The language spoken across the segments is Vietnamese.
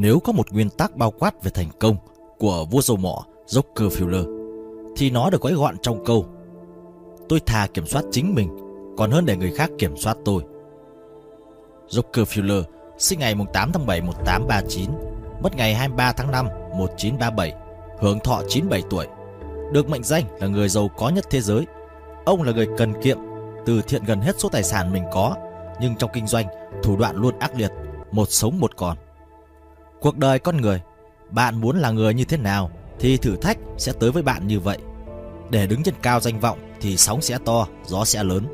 Nếu có một nguyên tắc bao quát về thành công của vua dầu mỏ Rockefeller, thì nó được gói gọn trong câu Tôi thà kiểm soát chính mình, còn hơn để người khác kiểm soát tôi. Rockefeller sinh ngày 8 tháng 7 1839, mất ngày 23 tháng 5 1937, hưởng thọ 97 tuổi. Được mệnh danh là người giàu có nhất thế giới. Ông là người cần kiệm, từ thiện gần hết số tài sản mình có, nhưng trong kinh doanh, thủ đoạn luôn ác liệt, một sống một còn. Cuộc đời con người, bạn muốn là người như thế nào thì thử thách sẽ tới với bạn như vậy. Để đứng trên cao danh vọng thì sóng sẽ to, gió sẽ lớn.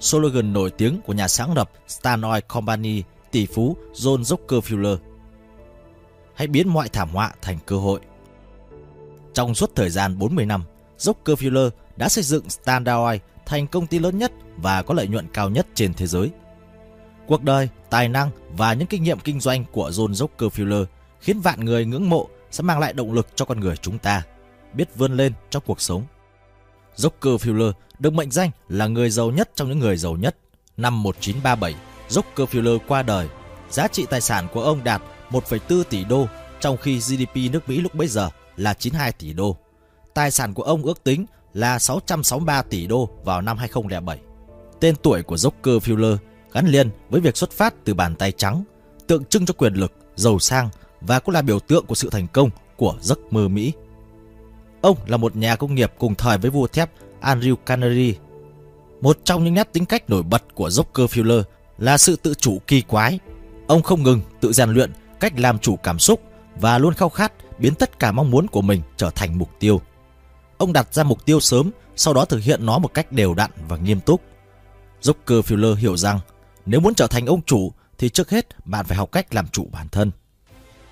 Slogan nổi tiếng của nhà sáng lập Stan Oil Company tỷ phú John Rockefeller. Hãy biến mọi thảm họa thành cơ hội. Trong suốt thời gian 40 năm, Rockefeller đã xây dựng Standard Oil thành công ty lớn nhất và có lợi nhuận cao nhất trên thế giới. Cuộc đời, tài năng và những kinh nghiệm kinh doanh của John Rockefeller khiến vạn người ngưỡng mộ sẽ mang lại động lực cho con người chúng ta biết vươn lên trong cuộc sống. Rockefeller được mệnh danh là người giàu nhất trong những người giàu nhất. Năm 1937, Rockefeller qua đời. Giá trị tài sản của ông đạt 1,4 tỷ đô, trong khi GDP nước Mỹ lúc bấy giờ là 92 tỷ đô. Tài sản của ông ước tính là 663 tỷ đô vào năm 2007. Tên tuổi của Rockefeller gắn liền với việc xuất phát từ bàn tay trắng, tượng trưng cho quyền lực, giàu sang và cũng là biểu tượng của sự thành công của giấc mơ Mỹ. Ông là một nhà công nghiệp cùng thời với vua thép Andrew Carnegie. Một trong những nét tính cách nổi bật của Rockefeller là sự tự chủ kỳ quái. Ông không ngừng tự rèn luyện cách làm chủ cảm xúc và luôn khao khát biến tất cả mong muốn của mình trở thành mục tiêu. Ông đặt ra mục tiêu sớm, sau đó thực hiện nó một cách đều đặn và nghiêm túc. Rockefeller hiểu rằng nếu muốn trở thành ông chủ thì trước hết bạn phải học cách làm chủ bản thân.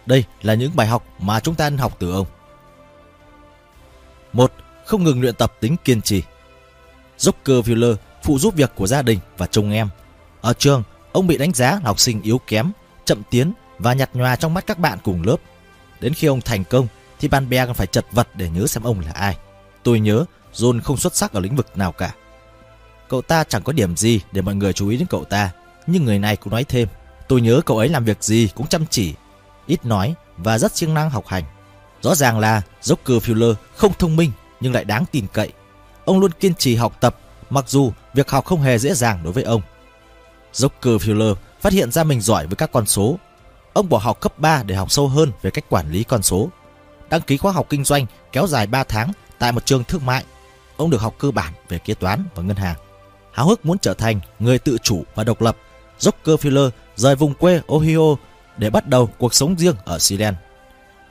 Đây là những bài học mà chúng ta nên học từ ông. một Không ngừng luyện tập tính kiên trì. Rockefeller phụ giúp việc của gia đình và trông em. Ở trường, ông bị đánh giá là học sinh yếu kém, chậm tiến và nhạt nhòa trong mắt các bạn cùng lớp. Đến khi ông thành công thì bạn bè còn phải chật vật để nhớ xem ông là ai. Tôi nhớ John không xuất sắc ở lĩnh vực nào cả. Cậu ta chẳng có điểm gì để mọi người chú ý đến cậu ta. Nhưng người này cũng nói thêm, tôi nhớ cậu ấy làm việc gì cũng chăm chỉ, ít nói và rất siêng năng học hành. Rõ ràng là Rockefeller không thông minh nhưng lại đáng tin cậy. Ông luôn kiên trì học tập mặc dù việc học không hề dễ dàng đối với ông. Rockefeller phát hiện ra mình giỏi với các con số. Ông bỏ học cấp 3 để học sâu hơn về cách quản lý con số. Đăng ký khóa học kinh doanh kéo dài 3 tháng tại một trường thương mại. Ông được học cơ bản về kế toán và ngân hàng. Háo hức muốn trở thành người tự chủ và độc lập, Rockefeller rời vùng quê Ohio để bắt đầu cuộc sống riêng ở Sealand.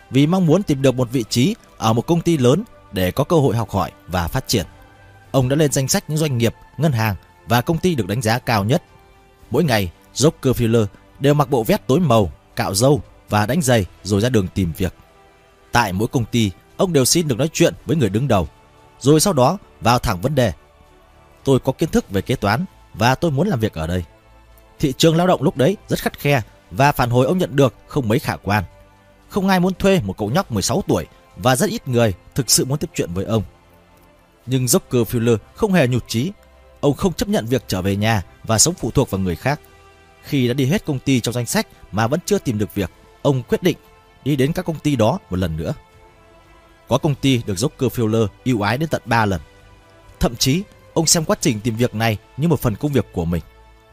Vì mong muốn tìm được một vị trí ở một công ty lớn để có cơ hội học hỏi và phát triển. Ông đã lên danh sách những doanh nghiệp, ngân hàng và công ty được đánh giá cao nhất. Mỗi ngày, Rockefeller đều mặc bộ vest tối màu, cạo râu và đánh giày rồi ra đường tìm việc. Tại mỗi công ty, ông đều xin được nói chuyện với người đứng đầu, rồi sau đó vào thẳng vấn đề. Tôi có kiến thức về kế toán và tôi muốn làm việc ở đây. Thị trường lao động lúc đấy rất khắt khe và phản hồi ông nhận được không mấy khả quan. Không ai muốn thuê một cậu nhóc 16 tuổi và rất ít người thực sự muốn tiếp chuyện với ông. Nhưng Rockefeller không hề nhụt chí. Ông không chấp nhận việc trở về nhà và sống phụ thuộc vào người khác. Khi đã đi hết công ty trong danh sách mà vẫn chưa tìm được việc, ông quyết định đi đến các công ty đó một lần nữa. Có công ty được Rockefeller yêu ái đến tận 3 lần. Thậm chí, ông xem quá trình tìm việc này như một phần công việc của mình.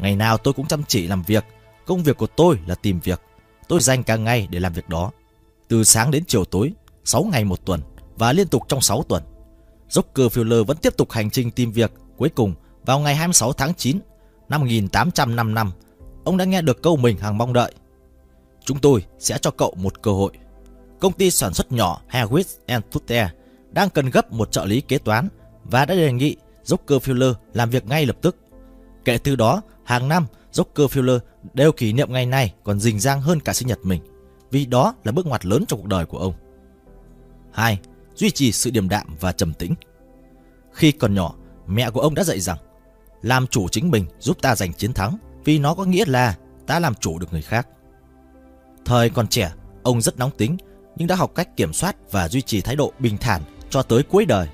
Ngày nào tôi cũng chăm chỉ làm việc. Công việc của tôi là tìm việc. Tôi dành cả ngày để làm việc đó. Từ sáng đến chiều tối, 6 ngày một tuần và liên tục trong 6 tuần. Rockefeller vẫn tiếp tục hành trình tìm việc. Cuối cùng, vào ngày 26 tháng 9 năm 1855, ông đã nghe được câu mình hàng mong đợi. Chúng tôi sẽ cho cậu một cơ hội. Công ty sản xuất nhỏ Harris and Tutter đang cần gấp một trợ lý kế toán và đã đề nghị Rockefeller làm việc ngay lập tức. Kể từ đó, hàng năm Rockefeller đều kỷ niệm ngày này còn rình rang hơn cả sinh nhật mình, vì đó là bước ngoặt lớn trong cuộc đời của ông. 2. Duy trì sự điềm đạm và trầm tĩnh. Khi còn nhỏ, mẹ của ông đã dạy rằng làm chủ chính mình giúp ta giành chiến thắng vì nó có nghĩa là ta làm chủ được người khác. Thời còn trẻ, ông rất nóng tính nhưng đã học cách kiểm soát và duy trì thái độ bình thản cho tới cuối đời.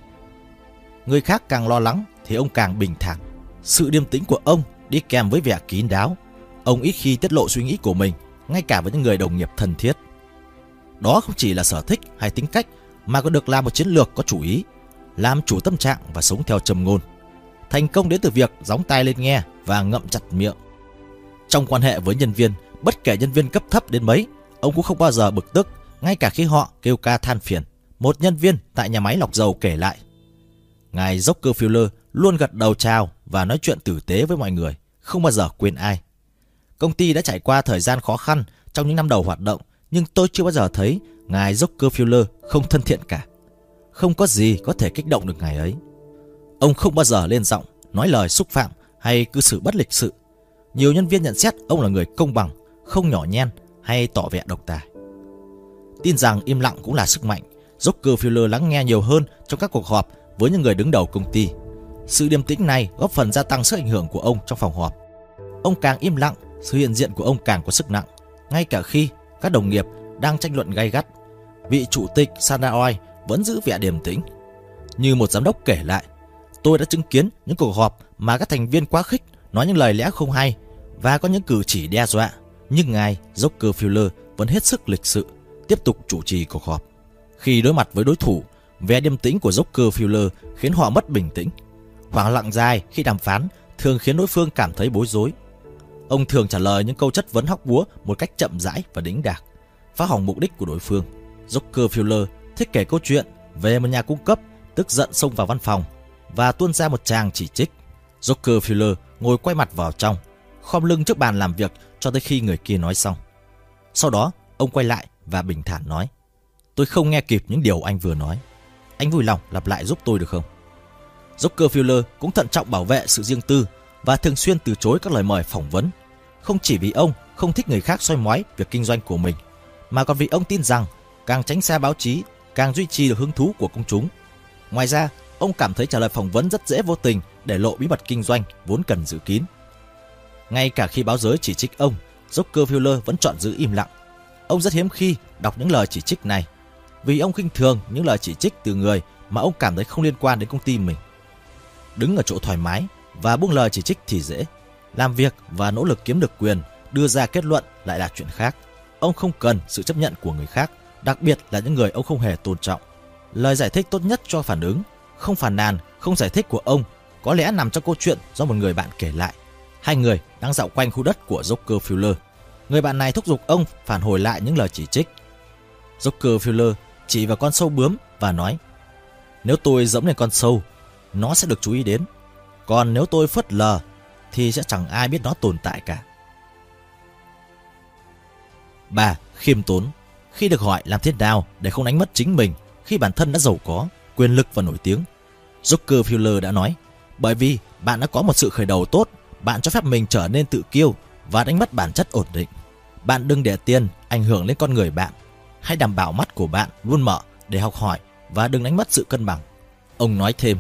Người khác càng lo lắng thì ông càng bình thản. Sự điềm tĩnh của ông đi kèm với vẻ kín đáo. Ông ít khi tiết lộ suy nghĩ của mình, ngay cả với những người đồng nghiệp thân thiết. Đó không chỉ là sở thích hay tính cách mà còn được làm một chiến lược có chủ ý, làm chủ tâm trạng và sống theo trầm ngôn. Thành công đến từ việc gióng tai lên nghe và ngậm chặt miệng. Trong quan hệ với nhân viên, bất kể nhân viên cấp thấp đến mấy, ông cũng không bao giờ bực tức, ngay cả khi họ kêu ca than phiền. Một nhân viên tại nhà máy lọc dầu kể lại. Ngài Rockefeller luôn gật đầu chào và nói chuyện tử tế với mọi người, không bao giờ quên ai. Công ty đã trải qua thời gian khó khăn trong những năm đầu hoạt động, nhưng tôi chưa bao giờ thấy ngài Rockefeller không thân thiện cả. Không có gì có thể kích động được ngài ấy. Ông không bao giờ lên giọng, nói lời xúc phạm hay cư xử bất lịch sự. Nhiều nhân viên nhận xét ông là người công bằng, không nhỏ nhen hay tỏ vẻ độc tài. Tin rằng im lặng cũng là sức mạnh, Rockefeller lắng nghe nhiều hơn trong các cuộc họp với những người đứng đầu công ty. Sự điềm tĩnh này góp phần gia tăng sức ảnh hưởng của ông trong phòng họp. Ông càng im lặng, sự hiện diện của ông càng có sức nặng, ngay cả khi các đồng nghiệp đang tranh luận gay gắt. Vị chủ tịch Sanaoi vẫn giữ vẻ điềm tĩnh. Như một giám đốc kể lại, tôi đã chứng kiến những cuộc họp mà các thành viên quá khích nói những lời lẽ không hay và có những cử chỉ đe dọa, nhưng ngài Rockefeller vẫn hết sức lịch sự, tiếp tục chủ trì cuộc họp. Khi đối mặt với đối thủ, vẻ điềm tĩnh của Rockefeller khiến họ mất bình tĩnh. Khoảng lặng dài khi đàm phán thường khiến đối phương cảm thấy bối rối. Ông thường trả lời những câu chất vấn hóc búa một cách chậm rãi và đĩnh đạc, phá hỏng mục đích của đối phương. Rockefeller thích kể câu chuyện về một nhà cung cấp tức giận xông vào văn phòng và tuôn ra một tràng chỉ trích. Rockefeller ngồi quay mặt vào trong, khom lưng trước bàn làm việc cho tới khi người kia nói xong. Sau đó, ông quay lại và bình thản nói. Tôi không nghe kịp những điều anh vừa nói. Anh vui lòng lặp lại giúp tôi được không? Rockefeller cũng thận trọng bảo vệ sự riêng tư và thường xuyên từ chối các lời mời phỏng vấn. Không chỉ vì ông không thích người khác soi mói việc kinh doanh của mình, mà còn vì ông tin rằng càng tránh xa báo chí, càng duy trì được hứng thú của công chúng. Ngoài ra, ông cảm thấy trả lời phỏng vấn rất dễ vô tình để lộ bí mật kinh doanh vốn cần giữ kín. Ngay cả khi báo giới chỉ trích ông, Rockefeller vẫn chọn giữ im lặng. Ông rất hiếm khi đọc những lời chỉ trích này, vì ông khinh thường những lời chỉ trích từ người mà ông cảm thấy không liên quan đến công ty mình. Đứng ở chỗ thoải mái và buông lời chỉ trích thì dễ. Làm việc và nỗ lực kiếm được quyền, đưa ra kết luận lại là chuyện khác. Ông không cần sự chấp nhận của người khác, đặc biệt là những người ông không hề tôn trọng. Lời giải thích tốt nhất cho phản ứng, không phản nàn, không giải thích của ông có lẽ nằm trong câu chuyện do một người bạn kể lại. Hai người đang dạo quanh khu đất của Rockefeller. Người bạn này thúc giục ông phản hồi lại những lời chỉ trích. Rockefeller chỉ vào con sâu bướm và nói Nếu tôi dẫm lên con sâu, nó sẽ được chú ý đến. Còn nếu tôi phớt lờ, thì sẽ chẳng ai biết nó tồn tại cả. 3. Khiêm tốn Khi được hỏi làm thế nào để không đánh mất chính mình khi bản thân đã giàu có, quyền lực và nổi tiếng, Rockefeller đã nói bởi vì bạn đã có một sự khởi đầu tốt, bạn cho phép mình trở nên tự kiêu và đánh mất bản chất ổn định. Bạn đừng để tiền ảnh hưởng lên con người bạn. Hãy đảm bảo mắt của bạn luôn mở để học hỏi và đừng đánh mất sự cân bằng. Ông nói thêm,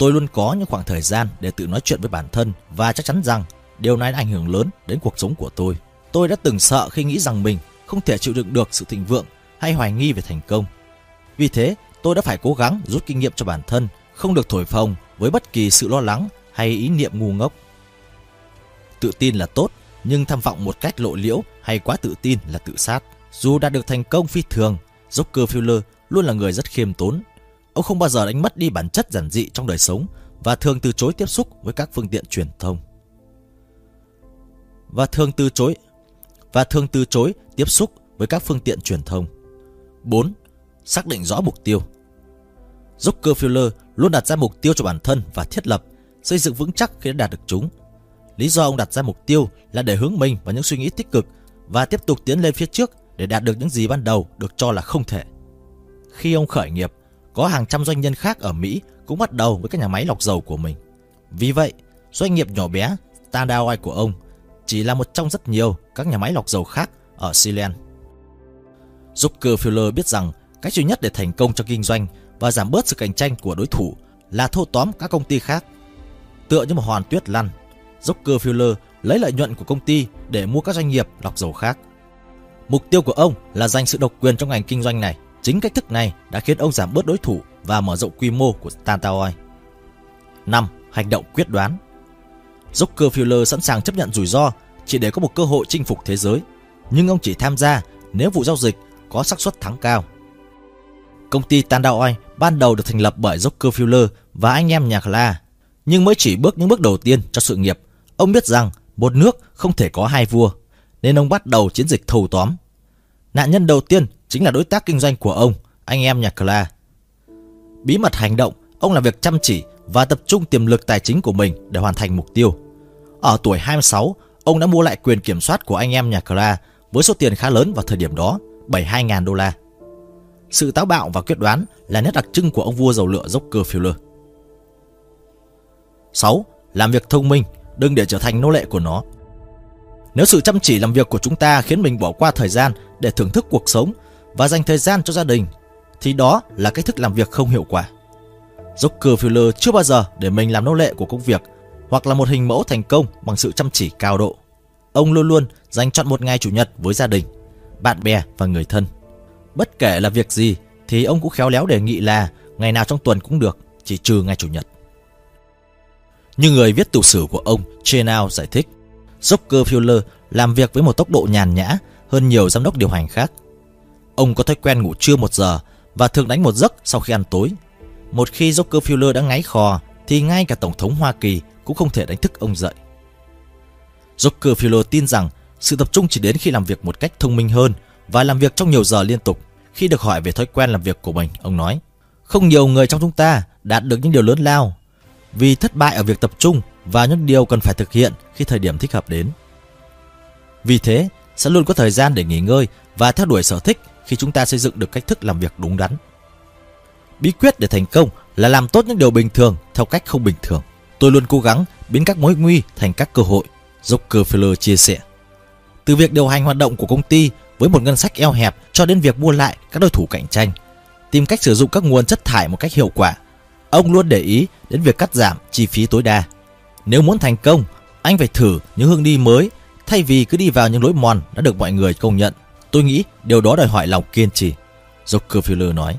tôi luôn có những khoảng thời gian để tự nói chuyện với bản thân và chắc chắn rằng điều này đã ảnh hưởng lớn đến cuộc sống của tôi. Tôi đã từng sợ khi nghĩ rằng mình không thể chịu đựng được sự thịnh vượng hay hoài nghi về thành công. Vì thế, tôi đã phải cố gắng rút kinh nghiệm cho bản thân, không được thổi phồng với bất kỳ sự lo lắng hay ý niệm ngu ngốc. Tự tin là tốt, nhưng tham vọng một cách lộ liễu hay quá tự tin là tự sát. Dù đạt được thành công phi thường, Joker Fuller luôn là người rất khiêm tốn. Ông không bao giờ đánh mất đi bản chất giản dị trong đời sống và thường từ chối tiếp xúc với các phương tiện truyền thông. Và thường từ chối và thường từ chối tiếp xúc với các phương tiện truyền thông. 4. Xác định rõ mục tiêu. Rockefeller luôn đặt ra mục tiêu cho bản thân và thiết lập, xây dựng vững chắc khi đã đạt được chúng. Lý do ông đặt ra mục tiêu là để hướng mình vào những suy nghĩ tích cực và tiếp tục tiến lên phía trước để đạt được những gì ban đầu được cho là không thể. Khi ông khởi nghiệp, có hàng trăm doanh nhân khác ở Mỹ cũng bắt đầu với các nhà máy lọc dầu của mình. Vì vậy, doanh nghiệp nhỏ bé Standard Oil của ông chỉ là một trong rất nhiều các nhà máy lọc dầu khác ở Sealand. Rockefeller biết rằng cách duy nhất để thành công trong kinh doanh và giảm bớt sự cạnh tranh của đối thủ là thâu tóm các công ty khác. Tựa như một hoàn tuyết lăn, Rockefeller lấy lợi nhuận của công ty để mua các doanh nghiệp lọc dầu khác. Mục tiêu của ông là giành sự độc quyền trong ngành kinh doanh này. Chính cách thức này đã khiến ông giảm bớt đối thủ và mở rộng quy mô của Tantaoi. 5. Hành động quyết đoán Rockefeller sẵn sàng chấp nhận rủi ro chỉ để có một cơ hội chinh phục thế giới. nhưng ông chỉ tham gia nếu vụ giao dịch có xác suất thắng cao. Công ty Tandaoi ban đầu được thành lập bởi Rockefeller và anh em nhà Kla, nhưng mới chỉ bước những bước đầu tiên cho sự nghiệp. Ông biết rằng một nước không thể có hai vua, nên ông bắt đầu chiến dịch thâu tóm. Nạn nhân đầu tiên chính là đối tác kinh doanh của ông, anh em nhà Kla. Bí mật hành động, ông làm việc chăm chỉ và tập trung tiềm lực tài chính của mình để hoàn thành mục tiêu. Ở tuổi 26, ông đã mua lại quyền kiểm soát của anh em nhà Kra với số tiền khá lớn vào thời điểm đó, 72.000 đô la. Sự táo bạo và quyết đoán là nét đặc trưng của ông vua dầu lửa Rockefeller. 6. Làm việc thông minh, đừng để trở thành nô lệ của nó. Nếu sự chăm chỉ làm việc của chúng ta khiến mình bỏ qua thời gian để thưởng thức cuộc sống và dành thời gian cho gia đình, thì đó là cách thức làm việc không hiệu quả. Rockefeller chưa bao giờ để mình làm nô lệ của công việc hoặc là một hình mẫu thành công bằng sự chăm chỉ cao độ. Ông luôn luôn dành chọn một ngày chủ nhật với gia đình, bạn bè và người thân. Bất kể là việc gì thì ông cũng khéo léo đề nghị là ngày nào trong tuần cũng được, chỉ trừ ngày chủ nhật. Như người viết tiểu sử của ông Chenao giải thích, Rockefeller làm việc với một tốc độ nhàn nhã hơn nhiều giám đốc điều hành khác. Ông có thói quen ngủ trưa một giờ và thường đánh một giấc sau khi ăn tối. Một khi Rockefeller đã ngáy khò thì ngay cả Tổng thống Hoa Kỳ cũng không thể đánh thức ông dậy. Rockefeller tin rằng sự tập trung chỉ đến khi làm việc một cách thông minh hơn và làm việc trong nhiều giờ liên tục. Khi được hỏi về thói quen làm việc của mình, ông nói, không nhiều người trong chúng ta đạt được những điều lớn lao vì thất bại ở việc tập trung và những điều cần phải thực hiện khi thời điểm thích hợp đến. Vì thế, sẽ luôn có thời gian để nghỉ ngơi và theo đuổi sở thích khi chúng ta xây dựng được cách thức làm việc đúng đắn. Bí quyết để thành công là làm tốt những điều bình thường theo cách không bình thường. Tôi luôn cố gắng biến các mối nguy thành các cơ hội, Rockefeller chia sẻ. Từ việc điều hành hoạt động của công ty với một ngân sách eo hẹp cho đến việc mua lại các đối thủ cạnh tranh, tìm cách sử dụng các nguồn chất thải một cách hiệu quả. Ông luôn để ý đến việc cắt giảm chi phí tối đa. Nếu muốn thành công, anh phải thử những hướng đi mới thay vì cứ đi vào những lối mòn đã được mọi người công nhận. Tôi nghĩ điều đó đòi hỏi lòng kiên trì. Rockefeller nói.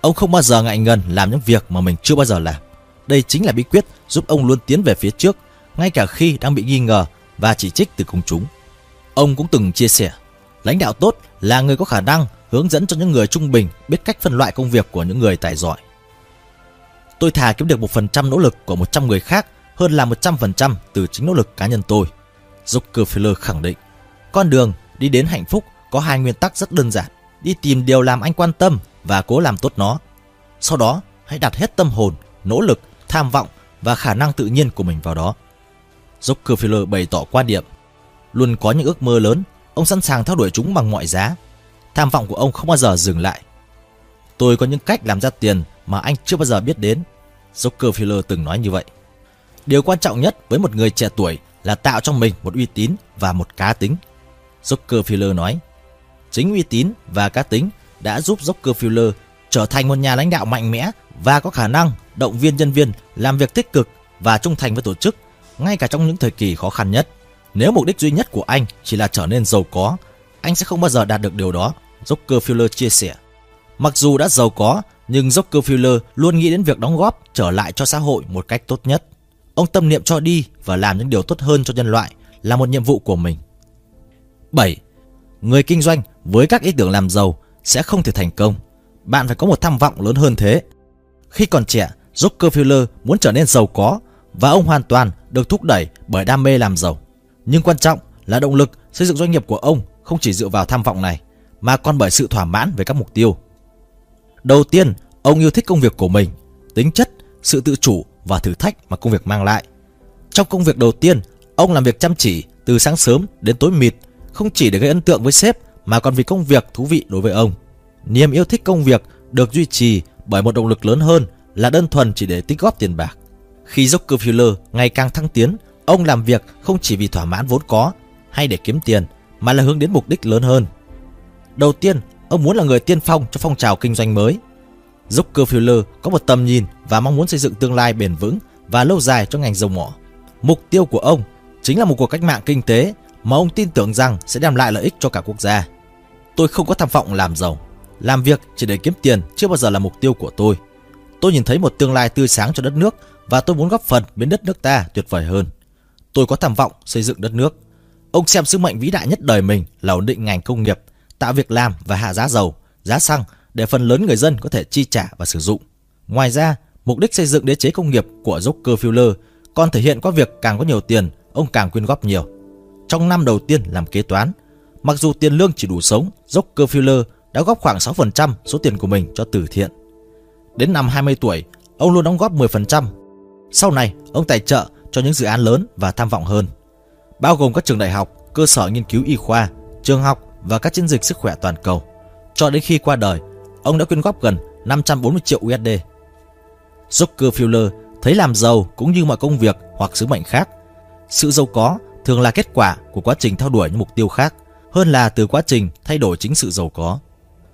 Ông không bao giờ ngại ngần làm những việc mà mình chưa bao giờ làm. Đây chính là bí quyết giúp ông luôn tiến về phía trước, ngay cả khi đang bị nghi ngờ và chỉ trích từ công chúng. Ông cũng từng chia sẻ, lãnh đạo tốt là người có khả năng hướng dẫn cho những người trung bình biết cách phân loại công việc của những người tài giỏi. Tôi thà kiếm được một phần trăm nỗ lực của 100 người khác hơn là 100% từ chính nỗ lực cá nhân tôi. Rockefeller khẳng định, con đường đi đến hạnh phúc có hai nguyên tắc rất đơn giản. Đi tìm điều làm anh quan tâm và cố làm tốt nó. Sau đó, hãy đặt hết tâm hồn, nỗ lực, tham vọng và khả năng tự nhiên của mình vào đó. Rockefeller bày tỏ quan điểm, luôn có những ước mơ lớn, ông sẵn sàng theo đuổi chúng bằng mọi giá. Tham vọng của ông không bao giờ dừng lại. Tôi có những cách làm ra tiền mà anh chưa bao giờ biết đến. Rockefeller từng nói như vậy. Điều quan trọng nhất với một người trẻ tuổi là tạo cho mình một uy tín và một cá tính. Rockefeller nói, chính uy tín và cá tính đã giúp Rockefeller trở thành một nhà lãnh đạo mạnh mẽ và có khả năng động viên nhân viên làm việc tích cực và trung thành với tổ chức ngay cả trong những thời kỳ khó khăn nhất. Nếu mục đích duy nhất của anh chỉ là trở nên giàu có, anh sẽ không bao giờ đạt được điều đó, Rockefeller chia sẻ. Mặc dù đã giàu có, nhưng Rockefeller luôn nghĩ đến việc đóng góp trở lại cho xã hội một cách tốt nhất. Ông tâm niệm cho đi và làm những điều tốt hơn cho nhân loại là một nhiệm vụ của mình. 7. Người kinh doanh với các ý tưởng làm giàu sẽ không thể thành công. Bạn phải có một tham vọng lớn hơn thế. Khi còn trẻ, Rockefeller muốn trở nên giàu có và ông hoàn toàn được thúc đẩy bởi đam mê làm giàu. Nhưng quan trọng là động lực xây dựng doanh nghiệp của ông không chỉ dựa vào tham vọng này mà còn bởi sự thỏa mãn về các mục tiêu. Đầu tiên, ông yêu thích công việc của mình, tính chất, sự tự chủ và thử thách mà công việc mang lại. Trong công việc đầu tiên, ông làm việc chăm chỉ từ sáng sớm đến tối mịt, không chỉ để gây ấn tượng với sếp mà còn vì công việc thú vị đối với ông. Niềm yêu thích công việc được duy trì bởi một động lực lớn hơn là đơn thuần chỉ để tích góp tiền bạc. Khi Rockefeller ngày càng thăng tiến, ông làm việc không chỉ vì thỏa mãn vốn có hay để kiếm tiền mà là hướng đến mục đích lớn hơn. Đầu tiên, ông muốn là người tiên phong cho phong trào kinh doanh mới. Rockefeller có một tầm nhìn và mong muốn xây dựng tương lai bền vững và lâu dài cho ngành dầu mỏ. Mục tiêu của ông chính là một cuộc cách mạng kinh tế mà ông tin tưởng rằng sẽ đem lại lợi ích cho cả quốc gia. Tôi không có tham vọng làm giàu. Làm việc chỉ để kiếm tiền chưa bao giờ là mục tiêu của tôi. Tôi nhìn thấy một tương lai tươi sáng cho đất nước và tôi muốn góp phần biến đất nước ta tuyệt vời hơn. Tôi có tham vọng xây dựng đất nước. Ông xem sứ mệnh vĩ đại nhất đời mình là ổn định ngành công nghiệp, tạo việc làm và hạ giá dầu, giá xăng để phần lớn người dân có thể chi trả và sử dụng. Ngoài ra, mục đích xây dựng đế chế công nghiệp của Rockefeller còn thể hiện qua việc càng có nhiều tiền, ông càng quyên góp nhiều. Trong năm đầu tiên làm kế toán, mặc dù tiền lương chỉ đủ sống, Rockefeller đã góp khoảng 6% số tiền của mình cho từ thiện. Đến năm 20 tuổi, ông luôn đóng góp 10%. Sau này, ông tài trợ cho những dự án lớn và tham vọng hơn, bao gồm các trường đại học, cơ sở nghiên cứu y khoa, trường học và các chiến dịch sức khỏe toàn cầu. Cho đến khi qua đời, ông đã quyên góp gần 540 triệu USD. Rockefeller thấy làm giàu cũng như mọi công việc hoặc sứ mệnh khác. Sự giàu có thường là kết quả của quá trình theo đuổi những mục tiêu khác hơn là từ quá trình thay đổi chính sự giàu có.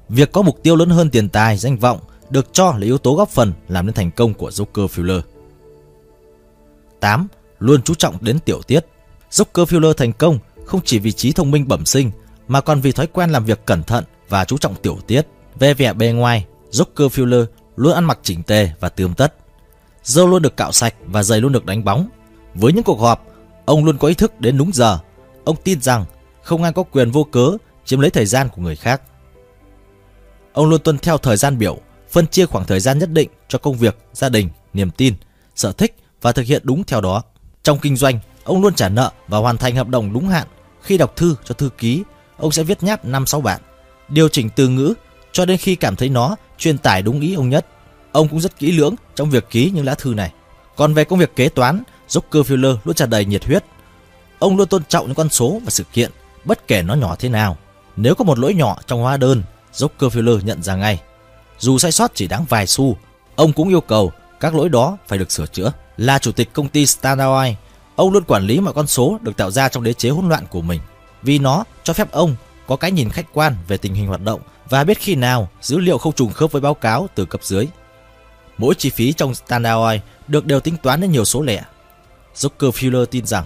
Việc có mục tiêu lớn hơn tiền tài, danh vọng được cho là yếu tố góp phần làm nên thành công của Rockefeller. 8. Luôn chú trọng đến tiểu tiết. Rockefeller thành công không chỉ vì trí thông minh bẩm sinh mà còn vì thói quen làm việc cẩn thận và chú trọng tiểu tiết. Về vẻ bề ngoài, Rockefeller luôn ăn mặc chỉnh tề và tươm tất. Dâu luôn được cạo sạch và giày luôn được đánh bóng. Với những cuộc họp, ông luôn có ý thức đến đúng giờ. Ông tin rằng không ai có quyền vô cớ chiếm lấy thời gian của người khác. Ông luôn tuân theo thời gian biểu, phân chia khoảng thời gian nhất định cho công việc, gia đình, niềm tin, sở thích và thực hiện đúng theo đó. Trong kinh doanh, ông luôn trả nợ và hoàn thành hợp đồng đúng hạn. Khi đọc thư cho thư ký, ông sẽ viết nháp 5-6 bản, điều chỉnh từ ngữ cho đến khi cảm thấy nó truyền tải đúng ý ông nhất. Ông cũng rất kỹ lưỡng trong việc ký những lá thư này. Còn về công việc kế toán, Rockefeller luôn tràn đầy nhiệt huyết. Ông luôn tôn trọng những con số và sự kiện, bất kể nó nhỏ thế nào. Nếu có một lỗi nhỏ trong hóa đơn, Rockefeller nhận ra ngay. Dù sai sót chỉ đáng vài xu, ông cũng yêu cầu các lỗi đó phải được sửa chữa. Là chủ tịch công ty Standard Oil, ông luôn quản lý mọi con số được tạo ra trong đế chế hỗn loạn của mình, vì nó cho phép ông có cái nhìn khách quan về tình hình hoạt động và biết khi nào dữ liệu không trùng khớp với báo cáo từ cấp dưới. Mỗi chi phí trong Standard Oil được đều tính toán đến nhiều số lẻ. Rockefeller tin rằng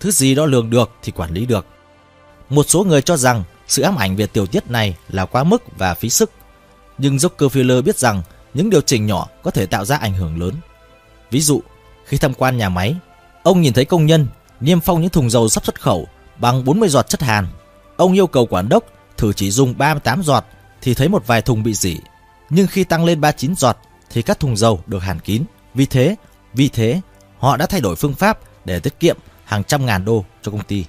thứ gì đó lường được thì quản lý được. Một số người cho rằng sự ám ảnh về tiểu tiết này là quá mức và phí sức. Nhưng Rockefeller biết rằng những điều chỉnh nhỏ có thể tạo ra ảnh hưởng lớn. Ví dụ, khi tham quan nhà máy, ông nhìn thấy công nhân niêm phong những thùng dầu sắp xuất khẩu bằng 40 giọt chất hàn. Ông yêu cầu quản đốc thử chỉ dùng 38 giọt thì thấy một vài thùng bị dỉ. Nhưng khi tăng lên 39 giọt thì các thùng dầu được hàn kín. Vì thế, vì thế họ đã thay đổi phương pháp để tiết kiệm hàng trăm ngàn đô cho công ty.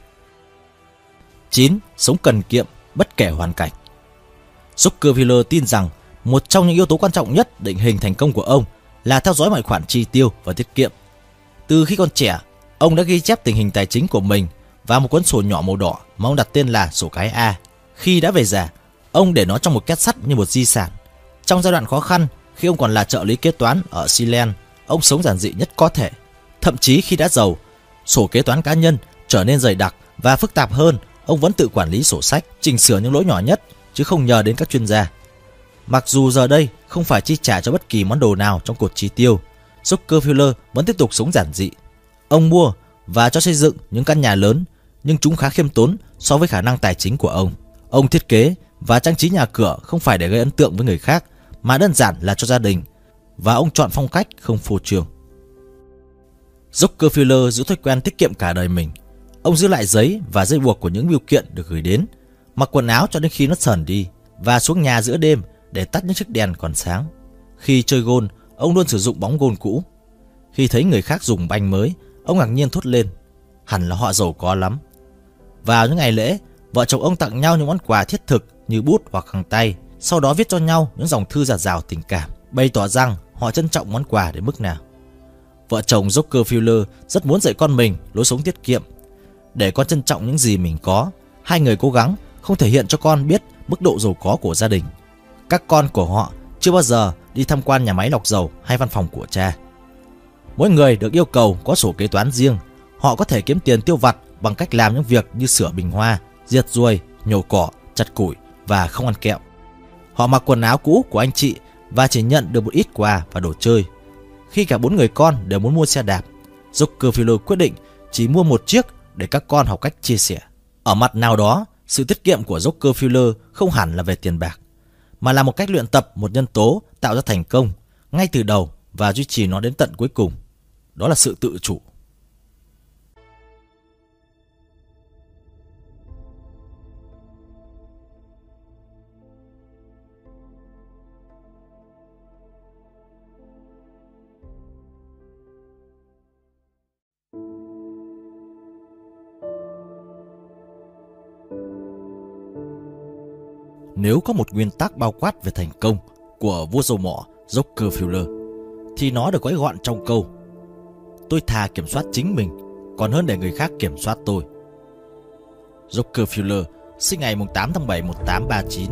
9. Sống cần kiệm bất kể hoàn cảnh. Zuckerviller tin rằng một trong những yếu tố quan trọng nhất định hình thành công của ông là theo dõi mọi khoản chi tiêu và tiết kiệm. Từ khi còn trẻ, ông đã ghi chép tình hình tài chính của mình vào một cuốn sổ nhỏ màu đỏ mà ông đặt tên là sổ cái A. Khi đã về già, ông để nó trong một két sắt như một di sản. Trong giai đoạn khó khăn, khi ông còn là trợ lý kế toán ở Sealand, ông sống giản dị nhất có thể. Thậm chí khi đã giàu, sổ kế toán cá nhân trở nên dày đặc và phức tạp hơn, ông vẫn tự quản lý sổ sách, chỉnh sửa những lỗi nhỏ nhất chứ không nhờ đến các chuyên gia. Mặc dù giờ đây không phải chi trả cho bất kỳ món đồ nào trong cột chi tiêu, Rockefeller vẫn tiếp tục sống giản dị. Ông mua và cho xây dựng những căn nhà lớn, nhưng chúng khá khiêm tốn so với khả năng tài chính của ông. Ông thiết kế và trang trí nhà cửa không phải để gây ấn tượng với người khác, mà đơn giản là cho gia đình. Và ông chọn phong cách không phô trương. Rockefeller giữ thói quen tiết kiệm cả đời mình. Ông giữ lại giấy và dây buộc của những biêu kiện được gửi đến, mặc quần áo cho đến khi nó sờn đi và xuống nhà giữa đêm để tắt những chiếc đèn còn sáng. Khi chơi gôn, ông luôn sử dụng bóng gôn cũ. Khi thấy người khác dùng banh mới, ông ngạc nhiên thốt lên. Hẳn là họ giàu có lắm. Vào những ngày lễ, vợ chồng ông tặng nhau những món quà thiết thực như bút hoặc khăn tay, sau đó viết cho nhau những dòng thư giả rào tình cảm, bày tỏ rằng họ trân trọng món quà đến mức nào. Vợ chồng Rockefeller rất muốn dạy con mình lối sống tiết kiệm. Để con trân trọng những gì mình có, hai người cố gắng không thể hiện cho con biết mức độ giàu có của gia đình. Các con của họ chưa bao giờ đi tham quan nhà máy lọc dầu hay văn phòng của cha. Mỗi người được yêu cầu có sổ kế toán riêng. Họ có thể kiếm tiền tiêu vặt bằng cách làm những việc như sửa bình hoa, diệt ruồi, nhổ cỏ, chặt củi và không ăn kẹo. Họ mặc quần áo cũ của anh chị và chỉ nhận được một ít quà và đồ chơi. Khi cả bốn người con đều muốn mua xe đạp, Rockefeller quyết định chỉ mua một chiếc để các con học cách chia sẻ. Ở mặt nào đó, sự tiết kiệm của Rockefeller không hẳn là về tiền bạc, mà là một cách luyện tập một nhân tố tạo ra thành công ngay từ đầu và duy trì nó đến tận cuối cùng. Đó là sự tự chủ. Nếu có một nguyên tắc bao quát về thành công của vua dầu mỏ Rockefeller, thì nó được gói gọn trong câu Tôi thà kiểm soát chính mình, còn hơn để người khác kiểm soát tôi. Rockefeller sinh ngày 8 tháng 7 1839,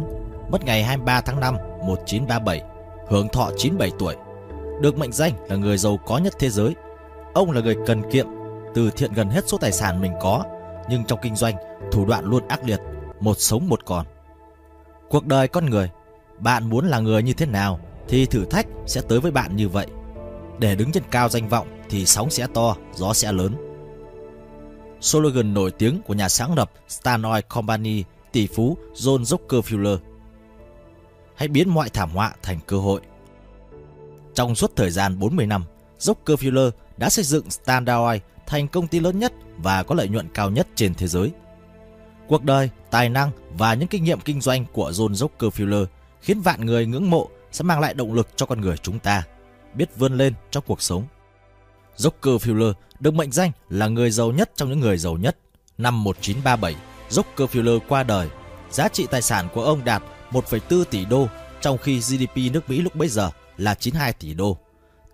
mất ngày 23 tháng 5 1937, hưởng thọ 97 tuổi. Được mệnh danh là người giàu có nhất thế giới. Ông là người cần kiệm, từ thiện gần hết số tài sản mình có, nhưng trong kinh doanh, thủ đoạn luôn ác liệt, một sống một còn. Cuộc đời con người, bạn muốn là người như thế nào thì thử thách sẽ tới với bạn như vậy. Để đứng trên cao danh vọng thì sóng sẽ to, gió sẽ lớn. Slogan nổi tiếng của nhà sáng lập Stan Oil Company tỷ phú John Rockefeller. Hãy biến mọi thảm họa thành cơ hội. Trong suốt thời gian 40 năm, Rockefeller đã xây dựng Standard Oil thành công ty lớn nhất và có lợi nhuận cao nhất trên thế giới. Cuộc đời, tài năng và những kinh nghiệm kinh doanh của John Rockefeller khiến vạn người ngưỡng mộ sẽ mang lại động lực cho con người chúng ta biết vươn lên trong cuộc sống. Rockefeller được mệnh danh là người giàu nhất trong những người giàu nhất. Năm 1937, Rockefeller qua đời. Giá trị tài sản của ông đạt 1,4 tỷ đô, trong khi GDP nước Mỹ lúc bấy giờ là 92 tỷ đô.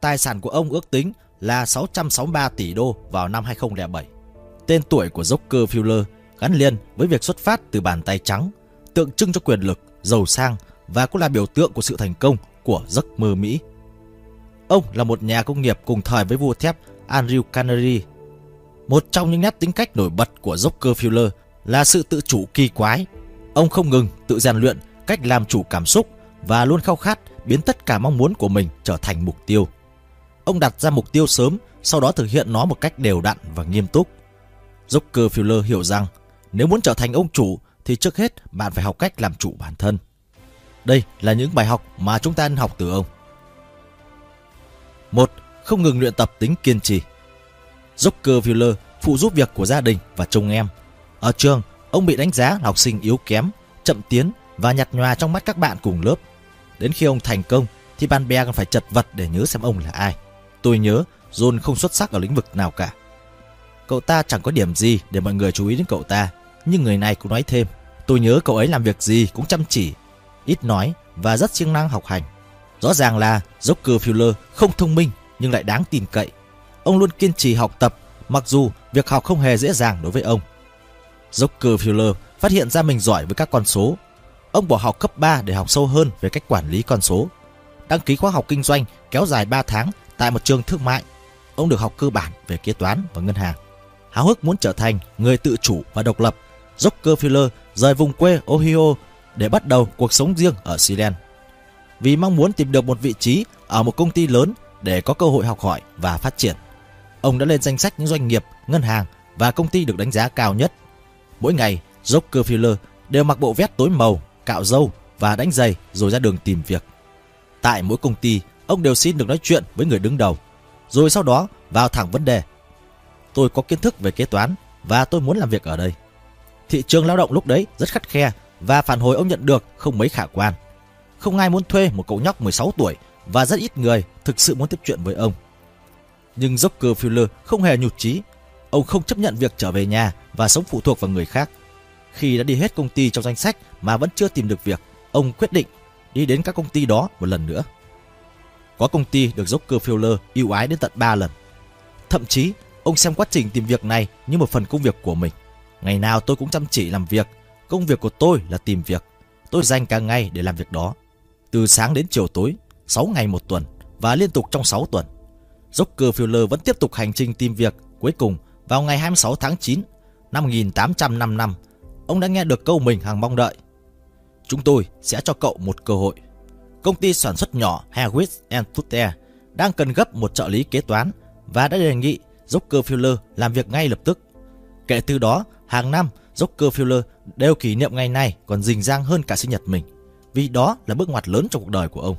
Tài sản của ông ước tính là 663 tỷ đô vào năm 2007. Tên tuổi của Rockefeller gắn liền với việc xuất phát từ bàn tay trắng, tượng trưng cho quyền lực, giàu sang và cũng là biểu tượng của sự thành công của giấc mơ Mỹ. Ông là một nhà công nghiệp cùng thời với vua thép Andrew Carnegie. Một trong những nét tính cách nổi bật của Rockefeller là sự tự chủ kỳ quái. Ông không ngừng tự rèn luyện cách làm chủ cảm xúc và luôn khao khát biến tất cả mong muốn của mình trở thành mục tiêu. Ông đặt ra mục tiêu sớm, sau đó thực hiện nó một cách đều đặn và nghiêm túc. Rockefeller hiểu rằng nếu muốn trở thành ông chủ thì trước hết bạn phải học cách làm chủ bản thân. Đây là những bài học mà chúng ta nên học từ ông. một Không ngừng luyện tập tính kiên trì. Rockefeller phụ giúp việc của gia đình và chồng em. Ở trường, ông bị đánh giá là học sinh yếu kém, chậm tiến và nhạt nhòa trong mắt các bạn cùng lớp. Đến khi ông thành công thì bạn bè còn phải chật vật để nhớ xem ông là ai. Tôi nhớ John không xuất sắc ở lĩnh vực nào cả. Cậu ta chẳng có điểm gì để mọi người chú ý đến cậu ta. Nhưng người này cũng nói thêm, tôi nhớ cậu ấy làm việc gì cũng chăm chỉ, ít nói và rất siêng năng học hành. Rõ ràng là Rockefeller không thông minh nhưng lại đáng tin cậy. Ông luôn kiên trì học tập, mặc dù việc học không hề dễ dàng đối với ông. Rockefeller phát hiện ra mình giỏi với các con số. Ông bỏ học cấp 3 để học sâu hơn về cách quản lý con số. Đăng ký khóa học kinh doanh kéo dài 3 tháng tại một trường thương mại. Ông được học cơ bản về kế toán và ngân hàng. Háo hức muốn trở thành người tự chủ và độc lập, Rockefeller rời vùng quê Ohio để bắt đầu cuộc sống riêng ở Seattle Vì mong muốn tìm được một vị trí ở một công ty lớn để có cơ hội học hỏi và phát triển. Ông đã lên danh sách những doanh nghiệp, ngân hàng và công ty được đánh giá cao nhất. Mỗi ngày, Rockefeller đều mặc bộ vest tối màu, cạo râu và đánh giày rồi ra đường tìm việc. Tại mỗi công ty, ông đều xin được nói chuyện với người đứng đầu, rồi sau đó vào thẳng vấn đề. Tôi có kiến thức về kế toán và tôi muốn làm việc ở đây. Thị trường lao động lúc đấy rất khắt khe và phản hồi ông nhận được không mấy khả quan. Không ai muốn thuê một cậu nhóc 16 tuổi và rất ít người thực sự muốn tiếp chuyện với ông. Nhưng Rockefeller không hề nhụt chí. Ông không chấp nhận việc trở về nhà và sống phụ thuộc vào người khác. Khi đã đi hết công ty trong danh sách mà vẫn chưa tìm được việc, ông quyết định đi đến các công ty đó một lần nữa. Có công ty được Joppy Fuller yêu ái đến tận 3 lần. Thậm chí, ông xem quá trình tìm việc này như một phần công việc của mình. Ngày nào tôi cũng chăm chỉ làm việc Công việc của tôi là tìm việc. Tôi dành cả ngày để làm việc đó. Từ sáng đến chiều tối, 6 ngày một tuần và liên tục trong 6 tuần. Rockefeller vẫn tiếp tục hành trình tìm việc. Cuối cùng, vào ngày 26 tháng 9 năm 1855, ông đã nghe được câu mình hàng mong đợi. Chúng tôi sẽ cho cậu một cơ hội. Công ty sản xuất nhỏ Harris and Tutte đang cần gấp một trợ lý kế toán và đã đề nghị Rockefeller làm việc ngay lập tức. Kể từ đó, hàng năm Rockefeller đều kỷ niệm ngày này còn rình rang hơn cả sinh nhật mình, vì đó là bước ngoặt lớn trong cuộc đời của ông.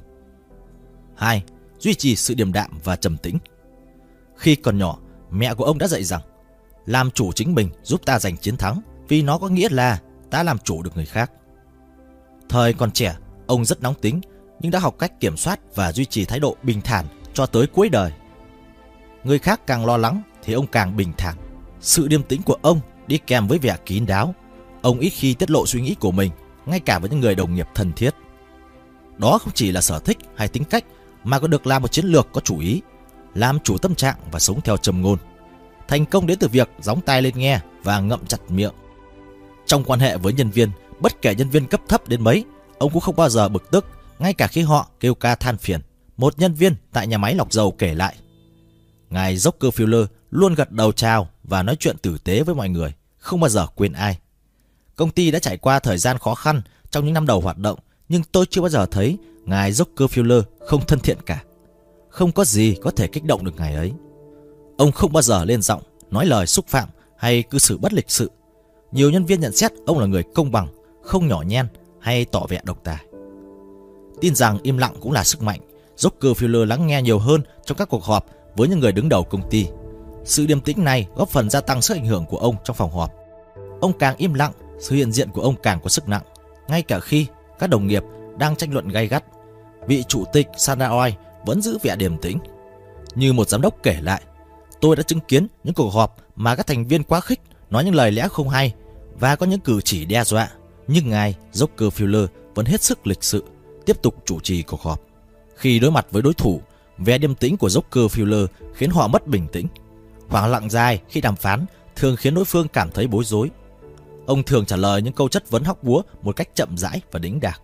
2. Duy trì sự điềm đạm và trầm tĩnh. Khi còn nhỏ, mẹ của ông đã dạy rằng làm chủ chính mình giúp ta giành chiến thắng vì nó có nghĩa là ta làm chủ được người khác. Thời còn trẻ, ông rất nóng tính nhưng đã học cách kiểm soát và duy trì thái độ bình thản cho tới cuối đời. Người khác càng lo lắng thì ông càng bình thản. Sự điềm tĩnh của ông đi kèm với vẻ kín đáo. Ông ít khi tiết lộ suy nghĩ của mình, ngay cả với những người đồng nghiệp thân thiết. Đó không chỉ là sở thích hay tính cách mà còn được làm một chiến lược có chủ ý, làm chủ tâm trạng và sống theo trầm ngôn. Thành công đến từ việc gióng tai lên nghe và ngậm chặt miệng. Trong quan hệ với nhân viên, bất kể nhân viên cấp thấp đến mấy, ông cũng không bao giờ bực tức, ngay cả khi họ kêu ca than phiền. Một nhân viên tại nhà máy lọc dầu kể lại. Ngài Rockefeller luôn gật đầu chào và nói chuyện tử tế với mọi người, không bao giờ quên ai. Công ty đã trải qua thời gian khó khăn trong những năm đầu hoạt động, nhưng tôi chưa bao giờ thấy ngài Rockefeller không thân thiện cả. Không có gì có thể kích động được ngài ấy. Ông không bao giờ lên giọng, nói lời xúc phạm hay cư xử bất lịch sự. Nhiều nhân viên nhận xét ông là người công bằng, không nhỏ nhen hay tỏ vẻ độc tài. Tin rằng im lặng cũng là sức mạnh, Rockefeller lắng nghe nhiều hơn trong các cuộc họp với những người đứng đầu công ty. Sự điềm tĩnh này góp phần gia tăng sức ảnh hưởng của ông trong phòng họp. Ông càng im lặng, sự hiện diện của ông càng có sức nặng, ngay cả khi các đồng nghiệp đang tranh luận gay gắt. Vị chủ tịch Sanaoi vẫn giữ vẻ điềm tĩnh. Như một giám đốc kể lại, tôi đã chứng kiến những cuộc họp mà các thành viên quá khích nói những lời lẽ không hay và có những cử chỉ đe dọa. Nhưng ngài Rockefeller vẫn hết sức lịch sự, tiếp tục chủ trì cuộc họp. Khi đối mặt với đối thủ, vẻ điềm tĩnh của Rockefeller khiến họ mất bình tĩnh. Khoảng lặng dài khi đàm phán thường khiến đối phương cảm thấy bối rối. Ông thường trả lời những câu chất vấn hóc búa một cách chậm rãi và đĩnh đạc,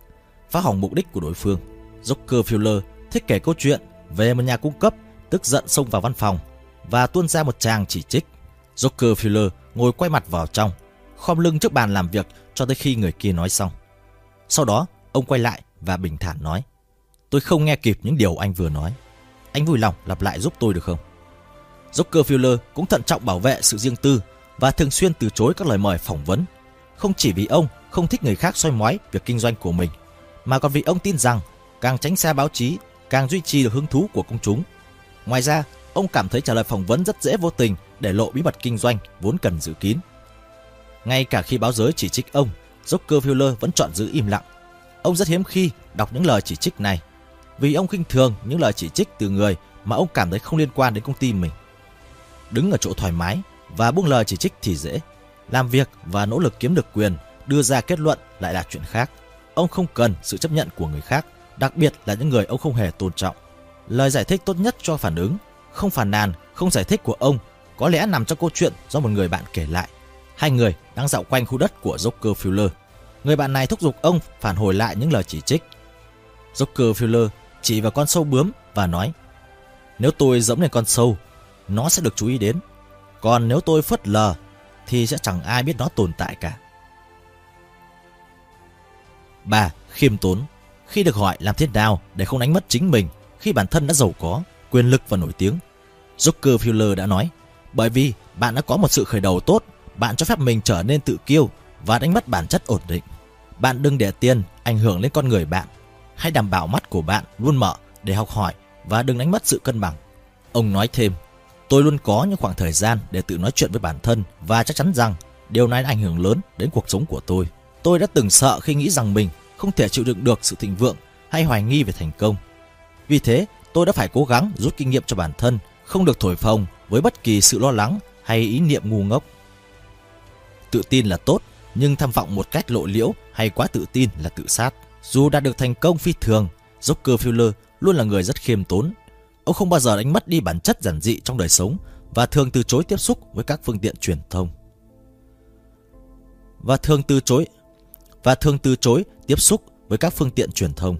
phá hỏng mục đích của đối phương. Rockefeller thích kể câu chuyện về một nhà cung cấp tức giận xông vào văn phòng và tuôn ra một tràng chỉ trích. Rockefeller ngồi quay mặt vào trong, khom lưng trước bàn làm việc cho tới khi người kia nói xong. Sau đó, ông quay lại và bình thản nói: "Tôi không nghe kịp những điều anh vừa nói. Anh vui lòng lặp lại giúp tôi được không?" Rockefeller cũng thận trọng bảo vệ sự riêng tư và thường xuyên từ chối các lời mời phỏng vấn, không chỉ vì ông không thích người khác soi mói việc kinh doanh của mình, mà còn vì ông tin rằng càng tránh xa báo chí, càng duy trì được hứng thú của công chúng. Ngoài ra, ông cảm thấy trả lời phỏng vấn rất dễ vô tình để lộ bí mật kinh doanh vốn cần giữ kín. Ngay cả khi báo giới chỉ trích ông, Rockefeller vẫn chọn giữ im lặng. Ông rất hiếm khi đọc những lời chỉ trích này, vì ông khinh thường những lời chỉ trích từ người mà ông cảm thấy không liên quan đến công ty mình. Đứng ở chỗ thoải mái và buông lời chỉ trích thì dễ, làm việc và nỗ lực kiếm được quyền, đưa ra kết luận lại là chuyện khác. Ông không cần sự chấp nhận của người khác, đặc biệt là những người ông không hề tôn trọng. Lời giải thích tốt nhất cho phản ứng, không phản nàn, không giải thích của ông có lẽ nằm trong câu chuyện do một người bạn kể lại. Hai người đang dạo quanh khu đất của Joker Fuller. Người bạn này thúc giục ông phản hồi lại những lời chỉ trích. Joker Fuller chỉ vào con sâu bướm và nói Nếu tôi giống lên con sâu, nó sẽ được chú ý đến. Còn nếu tôi phớt lờ, thì sẽ chẳng ai biết nó tồn tại cả. 3. Khiêm tốn Khi được hỏi làm thế nào để không đánh mất chính mình khi bản thân đã giàu có, quyền lực và nổi tiếng, Joker Fuller đã nói bởi vì bạn đã có một sự khởi đầu tốt, bạn cho phép mình trở nên tự kiêu và đánh mất bản chất ổn định. Bạn đừng để tiền ảnh hưởng lên con người bạn. Hãy đảm bảo mắt của bạn luôn mở để học hỏi và đừng đánh mất sự cân bằng. Ông nói thêm, tôi luôn có những khoảng thời gian để tự nói chuyện với bản thân và chắc chắn rằng điều này đã ảnh hưởng lớn đến cuộc sống của tôi. Tôi đã từng sợ khi nghĩ rằng mình không thể chịu đựng được sự thịnh vượng hay hoài nghi về thành công. Vì thế, tôi đã phải cố gắng rút kinh nghiệm cho bản thân, không được thổi phồng với bất kỳ sự lo lắng hay ý niệm ngu ngốc. Tự tin là tốt, nhưng tham vọng một cách lộ liễu hay quá tự tin là tự sát. Dù đạt được thành công phi thường, Rockefeller luôn là người rất khiêm tốn. Ông không bao giờ đánh mất đi bản chất giản dị trong đời sống và thường từ chối tiếp xúc với các phương tiện truyền thông. Và thường từ chối và thường từ chối tiếp xúc với các phương tiện truyền thông.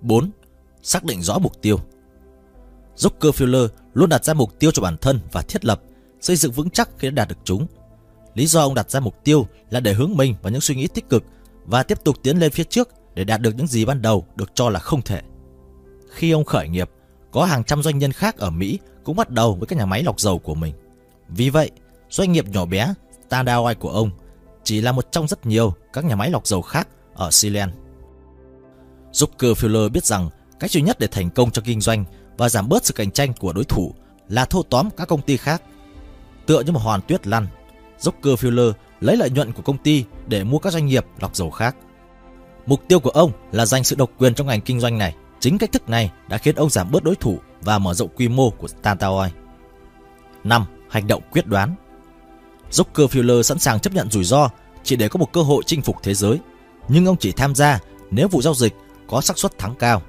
4. Xác định rõ mục tiêu. Rockefeller luôn đặt ra mục tiêu cho bản thân và thiết lập, xây dựng vững chắc khi đã đạt được chúng. Lý do ông đặt ra mục tiêu là để hướng mình vào những suy nghĩ tích cực và tiếp tục tiến lên phía trước để đạt được những gì ban đầu được cho là không thể. Khi ông khởi nghiệp, có hàng trăm doanh nhân khác ở Mỹ cũng bắt đầu với các nhà máy lọc dầu của mình. Vì vậy, doanh nghiệp nhỏ bé Standard Oil của ông chỉ là một trong rất nhiều các nhà máy lọc dầu khác ở Sealand. Fuller biết rằng cách duy nhất để thành công trong kinh doanh và giảm bớt sự cạnh tranh của đối thủ là thâu tóm các công ty khác. Tựa như một hoàn tuyết lăn, Rockefeller lấy lợi nhuận của công ty để mua các doanh nghiệp lọc dầu khác. Mục tiêu của ông là giành sự độc quyền trong ngành kinh doanh này. Chính cách thức này đã khiến ông giảm bớt đối thủ và mở rộng quy mô của Tantaoi. Oil. 5. Hành động quyết đoán Rockefeller sẵn sàng chấp nhận rủi ro chỉ để có một cơ hội chinh phục thế giới. nhưng ông chỉ tham gia nếu vụ giao dịch có xác suất thắng cao.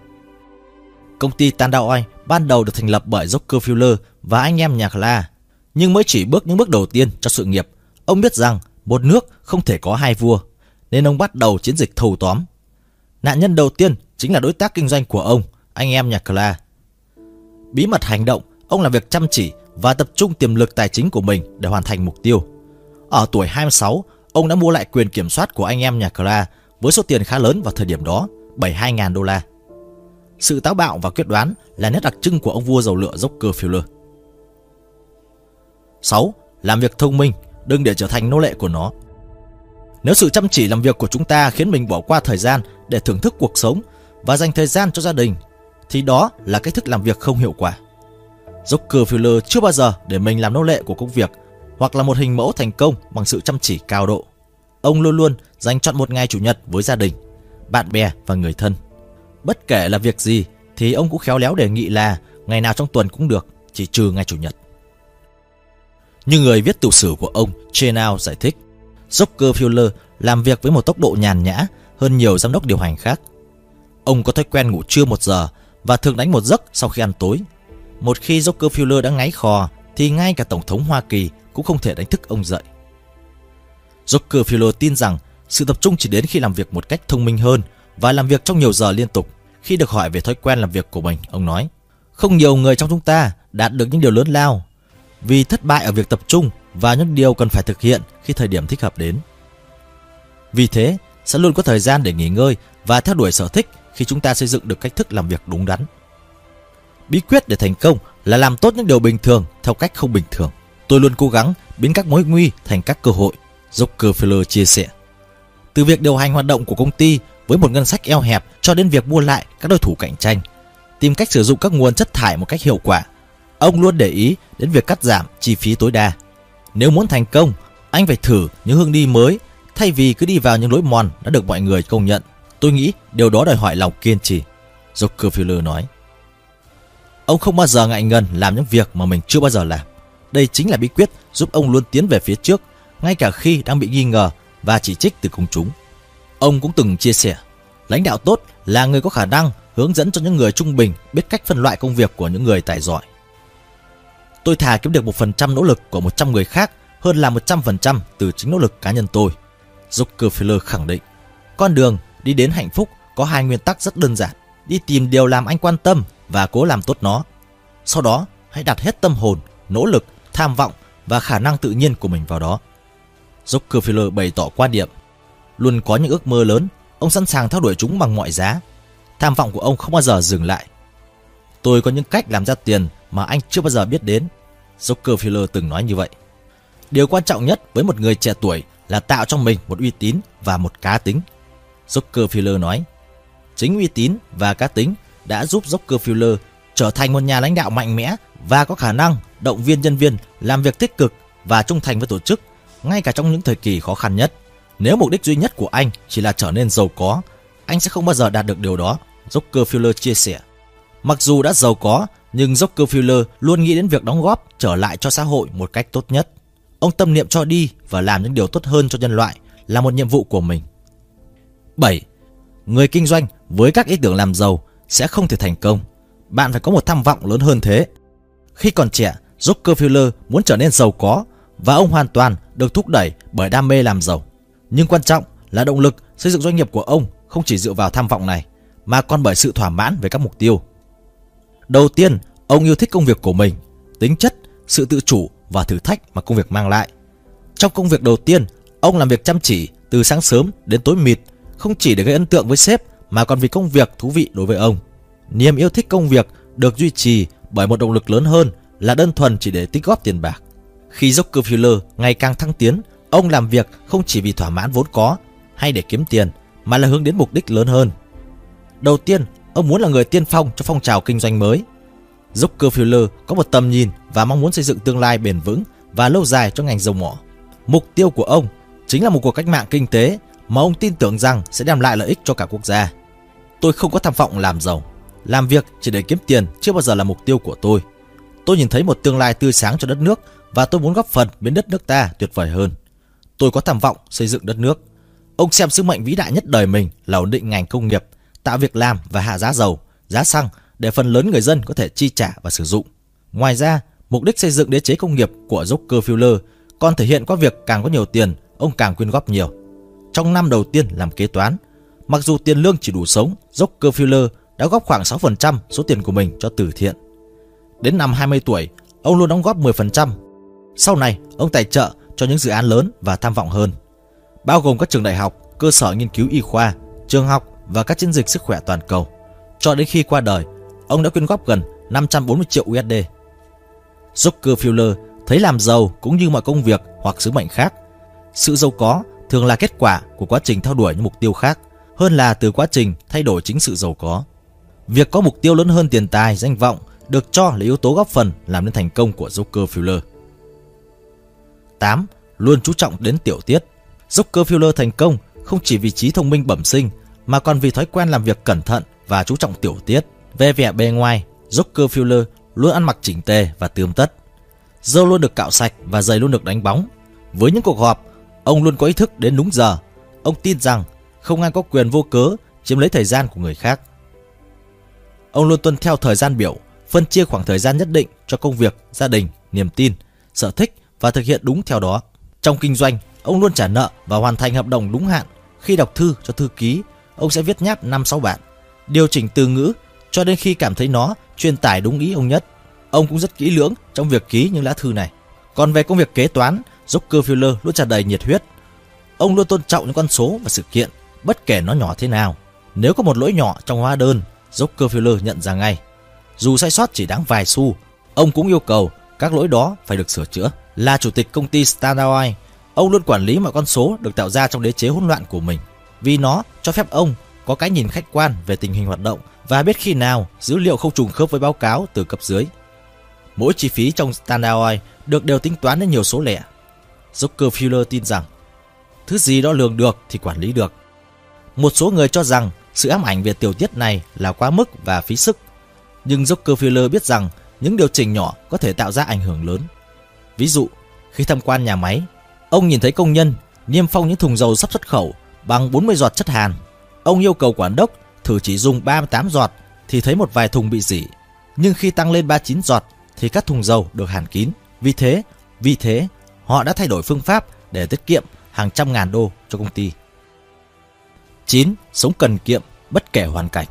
Công ty Tandaoi Oil ban đầu được thành lập bởi Rockefeller và anh em nhà Kla, nhưng mới chỉ bước những bước đầu tiên cho sự nghiệp. Ông biết rằng một nước không thể có hai vua, nên ông bắt đầu chiến dịch thâu tóm. Nạn nhân đầu tiên chính là đối tác kinh doanh của ông, anh em nhà Kla. Bí mật hành động, ông làm việc chăm chỉ và tập trung tiềm lực tài chính của mình để hoàn thành mục tiêu. Ở tuổi 26, ông đã mua lại quyền kiểm soát của anh em nhà Kla với số tiền khá lớn vào thời điểm đó, 72.000 đô la. Sự táo bạo và quyết đoán là nét đặc trưng của ông vua dầu lửa Rockefeller. 6. Làm việc thông minh, đừng để trở thành nô lệ của nó. Nếu sự chăm chỉ làm việc của chúng ta khiến mình bỏ qua thời gian để thưởng thức cuộc sống và dành thời gian cho gia đình, thì đó là cách thức làm việc không hiệu quả. Rockefeller chưa bao giờ để mình làm nô lệ của công việc hoặc là một hình mẫu thành công bằng sự chăm chỉ cao độ. Ông luôn luôn dành chọn một ngày chủ nhật với gia đình, bạn bè và người thân. Bất kể là việc gì thì ông cũng khéo léo đề nghị là ngày nào trong tuần cũng được, chỉ trừ ngày chủ nhật. Như người viết tiểu sử của ông Chenao giải thích, Rockefeller làm việc với một tốc độ nhàn nhã hơn nhiều giám đốc điều hành khác. Ông có thói quen ngủ trưa một giờ và thường đánh một giấc sau khi ăn tối. Một khi Rockefeller đã ngáy khò thì ngay cả Tổng thống Hoa Kỳ cũng không thể đánh thức ông dậy. Rockefeller tin rằng sự tập trung chỉ đến khi làm việc một cách thông minh hơn và làm việc trong nhiều giờ liên tục. Khi được hỏi về thói quen làm việc của mình, ông nói, không nhiều người trong chúng ta đạt được những điều lớn lao vì thất bại ở việc tập trung và những điều cần phải thực hiện khi thời điểm thích hợp đến. Vì thế, sẽ luôn có thời gian để nghỉ ngơi và theo đuổi sở thích khi chúng ta xây dựng được cách thức làm việc đúng đắn. Bí quyết để thành công là làm tốt những điều bình thường theo cách không bình thường. Tôi luôn cố gắng biến các mối nguy thành các cơ hội, Rockefeller chia sẻ. Từ việc điều hành hoạt động của công ty với một ngân sách eo hẹp cho đến việc mua lại các đối thủ cạnh tranh, tìm cách sử dụng các nguồn chất thải một cách hiệu quả. Ông luôn để ý đến việc cắt giảm chi phí tối đa. Nếu muốn thành công, anh phải thử những hướng đi mới thay vì cứ đi vào những lối mòn đã được mọi người công nhận. Tôi nghĩ điều đó đòi hỏi lòng kiên trì. Rockefeller nói. Ông không bao giờ ngại ngần làm những việc mà mình chưa bao giờ làm. Đây chính là bí quyết giúp ông luôn tiến về phía trước, ngay cả khi đang bị nghi ngờ và chỉ trích từ công chúng. Ông cũng từng chia sẻ, lãnh đạo tốt là người có khả năng hướng dẫn cho những người trung bình biết cách phân loại công việc của những người tài giỏi. Tôi thà kiếm được một phần trăm nỗ lực của 100 người khác hơn là 100% từ chính nỗ lực cá nhân tôi. Rockefeller khẳng định, con đường đi đến hạnh phúc có hai nguyên tắc rất đơn giản. Đi tìm điều làm anh quan tâm và cố làm tốt nó. Sau đó, hãy đặt hết tâm hồn, nỗ lực, tham vọng và khả năng tự nhiên của mình vào đó. Rockefeller bày tỏ quan điểm, luôn có những ước mơ lớn, ông sẵn sàng theo đuổi chúng bằng mọi giá. Tham vọng của ông không bao giờ dừng lại. Tôi có những cách làm ra tiền mà anh chưa bao giờ biết đến. Rockefeller từng nói như vậy. Điều quan trọng nhất với một người trẻ tuổi là tạo cho mình một uy tín và một cá tính. Rockefeller nói, chính uy tín và cá tính đã giúp Rockefeller trở thành một nhà lãnh đạo mạnh mẽ và có khả năng động viên nhân viên làm việc tích cực và trung thành với tổ chức ngay cả trong những thời kỳ khó khăn nhất. Nếu mục đích duy nhất của anh chỉ là trở nên giàu có, anh sẽ không bao giờ đạt được điều đó, Rockefeller chia sẻ. Mặc dù đã giàu có, nhưng Rockefeller luôn nghĩ đến việc đóng góp trở lại cho xã hội một cách tốt nhất. Ông tâm niệm cho đi và làm những điều tốt hơn cho nhân loại là một nhiệm vụ của mình. 7. Người kinh doanh với các ý tưởng làm giàu sẽ không thể thành công. Bạn phải có một tham vọng lớn hơn thế. Khi còn trẻ, Rockefeller muốn trở nên giàu có và ông hoàn toàn được thúc đẩy bởi đam mê làm giàu. Nhưng quan trọng là động lực xây dựng doanh nghiệp của ông không chỉ dựa vào tham vọng này mà còn bởi sự thỏa mãn về các mục tiêu. Đầu tiên, ông yêu thích công việc của mình, tính chất, sự tự chủ và thử thách mà công việc mang lại. Trong công việc đầu tiên, ông làm việc chăm chỉ từ sáng sớm đến tối mịt, không chỉ để gây ấn tượng với sếp mà còn vì công việc thú vị đối với ông. Niềm yêu thích công việc được duy trì bởi một động lực lớn hơn là đơn thuần chỉ để tích góp tiền bạc. Khi Rockefeller ngày càng thăng tiến, ông làm việc không chỉ vì thỏa mãn vốn có hay để kiếm tiền mà là hướng đến mục đích lớn hơn. Đầu tiên, ông muốn là người tiên phong cho phong trào kinh doanh mới. Rockefeller có một tầm nhìn và mong muốn xây dựng tương lai bền vững và lâu dài cho ngành dầu mỏ. Mục tiêu của ông chính là một cuộc cách mạng kinh tế mà ông tin tưởng rằng sẽ đem lại lợi ích cho cả quốc gia. Tôi không có tham vọng làm giàu. Làm việc chỉ để kiếm tiền chưa bao giờ là mục tiêu của tôi. Tôi nhìn thấy một tương lai tươi sáng cho đất nước và tôi muốn góp phần biến đất nước ta tuyệt vời hơn. Tôi có tham vọng xây dựng đất nước. Ông xem sứ mệnh vĩ đại nhất đời mình là ổn định ngành công nghiệp, tạo việc làm và hạ giá dầu, giá xăng để phần lớn người dân có thể chi trả và sử dụng. Ngoài ra, mục đích xây dựng đế chế công nghiệp của Rockefeller còn thể hiện qua việc càng có nhiều tiền, ông càng quyên góp nhiều. Trong năm đầu tiên làm kế toán, mặc dù tiền lương chỉ đủ sống, Rockefeller đã góp khoảng 6% số tiền của mình cho từ thiện. Đến năm 20 tuổi, ông luôn đóng góp 10%. Sau này, ông tài trợ cho những dự án lớn và tham vọng hơn, bao gồm các trường đại học, cơ sở nghiên cứu y khoa, trường học và các chiến dịch sức khỏe toàn cầu. Cho đến khi qua đời, ông đã quyên góp gần 540 triệu USD. Rockefeller thấy làm giàu cũng như mọi công việc hoặc sứ mệnh khác. Sự giàu có thường là kết quả của quá trình theo đuổi những mục tiêu khác hơn là từ quá trình thay đổi chính sự giàu có. Việc có mục tiêu lớn hơn tiền tài, danh vọng được cho là yếu tố góp phần làm nên thành công của Rockefeller. 8. Luôn chú trọng đến tiểu tiết. Rockefeller thành công không chỉ vì trí thông minh bẩm sinh mà còn vì thói quen làm việc cẩn thận và chú trọng tiểu tiết. Về vẻ bề ngoài, Rockefeller luôn ăn mặc chỉnh tề và tươm tất. Dâu luôn được cạo sạch và giày luôn được đánh bóng. Với những cuộc họp, ông luôn có ý thức đến đúng giờ. Ông tin rằng không ai có quyền vô cớ chiếm lấy thời gian của người khác. Ông luôn tuân theo thời gian biểu, phân chia khoảng thời gian nhất định cho công việc, gia đình, niềm tin, sở thích và thực hiện đúng theo đó. Trong kinh doanh, ông luôn trả nợ và hoàn thành hợp đồng đúng hạn. Khi đọc thư cho thư ký, ông sẽ viết nháp 5-6 bản, điều chỉnh từ ngữ cho đến khi cảm thấy nó truyền tải đúng ý ông nhất. Ông cũng rất kỹ lưỡng trong việc ký những lá thư này. Còn về công việc kế toán, Rockefeller luôn tràn đầy nhiệt huyết. Ông luôn tôn trọng những con số và sự kiện, bất kể nó nhỏ thế nào. Nếu có một lỗi nhỏ trong hóa đơn, Rockefeller nhận ra ngay. Dù sai sót chỉ đáng vài xu, ông cũng yêu cầu các lỗi đó phải được sửa chữa. Là chủ tịch công ty Standard Oil, ông luôn quản lý mọi con số được tạo ra trong đế chế hỗn loạn của mình, vì nó cho phép ông có cái nhìn khách quan về tình hình hoạt động và biết khi nào dữ liệu không trùng khớp với báo cáo từ cấp dưới. Mỗi chi phí trong Standard Oil được đều tính toán đến nhiều số lẻ. Rockefeller tin rằng thứ gì đo lường được thì quản lý được. Một số người cho rằng sự ám ảnh về tiểu tiết này là quá mức và phí sức. Nhưng Rockefeller biết rằng những điều chỉnh nhỏ có thể tạo ra ảnh hưởng lớn. Ví dụ, khi tham quan nhà máy, ông nhìn thấy công nhân niêm phong những thùng dầu sắp xuất khẩu bằng 40 giọt chất hàn. Ông yêu cầu quản đốc thử chỉ dùng 38 giọt thì thấy một vài thùng bị dỉ. Nhưng khi tăng lên 39 giọt thì các thùng dầu được hàn kín. Vì thế, vì thế họ đã thay đổi phương pháp để tiết kiệm hàng trăm ngàn đô cho công ty. 9. Sống cần kiệm bất kể hoàn cảnh.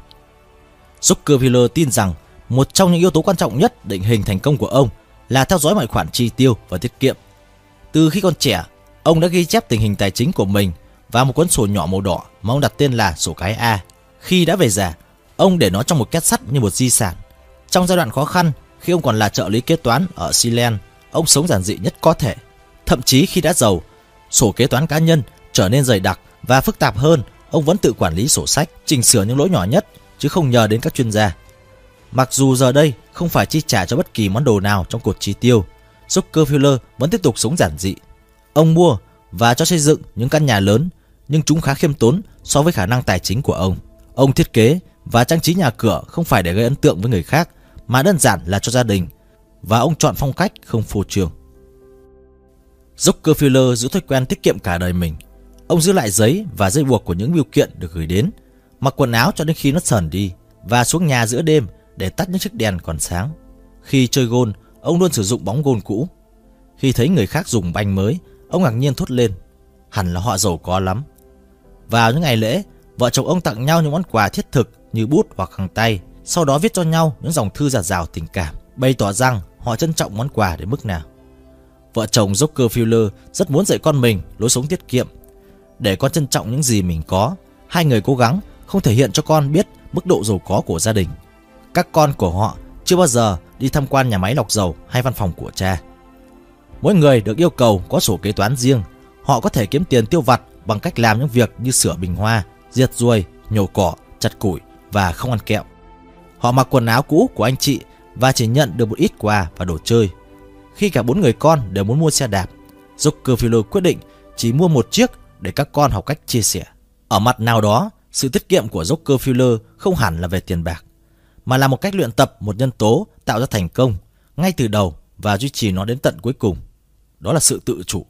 Zuckerberg tin rằng một trong những yếu tố quan trọng nhất định hình thành công của ông là theo dõi mọi khoản chi tiêu và tiết kiệm. Từ khi còn trẻ, ông đã ghi chép tình hình tài chính của mình vào một cuốn sổ nhỏ màu đỏ mà ông đặt tên là sổ cái A. Khi đã về già, ông để nó trong một két sắt như một di sản. Trong giai đoạn khó khăn, khi ông còn là trợ lý kế toán ở Sealand, ông sống giản dị nhất có thể. Thậm chí khi đã giàu, sổ kế toán cá nhân trở nên dày đặc và phức tạp hơn ông vẫn tự quản lý sổ sách, chỉnh sửa những lỗi nhỏ nhất chứ không nhờ đến các chuyên gia. Mặc dù giờ đây không phải chi trả cho bất kỳ món đồ nào trong cột chi tiêu, Rockefeller vẫn tiếp tục sống giản dị. Ông mua và cho xây dựng những căn nhà lớn, nhưng chúng khá khiêm tốn so với khả năng tài chính của ông. Ông thiết kế và trang trí nhà cửa không phải để gây ấn tượng với người khác, mà đơn giản là cho gia đình, và ông chọn phong cách không phô trương. Rockefeller giữ thói quen tiết kiệm cả đời mình. Ông giữ lại giấy và dây buộc của những biểu kiện được gửi đến, mặc quần áo cho đến khi nó sờn đi và xuống nhà giữa đêm để tắt những chiếc đèn còn sáng. Khi chơi gôn, ông luôn sử dụng bóng gôn cũ. Khi thấy người khác dùng banh mới, ông ngạc nhiên thốt lên, hẳn là họ giàu có lắm. Vào những ngày lễ, vợ chồng ông tặng nhau những món quà thiết thực như bút hoặc khăn tay, sau đó viết cho nhau những dòng thư giả rào tình cảm, bày tỏ rằng họ trân trọng món quà đến mức nào. Vợ chồng Rockefeller rất muốn dạy con mình lối sống tiết kiệm để con trân trọng những gì mình có. Hai người cố gắng không thể hiện cho con biết mức độ giàu có của gia đình. Các con của họ chưa bao giờ đi tham quan nhà máy lọc dầu hay văn phòng của cha. Mỗi người được yêu cầu có sổ kế toán riêng. Họ có thể kiếm tiền tiêu vặt bằng cách làm những việc như sửa bình hoa, diệt ruồi, nhổ cỏ, chặt củi và không ăn kẹo. Họ mặc quần áo cũ của anh chị và chỉ nhận được một ít quà và đồ chơi. Khi cả bốn người con đều muốn mua xe đạp, Rockefeller quyết định chỉ mua một chiếc để các con học cách chia sẻ. Ở mặt nào đó, sự tiết kiệm của Rockefeller không hẳn là về tiền bạc, mà là một cách luyện tập một nhân tố tạo ra thành công ngay từ đầu và duy trì nó đến tận cuối cùng. Đó là sự tự chủ.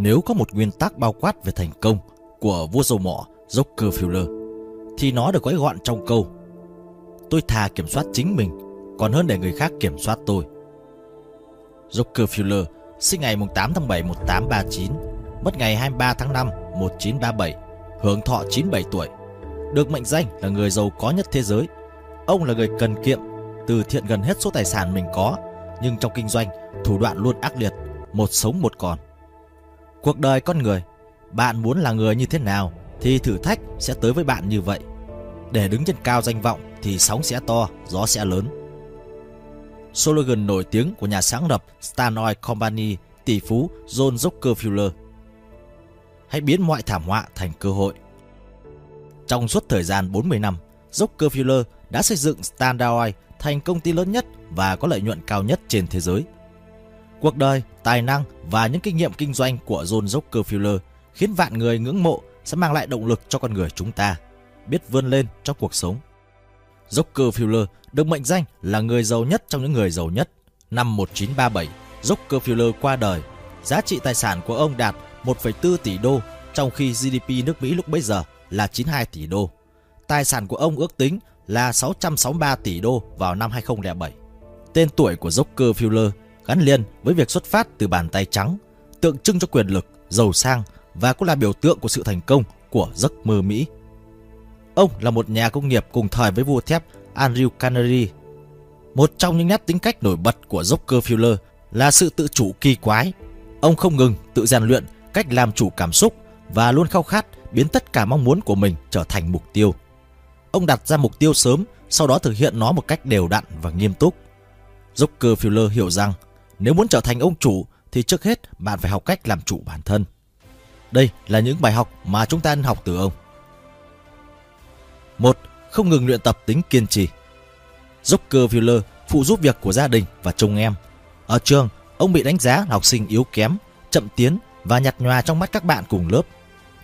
Nếu có một nguyên tắc bao quát về thành công của vua dầu mỏ Rockefeller, thì nó được gói gọn trong câu Tôi thà kiểm soát chính mình, còn hơn để người khác kiểm soát tôi. Rockefeller sinh ngày 8 tháng 7 1839, mất ngày 23 tháng 5 1937, hưởng thọ 97 tuổi. Được mệnh danh là người giàu có nhất thế giới. Ông là người cần kiệm, từ thiện gần hết số tài sản mình có, nhưng trong kinh doanh, thủ đoạn luôn ác liệt, một sống một còn. Cuộc đời con người, bạn muốn là người như thế nào thì thử thách sẽ tới với bạn như vậy. Để đứng trên cao danh vọng thì sóng sẽ to, gió sẽ lớn. Slogan nổi tiếng của nhà sáng lập Stan Oil Company tỷ phú John Rockefeller. Hãy biến mọi thảm họa thành cơ hội. Trong suốt thời gian 40 năm, Rockefeller đã xây dựng Standard Oil thành công ty lớn nhất và có lợi nhuận cao nhất trên thế giới. Cuộc đời, tài năng và những kinh nghiệm kinh doanh của John Rockefeller khiến vạn người ngưỡng mộ sẽ mang lại động lực cho con người chúng ta, biết vươn lên trong cuộc sống. Rockefeller được mệnh danh là người giàu nhất trong những người giàu nhất. Năm 1937, Rockefeller qua đời. Giá trị tài sản của ông đạt 1,4 tỷ đô, trong khi GDP nước Mỹ lúc bấy giờ là 92 tỷ đô. Tài sản của ông ước tính là 663 tỷ đô vào năm 2007. Tên tuổi của Rockefeller gắn liền với việc xuất phát từ bàn tay trắng, tượng trưng cho quyền lực, giàu sang và cũng là biểu tượng của sự thành công của giấc mơ Mỹ. Ông là một nhà công nghiệp cùng thời với vua thép Andrew Carnegie. Một trong những nét tính cách nổi bật của Rockefeller là sự tự chủ kỳ quái. Ông không ngừng tự rèn luyện cách làm chủ cảm xúc và luôn khao khát biến tất cả mong muốn của mình trở thành mục tiêu. Ông đặt ra mục tiêu sớm, sau đó thực hiện nó một cách đều đặn và nghiêm túc. Rockefeller hiểu rằng nếu muốn trở thành ông chủ thì trước hết bạn phải học cách làm chủ bản thân. Đây là những bài học mà chúng ta nên học từ ông. một Không ngừng luyện tập tính kiên trì. Rockefeller phụ giúp việc của gia đình và chồng em. Ở trường, ông bị đánh giá là học sinh yếu kém, chậm tiến và nhạt nhòa trong mắt các bạn cùng lớp.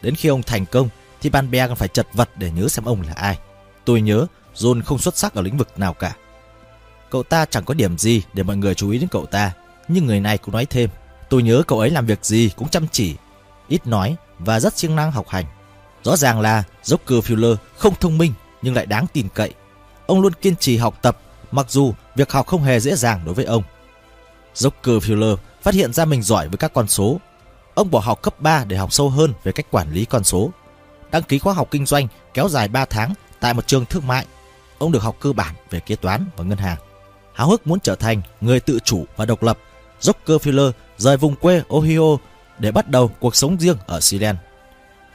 Đến khi ông thành công thì bạn bè còn phải chật vật để nhớ xem ông là ai. Tôi nhớ John không xuất sắc ở lĩnh vực nào cả. Cậu ta chẳng có điểm gì để mọi người chú ý đến cậu ta. Nhưng người này cũng nói thêm, tôi nhớ cậu ấy làm việc gì cũng chăm chỉ, ít nói và rất siêng năng học hành. Rõ ràng là Rockefeller không thông minh nhưng lại đáng tin cậy. Ông luôn kiên trì học tập, mặc dù việc học không hề dễ dàng đối với ông. Rockefeller phát hiện ra mình giỏi với các con số. Ông bỏ học cấp 3 để học sâu hơn về cách quản lý con số. Đăng ký khóa học kinh doanh kéo dài 3 tháng tại một trường thương mại. Ông được học cơ bản về kế toán và ngân hàng. Háo hức muốn trở thành người tự chủ và độc lập, Rockefeller rời vùng quê Ohio để bắt đầu cuộc sống riêng ở Sealand.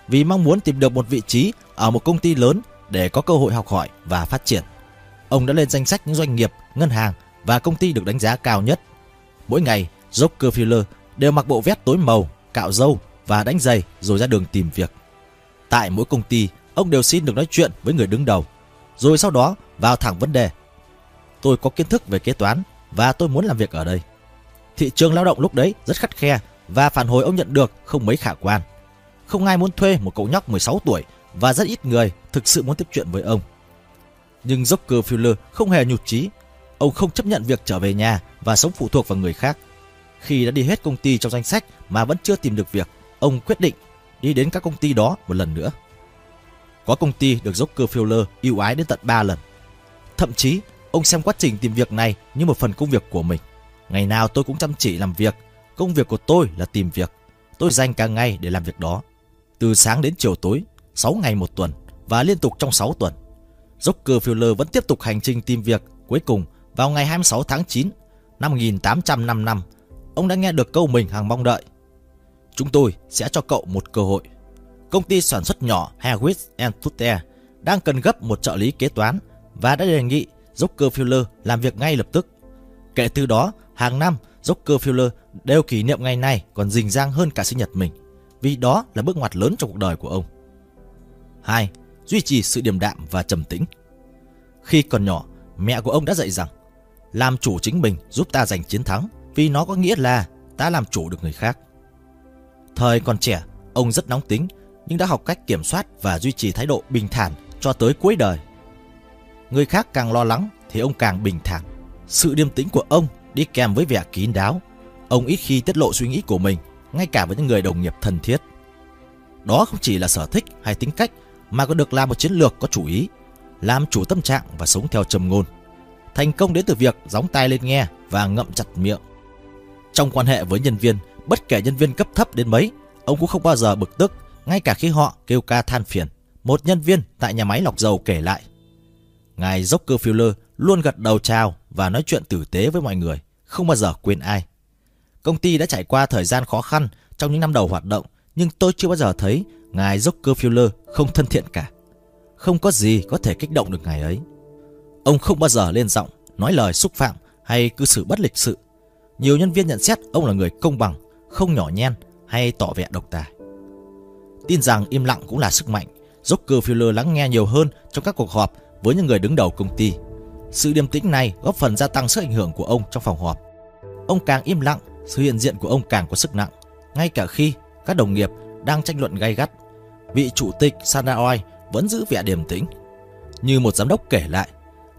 Vì mong muốn tìm được một vị trí ở một công ty lớn để có cơ hội học hỏi và phát triển. Ông đã lên danh sách những doanh nghiệp, ngân hàng và công ty được đánh giá cao nhất. Mỗi ngày, Rockefeller đều mặc bộ vest tối màu, cạo râu và đánh giày rồi ra đường tìm việc. Tại mỗi công ty, ông đều xin được nói chuyện với người đứng đầu, rồi sau đó vào thẳng vấn đề. Tôi có kiến thức về kế toán và tôi muốn làm việc ở đây. Thị trường lao động lúc đấy rất khắt khe và phản hồi ông nhận được không mấy khả quan. Không ai muốn thuê một cậu nhóc 16 tuổi và rất ít người thực sự muốn tiếp chuyện với ông. Nhưng Rockefeller không hề nhụt chí. Ông không chấp nhận việc trở về nhà và sống phụ thuộc vào người khác. Khi đã đi hết công ty trong danh sách mà vẫn chưa tìm được việc, ông quyết định đi đến các công ty đó một lần nữa. Có công ty được Rockefeller yêu ái đến tận 3 lần. Thậm chí, ông xem quá trình tìm việc này như một phần công việc của mình. Ngày nào tôi cũng chăm chỉ làm việc. Công việc của tôi là tìm việc. Tôi dành cả ngày để làm việc đó. Từ sáng đến chiều tối, 6 ngày một tuần và liên tục trong 6 tuần. Rockefeller vẫn tiếp tục hành trình tìm việc. Cuối cùng, vào ngày 26 tháng 9 năm 1855, ông đã nghe được câu mình hàng mong đợi. Chúng tôi sẽ cho cậu một cơ hội. Công ty sản xuất nhỏ Harris Tutte đang cần gấp một trợ lý kế toán và đã đề nghị Rockefeller làm việc ngay lập tức. Kể từ đó, hàng năm Rockefeller đều kỷ niệm ngày này còn rình rang hơn cả sinh nhật mình, vì đó là bước ngoặt lớn trong cuộc đời của ông. 2. Duy trì sự điềm đạm và trầm tĩnh. Khi còn nhỏ, mẹ của ông đã dạy rằng làm chủ chính mình giúp ta giành chiến thắng vì nó có nghĩa là ta làm chủ được người khác. Thời còn trẻ, ông rất nóng tính nhưng đã học cách kiểm soát và duy trì thái độ bình thản cho tới cuối đời. Người khác càng lo lắng thì ông càng bình thản. Sự điềm tĩnh của ông đi kèm với vẻ kín đáo. Ông ít khi tiết lộ suy nghĩ của mình, ngay cả với những người đồng nghiệp thân thiết. Đó không chỉ là sở thích hay tính cách mà còn được làm một chiến lược có chủ ý, làm chủ tâm trạng và sống theo trầm ngôn. Thành công đến từ việc gióng tai lên nghe và ngậm chặt miệng. Trong quan hệ với nhân viên, bất kể nhân viên cấp thấp đến mấy, ông cũng không bao giờ bực tức, ngay cả khi họ kêu ca than phiền. Một nhân viên tại nhà máy lọc dầu kể lại. Ngài Rockefeller luôn gật đầu chào và nói chuyện tử tế với mọi người, không bao giờ quên ai. Công ty đã trải qua thời gian khó khăn trong những năm đầu hoạt động, nhưng tôi chưa bao giờ thấy ngài Rockefeller không thân thiện cả. Không có gì có thể kích động được ngài ấy. Ông không bao giờ lên giọng, nói lời xúc phạm hay cư xử bất lịch sự. Nhiều nhân viên nhận xét ông là người công bằng, không nhỏ nhen hay tỏ vẻ độc tài. Tin rằng im lặng cũng là sức mạnh, Rockefeller lắng nghe nhiều hơn trong các cuộc họp với những người đứng đầu công ty. Sự điềm tĩnh này góp phần gia tăng sức ảnh hưởng của ông trong phòng họp. Ông càng im lặng, sự hiện diện của ông càng có sức nặng, ngay cả khi các đồng nghiệp đang tranh luận gay gắt. Vị chủ tịch Sanaoi vẫn giữ vẻ điềm tĩnh. Như một giám đốc kể lại,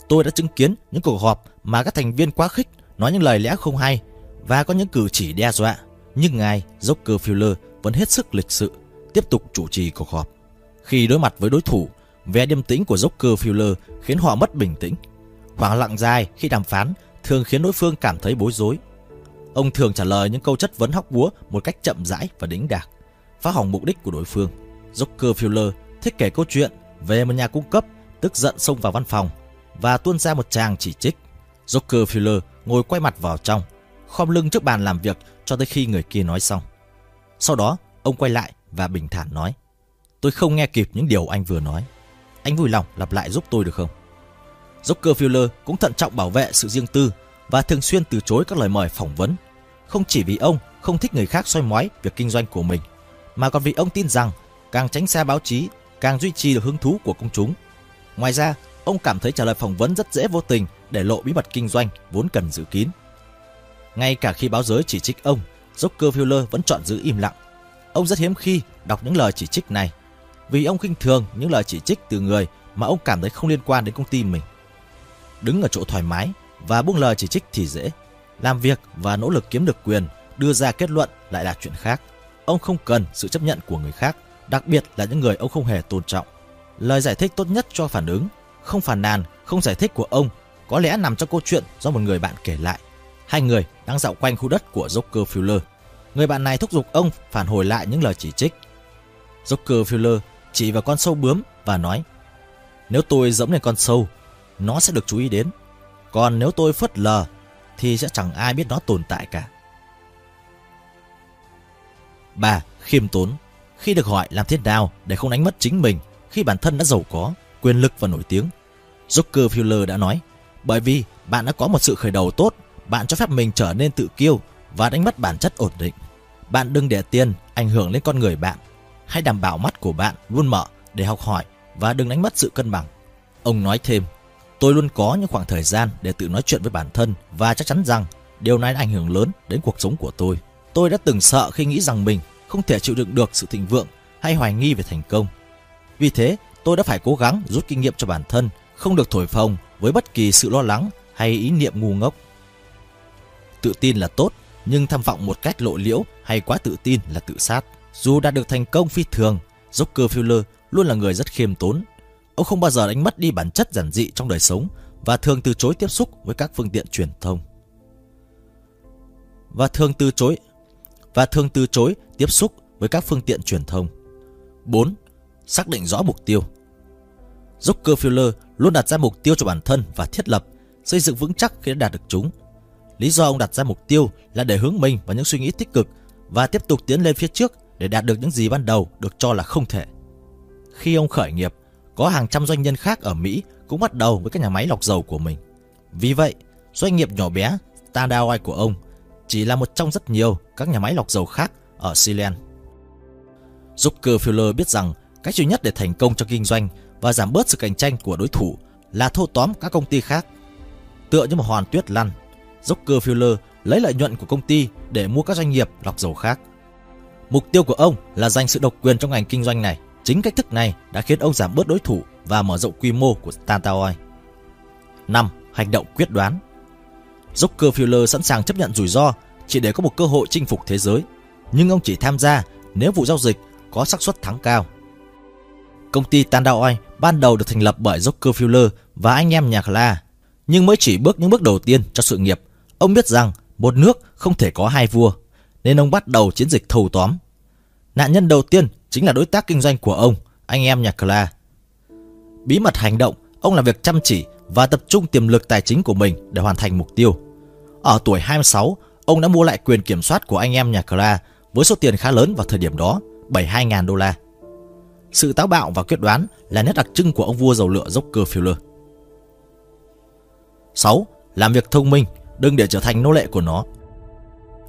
tôi đã chứng kiến những cuộc họp mà các thành viên quá khích nói những lời lẽ không hay và có những cử chỉ đe dọa. Nhưng ngài Rockefeller vẫn hết sức lịch sự, tiếp tục chủ trì cuộc họp. Khi đối mặt với đối thủ, vẻ điềm tĩnh của Rockefeller khiến họ mất bình tĩnh. Khoảng lặng dài khi đàm phán thường khiến đối phương cảm thấy bối rối. Ông thường trả lời những câu chất vấn hóc búa một cách chậm rãi và đĩnh đạc, phá hỏng mục đích của đối phương. Rockefeller thích kể câu chuyện về một nhà cung cấp tức giận xông vào văn phòng và tuôn ra một tràng chỉ trích. Rockefeller ngồi quay mặt vào trong, khom lưng trước bàn làm việc cho tới khi người kia nói xong. Sau đó, ông quay lại và bình thản nói. Tôi không nghe kịp những điều anh vừa nói. Anh vui lòng lặp lại giúp tôi được không? Rockefeller cũng thận trọng bảo vệ sự riêng tư và thường xuyên từ chối các lời mời phỏng vấn. Không chỉ vì ông không thích người khác soi mói việc kinh doanh của mình, mà còn vì ông tin rằng càng tránh xa báo chí, càng duy trì được hứng thú của công chúng. Ngoài ra, ông cảm thấy trả lời phỏng vấn rất dễ vô tình để lộ bí mật kinh doanh vốn cần giữ kín. Ngay cả khi báo giới chỉ trích ông, Rockefeller vẫn chọn giữ im lặng. Ông rất hiếm khi đọc những lời chỉ trích này, vì ông khinh thường những lời chỉ trích từ người mà ông cảm thấy không liên quan đến công ty mình. Đứng ở chỗ thoải mái và buông lời chỉ trích thì dễ, làm việc và nỗ lực kiếm được quyền, đưa ra kết luận lại là chuyện khác. Ông không cần sự chấp nhận của người khác, đặc biệt là những người ông không hề tôn trọng. Lời giải thích tốt nhất cho phản ứng, không phản nàn, không giải thích của ông có lẽ nằm trong câu chuyện do một người bạn kể lại. Hai người đang dạo quanh khu đất của Rockefeller. Người bạn này thúc giục ông phản hồi lại những lời chỉ trích. Rockefeller chỉ vào con sâu bướm và nói Nếu tôi giống lên con sâu, nó sẽ được chú ý đến. Còn nếu tôi phớt lờ, thì sẽ chẳng ai biết nó tồn tại cả. 3. Khiêm tốn Khi được hỏi làm thế nào để không đánh mất chính mình khi bản thân đã giàu có, quyền lực và nổi tiếng, Rockefeller đã nói bởi vì bạn đã có một sự khởi đầu tốt, bạn cho phép mình trở nên tự kiêu và đánh mất bản chất ổn định. Bạn đừng để tiền ảnh hưởng lên con người bạn. Hãy đảm bảo mắt của bạn luôn mở để học hỏi và đừng đánh mất sự cân bằng. Ông nói thêm, tôi luôn có những khoảng thời gian để tự nói chuyện với bản thân và chắc chắn rằng điều này đã ảnh hưởng lớn đến cuộc sống của tôi. Tôi đã từng sợ khi nghĩ rằng mình không thể chịu đựng được sự thịnh vượng hay hoài nghi về thành công. Vì thế, tôi đã phải cố gắng rút kinh nghiệm cho bản thân, không được thổi phồng với bất kỳ sự lo lắng hay ý niệm ngu ngốc. Tự tin là tốt, nhưng tham vọng một cách lộ liễu hay quá tự tin là tự sát. Dù đạt được thành công phi thường, Rockefeller luôn là người rất khiêm tốn. Ông không bao giờ đánh mất đi bản chất giản dị trong đời sống và thường từ chối tiếp xúc với các phương tiện truyền thông. Và thường từ chối và thường từ chối tiếp xúc với các phương tiện truyền thông. 4. Xác định rõ mục tiêu. Rockefeller luôn đặt ra mục tiêu cho bản thân và thiết lập, xây dựng vững chắc khi đã đạt được chúng. Lý do ông đặt ra mục tiêu là để hướng mình vào những suy nghĩ tích cực và tiếp tục tiến lên phía trước để đạt được những gì ban đầu được cho là không thể. Khi ông khởi nghiệp, có hàng trăm doanh nhân khác ở Mỹ cũng bắt đầu với các nhà máy lọc dầu của mình. Vì vậy, doanh nghiệp nhỏ bé Standard Oil của ông chỉ là một trong rất nhiều các nhà máy lọc dầu khác ở Sealand. Fuller biết rằng cách duy nhất để thành công trong kinh doanh và giảm bớt sự cạnh tranh của đối thủ là thâu tóm các công ty khác. Tựa như một hoàn tuyết lăn, Rockefeller lấy lợi nhuận của công ty để mua các doanh nghiệp lọc dầu khác. Mục tiêu của ông là giành sự độc quyền trong ngành kinh doanh này. Chính cách thức này đã khiến ông giảm bớt đối thủ và mở rộng quy mô của Tantaoi. 5. Hành động quyết đoán Rockefeller sẵn sàng chấp nhận rủi ro chỉ để có một cơ hội chinh phục thế giới. nhưng ông chỉ tham gia nếu vụ giao dịch có xác suất thắng cao. Công ty Tandaoi ban đầu được thành lập bởi Rockefeller và anh em nhà Kla, nhưng mới chỉ bước những bước đầu tiên cho sự nghiệp. Ông biết rằng một nước không thể có hai vua, nên ông bắt đầu chiến dịch thâu tóm. Nạn nhân đầu tiên chính là đối tác kinh doanh của ông, anh em nhà Clara. Bí mật hành động, ông làm việc chăm chỉ và tập trung tiềm lực tài chính của mình để hoàn thành mục tiêu. Ở tuổi 26, ông đã mua lại quyền kiểm soát của anh em nhà Clara với số tiền khá lớn vào thời điểm đó, 72.000 đô la. Sự táo bạo và quyết đoán là nét đặc trưng của ông vua dầu lửa Rockefeller. 6. Làm việc thông minh, đừng để trở thành nô lệ của nó.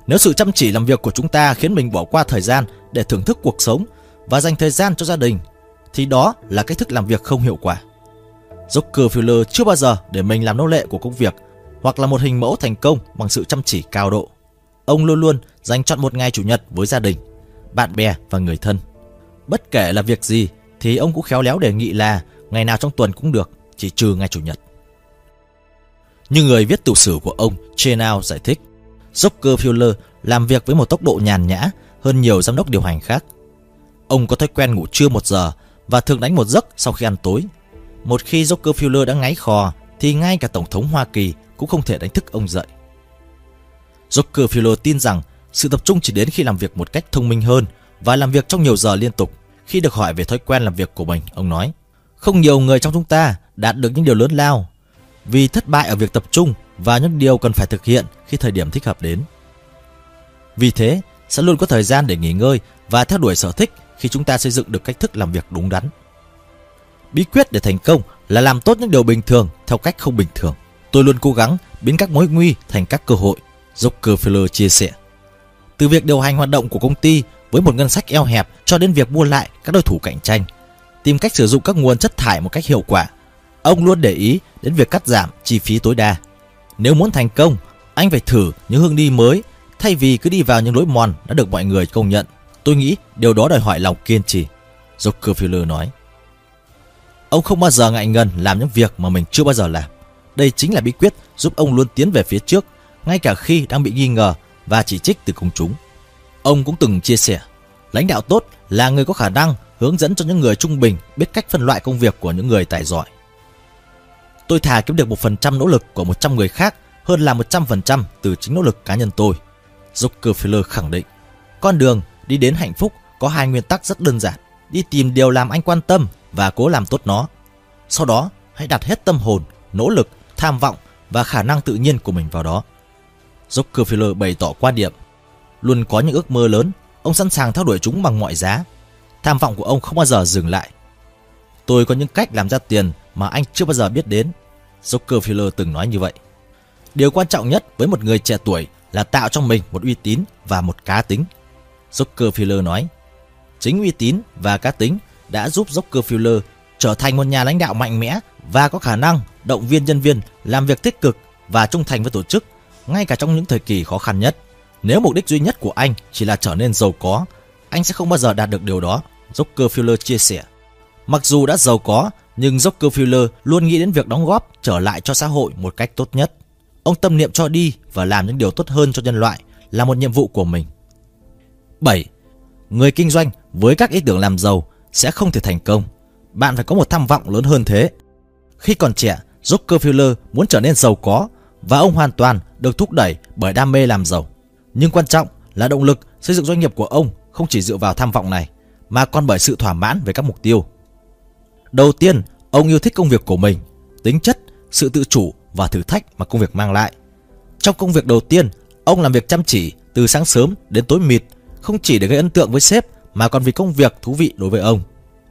Nếu sự chăm chỉ làm việc của chúng ta khiến mình bỏ qua thời gian để thưởng thức cuộc sống và dành thời gian cho gia đình, thì đó là cách thức làm việc không hiệu quả. Rockefeller chưa bao giờ để mình làm nô lệ của công việc hoặc là một hình mẫu thành công bằng sự chăm chỉ cao độ. Ông luôn luôn dành chọn một ngày chủ nhật với gia đình, bạn bè và người thân. Bất kể là việc gì thì ông cũng khéo léo đề nghị là ngày nào trong tuần cũng được, chỉ trừ ngày chủ nhật. Như người viết tiểu sử của ông Chenao giải thích, Rockefeller làm việc với một tốc độ nhàn nhã hơn nhiều giám đốc điều hành khác. Ông có thói quen ngủ trưa một giờ và thường đánh một giấc sau khi ăn tối. Một khi Rockefeller đã ngáy khò thì ngay cả Tổng thống Hoa Kỳ cũng không thể đánh thức ông dậy. Rockefeller tin rằng sự tập trung chỉ đến khi làm việc một cách thông minh hơn và làm việc trong nhiều giờ liên tục. Khi được hỏi về thói quen làm việc của mình, ông nói, không nhiều người trong chúng ta đạt được những điều lớn lao vì thất bại ở việc tập trung và những điều cần phải thực hiện khi thời điểm thích hợp đến. Vì thế, sẽ luôn có thời gian để nghỉ ngơi và theo đuổi sở thích khi chúng ta xây dựng được cách thức làm việc đúng đắn. Bí quyết để thành công là làm tốt những điều bình thường theo cách không bình thường. Tôi luôn cố gắng biến các mối nguy thành các cơ hội, Rockefeller chia sẻ. Từ việc điều hành hoạt động của công ty với một ngân sách eo hẹp cho đến việc mua lại các đối thủ cạnh tranh, tìm cách sử dụng các nguồn chất thải một cách hiệu quả. Ông luôn để ý đến việc cắt giảm chi phí tối đa. Nếu muốn thành công, anh phải thử những hướng đi mới thay vì cứ đi vào những lối mòn đã được mọi người công nhận. Tôi nghĩ điều đó đòi hỏi lòng kiên trì. Rockefeller nói. Ông không bao giờ ngại ngần làm những việc mà mình chưa bao giờ làm. Đây chính là bí quyết giúp ông luôn tiến về phía trước, ngay cả khi đang bị nghi ngờ và chỉ trích từ công chúng. Ông cũng từng chia sẻ, lãnh đạo tốt là người có khả năng hướng dẫn cho những người trung bình biết cách phân loại công việc của những người tài giỏi. Tôi thà kiếm được một phần trăm nỗ lực của 100 người khác hơn là 100% từ chính nỗ lực cá nhân tôi. Rockefeller khẳng định, con đường đi đến hạnh phúc có hai nguyên tắc rất đơn giản. Đi tìm điều làm anh quan tâm và cố làm tốt nó. Sau đó, hãy đặt hết tâm hồn, nỗ lực, tham vọng và khả năng tự nhiên của mình vào đó. Rockefeller bày tỏ quan điểm, luôn có những ước mơ lớn, ông sẵn sàng theo đuổi chúng bằng mọi giá. Tham vọng của ông không bao giờ dừng lại. Tôi có những cách làm ra tiền mà anh chưa bao giờ biết đến. Rockefeller từng nói như vậy. Điều quan trọng nhất với một người trẻ tuổi là tạo cho mình một uy tín và một cá tính. Rockefeller nói, chính uy tín và cá tính đã giúp Rockefeller trở thành một nhà lãnh đạo mạnh mẽ và có khả năng động viên nhân viên làm việc tích cực và trung thành với tổ chức ngay cả trong những thời kỳ khó khăn nhất. Nếu mục đích duy nhất của anh chỉ là trở nên giàu có, anh sẽ không bao giờ đạt được điều đó, Rockefeller chia sẻ. Mặc dù đã giàu có, nhưng Rockefeller luôn nghĩ đến việc đóng góp trở lại cho xã hội một cách tốt nhất. Ông tâm niệm cho đi và làm những điều tốt hơn cho nhân loại là một nhiệm vụ của mình. 7. Người kinh doanh với các ý tưởng làm giàu sẽ không thể thành công. Bạn phải có một tham vọng lớn hơn thế. Khi còn trẻ, Rockefeller muốn trở nên giàu có và ông hoàn toàn được thúc đẩy bởi đam mê làm giàu. Nhưng quan trọng là động lực xây dựng doanh nghiệp của ông không chỉ dựa vào tham vọng này mà còn bởi sự thỏa mãn về các mục tiêu. Đầu tiên, ông yêu thích công việc của mình, tính chất, sự tự chủ và thử thách mà công việc mang lại. Trong công việc đầu tiên, ông làm việc chăm chỉ từ sáng sớm đến tối mịt, không chỉ để gây ấn tượng với sếp mà còn vì công việc thú vị đối với ông.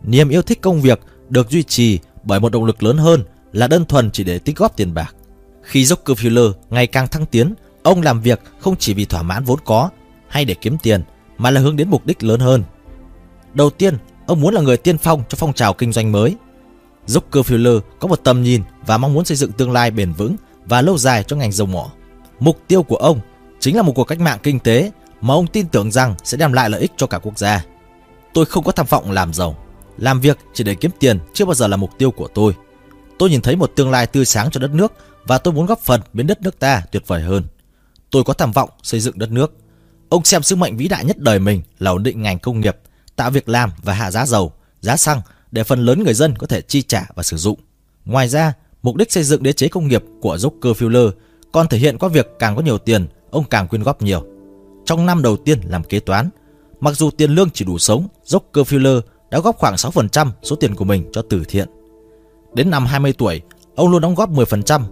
Niềm yêu thích công việc được duy trì bởi một động lực lớn hơn là đơn thuần chỉ để tích góp tiền bạc. Khi Rockefeller ngày càng thăng tiến, ông làm việc không chỉ vì thỏa mãn vốn có hay để kiếm tiền mà là hướng đến mục đích lớn hơn. Đầu tiên, ông muốn là người tiên phong cho phong trào kinh doanh mới. Rockefeller có một tầm nhìn và mong muốn xây dựng tương lai bền vững và lâu dài cho ngành dầu mỏ. Mục tiêu của ông chính là một cuộc cách mạng kinh tế mà ông tin tưởng rằng sẽ đem lại lợi ích cho cả quốc gia. Tôi không có tham vọng làm giàu. Làm việc chỉ để kiếm tiền chưa bao giờ là mục tiêu của tôi. Tôi nhìn thấy một tương lai tươi sáng cho đất nước và tôi muốn góp phần biến đất nước ta tuyệt vời hơn. Tôi có tham vọng xây dựng đất nước. Ông xem sứ mệnh vĩ đại nhất đời mình là ổn định ngành công nghiệp, tạo việc làm và hạ giá dầu, giá xăng để phần lớn người dân có thể chi trả và sử dụng. Ngoài ra, mục đích xây dựng đế chế công nghiệp của Rockefeller còn thể hiện qua việc càng có nhiều tiền, ông càng quyên góp nhiều. Trong năm đầu tiên làm kế toán, mặc dù tiền lương chỉ đủ sống, Rockefeller đã góp khoảng 6% số tiền của mình cho từ thiện. Đến năm 20 tuổi, ông luôn đóng góp 10%.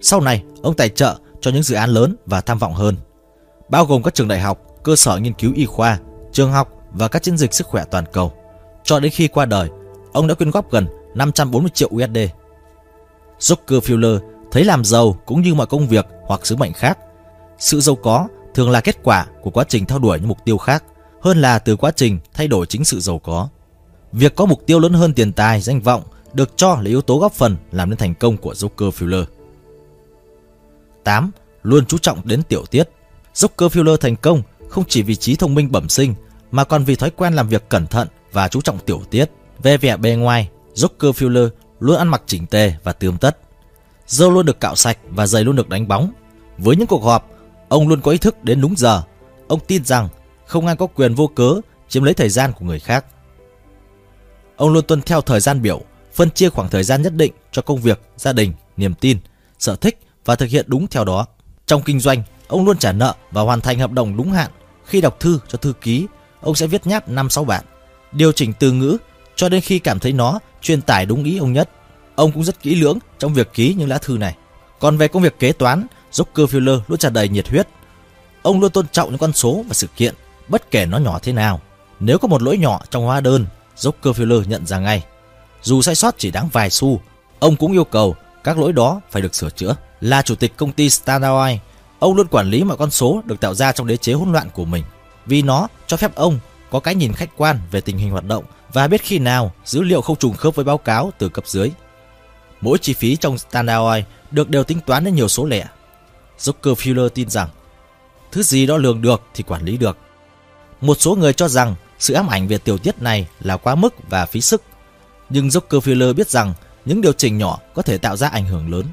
Sau này, ông tài trợ cho những dự án lớn và tham vọng hơn, bao gồm các trường đại học, cơ sở nghiên cứu y khoa, trường học và các chiến dịch sức khỏe toàn cầu. Cho đến khi qua đời, ông đã quyên góp gần 540 triệu USD. Rockefeller thấy làm giàu cũng như mọi công việc hoặc sứ mệnh khác. Sự giàu có thường là kết quả của quá trình theo đuổi những mục tiêu khác hơn là từ quá trình thay đổi chính sự giàu có. Việc có mục tiêu lớn hơn tiền tài, danh vọng được cho là yếu tố góp phần làm nên thành công của Rockefeller. 8. Luôn chú trọng đến tiểu tiết. Rockefeller thành công không chỉ vì trí thông minh bẩm sinh mà còn vì thói quen làm việc cẩn thận và chú trọng tiểu tiết. Về vẻ bề ngoài, Rockefeller luôn ăn mặc chỉnh tề và tươm tất. Dâu luôn được cạo sạch và giày luôn được đánh bóng. Với những cuộc họp, ông luôn có ý thức đến đúng giờ. Ông tin rằng không ai có quyền vô cớ chiếm lấy thời gian của người khác. Ông luôn tuân theo thời gian biểu, phân chia khoảng thời gian nhất định cho công việc, gia đình, niềm tin, sở thích và thực hiện đúng theo đó. Trong kinh doanh, ông luôn trả nợ và hoàn thành hợp đồng đúng hạn. Khi đọc thư cho thư ký, ông sẽ viết nháp 5-6 bản, điều chỉnh từ ngữ cho đến khi cảm thấy nó truyền tải đúng ý ông nhất. Ông cũng rất kỹ lưỡng trong việc ký những lá thư này. Còn về công việc kế toán, Rockefeller luôn tràn đầy nhiệt huyết. Ông luôn tôn trọng những con số và sự kiện, bất kể nó nhỏ thế nào. Nếu có một lỗi nhỏ trong hóa đơn, Rockefeller nhận ra ngay. Dù sai sót chỉ đáng vài xu, ông cũng yêu cầu các lỗi đó phải được sửa chữa. Là chủ tịch công ty Standard Oil, ông luôn quản lý mọi con số được tạo ra trong đế chế hỗn loạn của mình, vì nó cho phép ông có cái nhìn khách quan về tình hình hoạt động và biết khi nào dữ liệu không trùng khớp với báo cáo từ cấp dưới. Mỗi chi phí trong Standard Oil được đều tính toán đến nhiều số lẻ. Rockefeller tin rằng thứ gì đó lường được thì quản lý được. Một số người cho rằng sự ám ảnh về tiểu tiết này là quá mức và phí sức. Nhưng Rockefeller biết rằng những điều chỉnh nhỏ có thể tạo ra ảnh hưởng lớn.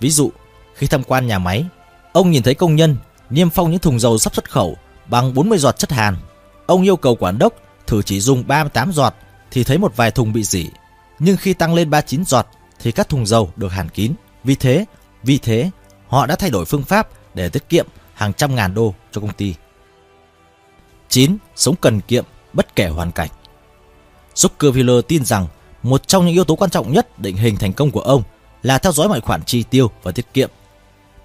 Ví dụ, khi tham quan nhà máy, ông nhìn thấy công nhân niêm phong những thùng dầu sắp xuất khẩu bằng 40 giọt chất hàn. Ông yêu cầu quản đốc thử chỉ dùng 38 giọt thì thấy một vài thùng bị dỉ. Nhưng khi tăng lên 39 giọt thì các thùng dầu được hàn kín. Vì thế, vì thế họ đã thay đổi phương pháp để tiết kiệm hàng trăm ngàn đô cho công ty. 9. Sống cần kiệm bất kể hoàn cảnh. Zuckerviller tin rằng một trong những yếu tố quan trọng nhất định hình thành công của ông là theo dõi mọi khoản chi tiêu và tiết kiệm.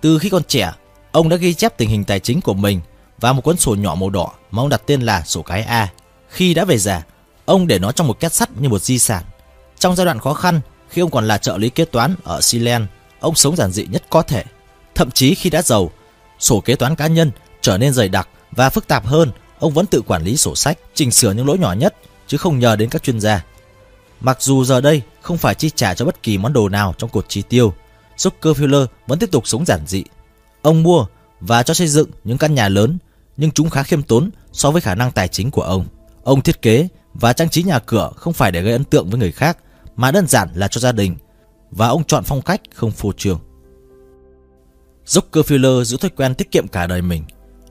Từ khi còn trẻ, ông đã ghi chép tình hình tài chính của mình và một cuốn sổ nhỏ màu đỏ mà ông đặt tên là sổ cái A. Khi đã về già, ông để nó trong một két sắt như một di sản. Trong giai đoạn khó khăn, khi ông còn là trợ lý kế toán ở Sealand, ông sống giản dị nhất có thể. Thậm chí khi đã giàu, sổ kế toán cá nhân trở nên dày đặc và phức tạp hơn ông vẫn tự quản lý sổ sách, chỉnh sửa những lỗi nhỏ nhất, chứ không nhờ đến các chuyên gia. Mặc dù giờ đây không phải chi trả cho bất kỳ món đồ nào trong cột chi tiêu, Rockefeller vẫn tiếp tục sống giản dị. Ông mua và cho xây dựng những căn nhà lớn, nhưng chúng khá khiêm tốn so với khả năng tài chính của ông. Ông thiết kế và trang trí nhà cửa không phải để gây ấn tượng với người khác, mà đơn giản là cho gia đình, và ông chọn phong cách không phô trương. Rockefeller giữ thói quen tiết kiệm cả đời mình.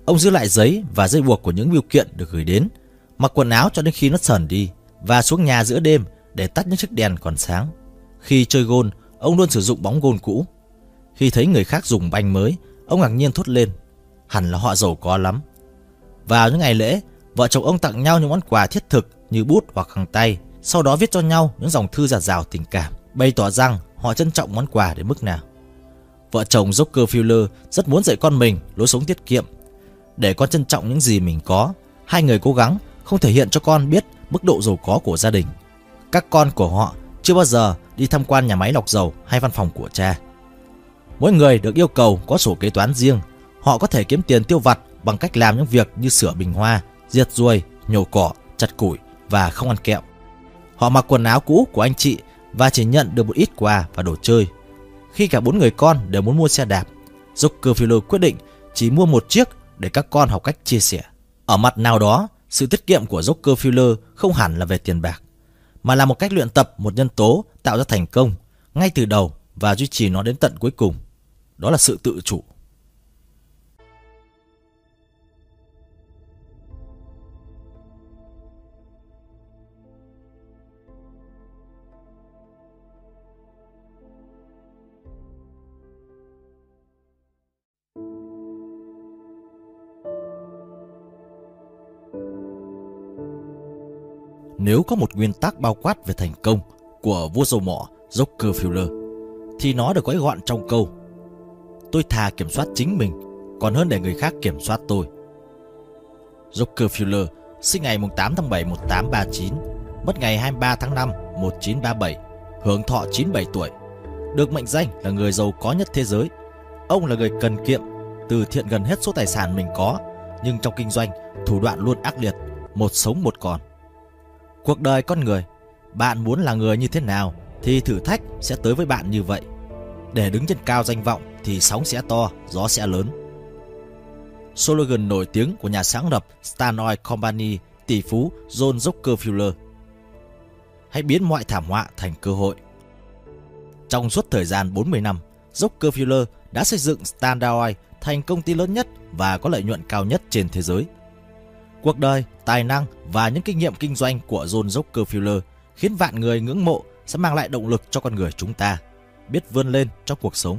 Ông giữ lại giấy và dây buộc của những biểu kiện được gửi đến, mặc quần áo cho đến khi nó sờn đi và xuống nhà giữa đêm để tắt những chiếc đèn còn sáng. Khi chơi gôn, ông luôn sử dụng bóng gôn cũ. Khi thấy người khác dùng banh mới, ông ngạc nhiên thốt lên, hẳn là họ giàu có lắm. Vào những ngày lễ, vợ chồng ông tặng nhau những món quà thiết thực như bút hoặc hàng tay, sau đó viết cho nhau những dòng thư giạt rào tình cảm, bày tỏ rằng họ trân trọng món quà đến mức nào. Vợ chồng Rockefeller rất muốn dạy con mình lối sống tiết kiệm để con trân trọng những gì mình có. Hai người cố gắng không thể hiện cho con biết mức độ giàu có của gia đình. Các con của họ chưa bao giờ đi tham quan nhà máy lọc dầu hay văn phòng của cha. Mỗi người được yêu cầu có sổ kế toán riêng. Họ có thể kiếm tiền tiêu vặt bằng cách làm những việc như sửa bình hoa, diệt ruồi, nhổ cỏ, chặt củi và không ăn kẹo. Họ mặc quần áo cũ của anh chị và chỉ nhận được một ít quà và đồ chơi. Khi cả bốn người con đều muốn mua xe đạp, Zuckerfield quyết định chỉ mua một chiếc để các con học cách chia sẻ. Ở mặt nào đó, sự tiết kiệm của Rockefeller không hẳn là về tiền bạc, mà là một cách luyện tập một nhân tố tạo ra thành công ngay từ đầu và duy trì nó đến tận cuối cùng. Đó là sự tự chủ. Nếu có một nguyên tắc bao quát về thành công của vua dầu mỏ Rockefeller, thì nó được gói gọn trong câu Tôi thà kiểm soát chính mình, còn hơn để người khác kiểm soát tôi. Rockefeller sinh ngày 8 tháng 7 1839, mất ngày 23 tháng 5 1937, hưởng thọ 97 tuổi. Được mệnh danh là người giàu có nhất thế giới. Ông là người cần kiệm, từ thiện gần hết số tài sản mình có, nhưng trong kinh doanh, thủ đoạn luôn ác liệt, một sống một còn. Cuộc đời con người, bạn muốn là người như thế nào thì thử thách sẽ tới với bạn như vậy. Để đứng trên cao danh vọng thì sóng sẽ to, gió sẽ lớn. Slogan nổi tiếng của nhà sáng lập Stan Oil Company tỷ phú John Rockefeller. Hãy biến mọi thảm họa thành cơ hội. Trong suốt thời gian 40 năm, Rockefeller đã xây dựng Standard Oil thành công ty lớn nhất và có lợi nhuận cao nhất trên thế giới. Cuộc đời, tài năng và những kinh nghiệm kinh doanh của John Rockefeller khiến vạn người ngưỡng mộ sẽ mang lại động lực cho con người chúng ta biết vươn lên trong cuộc sống.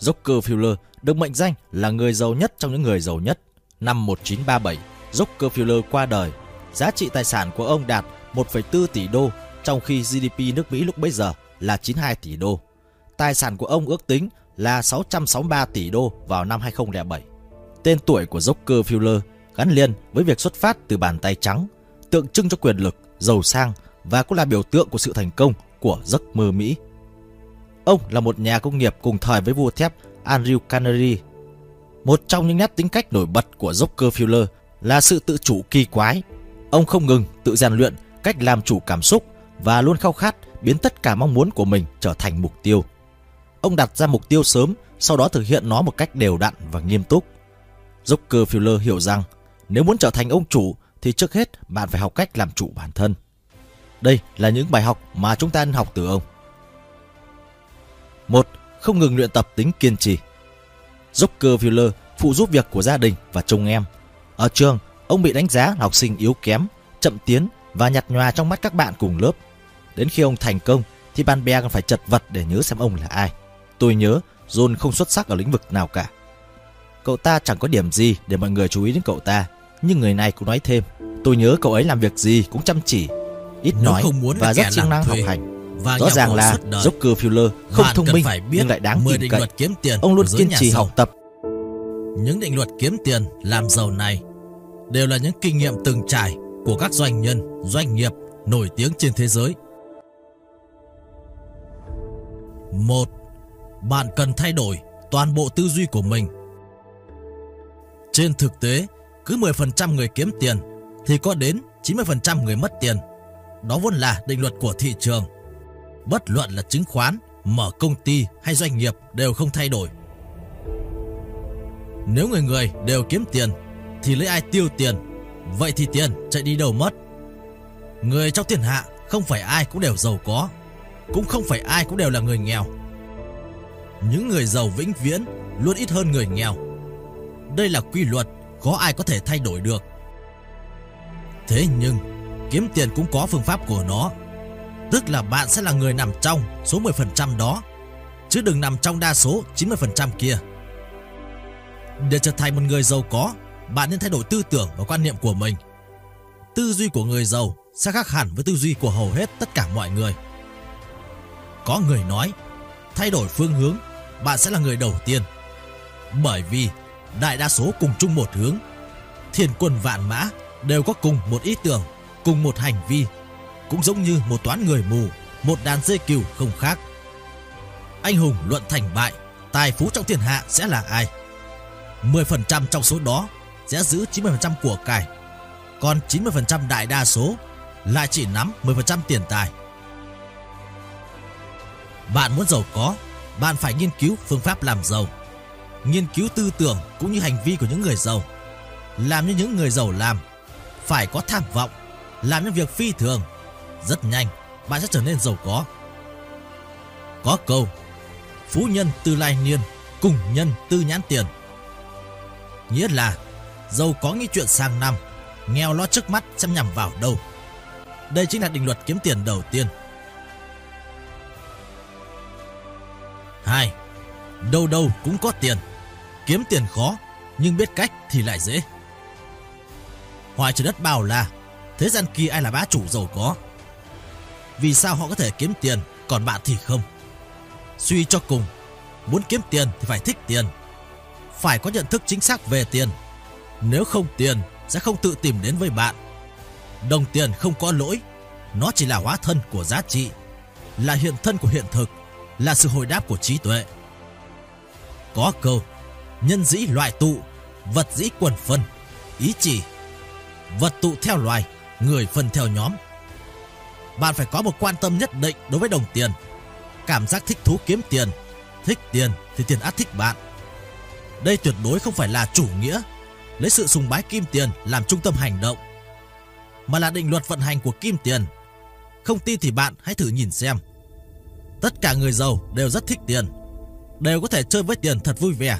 Rockefeller được mệnh danh là người giàu nhất trong những người giàu nhất. Năm 1937, Rockefeller qua đời. Giá trị tài sản của ông đạt 1,4 tỷ đô, trong khi GDP nước Mỹ lúc bấy giờ là 92 tỷ đô. Tài sản của ông ước tính là 663 tỷ đô vào năm 2007. Tên tuổi của Rockefeller gắn liền với việc xuất phát từ bàn tay trắng, tượng trưng cho quyền lực, giàu sang và cũng là biểu tượng của sự thành công của giấc mơ Mỹ. Ông là một nhà công nghiệp cùng thời với vua thép Andrew Carnegie. Một trong những nét tính cách nổi bật của Rockefeller là sự tự chủ kỳ quái. Ông không ngừng tự rèn luyện cách làm chủ cảm xúc và luôn khao khát biến tất cả mong muốn của mình trở thành mục tiêu. Ông đặt ra mục tiêu sớm, sau đó thực hiện nó một cách đều đặn và nghiêm túc. Rockefeller hiểu rằng nếu muốn trở thành ông chủ thì trước hết bạn phải học cách làm chủ bản thân. Đây là những bài học mà chúng ta nên học từ ông. một Không ngừng luyện tập tính kiên trì. Rockefeller phụ giúp việc của gia đình và chồng em. Ở trường, ông bị đánh giá là học sinh yếu kém, chậm tiến và nhạt nhòa trong mắt các bạn cùng lớp. Đến khi ông thành công thì bạn bè còn phải chật vật để nhớ xem ông là ai. Tôi nhớ John không xuất sắc ở lĩnh vực nào cả. Cậu ta chẳng có điểm gì để mọi người chú ý đến cậu ta. Nhưng người này cũng nói thêm, tôi nhớ cậu ấy làm việc gì cũng chăm chỉ, ít Nếu nói không muốn và rất siêng năng học hành. Và Rõ ràng là Rockefeller không thông minh phải biết nhưng lại đáng tin cậy. Kiếm tiền Ông luôn kiên trì học tập. Những định luật kiếm tiền làm giàu này đều là những kinh nghiệm từng trải của các doanh nhân, doanh nghiệp nổi tiếng trên thế giới. Một, bạn cần thay đổi toàn bộ tư duy của mình. Trên thực tế, cứ 10% người kiếm tiền thì có đến 90% người mất tiền. Đó vốn là định luật của thị trường. Bất luận là chứng khoán, mở công ty hay doanh nghiệp đều không thay đổi. Nếu người người đều kiếm tiền thì lấy ai tiêu tiền, vậy thì tiền chạy đi đâu mất. Người trong thiên hạ không phải ai cũng đều giàu có, cũng không phải ai cũng đều là người nghèo. Những người giàu vĩnh viễn luôn ít hơn người nghèo. Đây là quy luật khó ai có thể thay đổi được. Thế nhưng, kiếm tiền cũng có phương pháp của nó. Tức là bạn sẽ là người nằm trong số 10% đó, chứ đừng nằm trong đa số 90% kia. Để trở thành một người giàu có, bạn nên thay đổi tư tưởng và quan niệm của mình. Tư duy của người giàu sẽ khác hẳn với tư duy của hầu hết tất cả mọi người. Có người nói, thay đổi phương hướng, bạn sẽ là người đầu tiên. Bởi vì đại đa số cùng chung một hướng. Thiên quân vạn mã đều có cùng một ý tưởng, cùng một hành vi, cũng giống như một toán người mù, một đàn dê cừu không khác. Anh hùng luận thành bại, tài phú trong thiên hạ sẽ là ai? 10% trong số đó sẽ giữ 90% của cải, còn 90% đại đa số lại chỉ nắm 10% tiền tài. Bạn muốn giàu có, bạn phải nghiên cứu phương pháp làm giàu, nghiên cứu tư tưởng cũng như hành vi của những người giàu, làm như những người giàu làm, phải có tham vọng, làm những việc phi thường. Rất nhanh, bạn sẽ trở nên giàu có. Có câu, phú nhân tư lai niên, cùng nhân tư nhãn tiền. Nghĩa là, giàu có nghĩ chuyện sang năm, nghèo lo trước mắt xem nhằm vào đâu. Đây chính là định luật kiếm tiền đầu tiên. 2. Đâu đâu cũng có tiền. Kiếm tiền khó, nhưng biết cách thì lại dễ. Hoài trời đất bao là, thế gian kia ai là bá chủ giàu có. Vì sao họ có thể kiếm tiền, còn bạn thì không? Suy cho cùng, muốn kiếm tiền thì phải thích tiền. Phải có nhận thức chính xác về tiền. Nếu không tiền sẽ không tự tìm đến với bạn. Đồng tiền không có lỗi, nó chỉ là hóa thân của giá trị, là hiện thân của hiện thực, là sự hồi đáp của trí tuệ. Có câu, nhân dĩ loại tụ, vật dĩ quần phân, ý chỉ, vật tụ theo loài, người phân theo nhóm. Bạn phải có một quan tâm nhất định đối với đồng tiền, cảm giác thích thú kiếm tiền, thích tiền thì tiền át thích bạn. Đây tuyệt đối không phải là chủ nghĩa, lấy sự sùng bái kim tiền làm trung tâm hành động, mà là định luật vận hành của kim tiền. Không tin thì bạn hãy thử nhìn xem. Tất cả người giàu đều rất thích tiền, đều có thể chơi với tiền thật vui vẻ.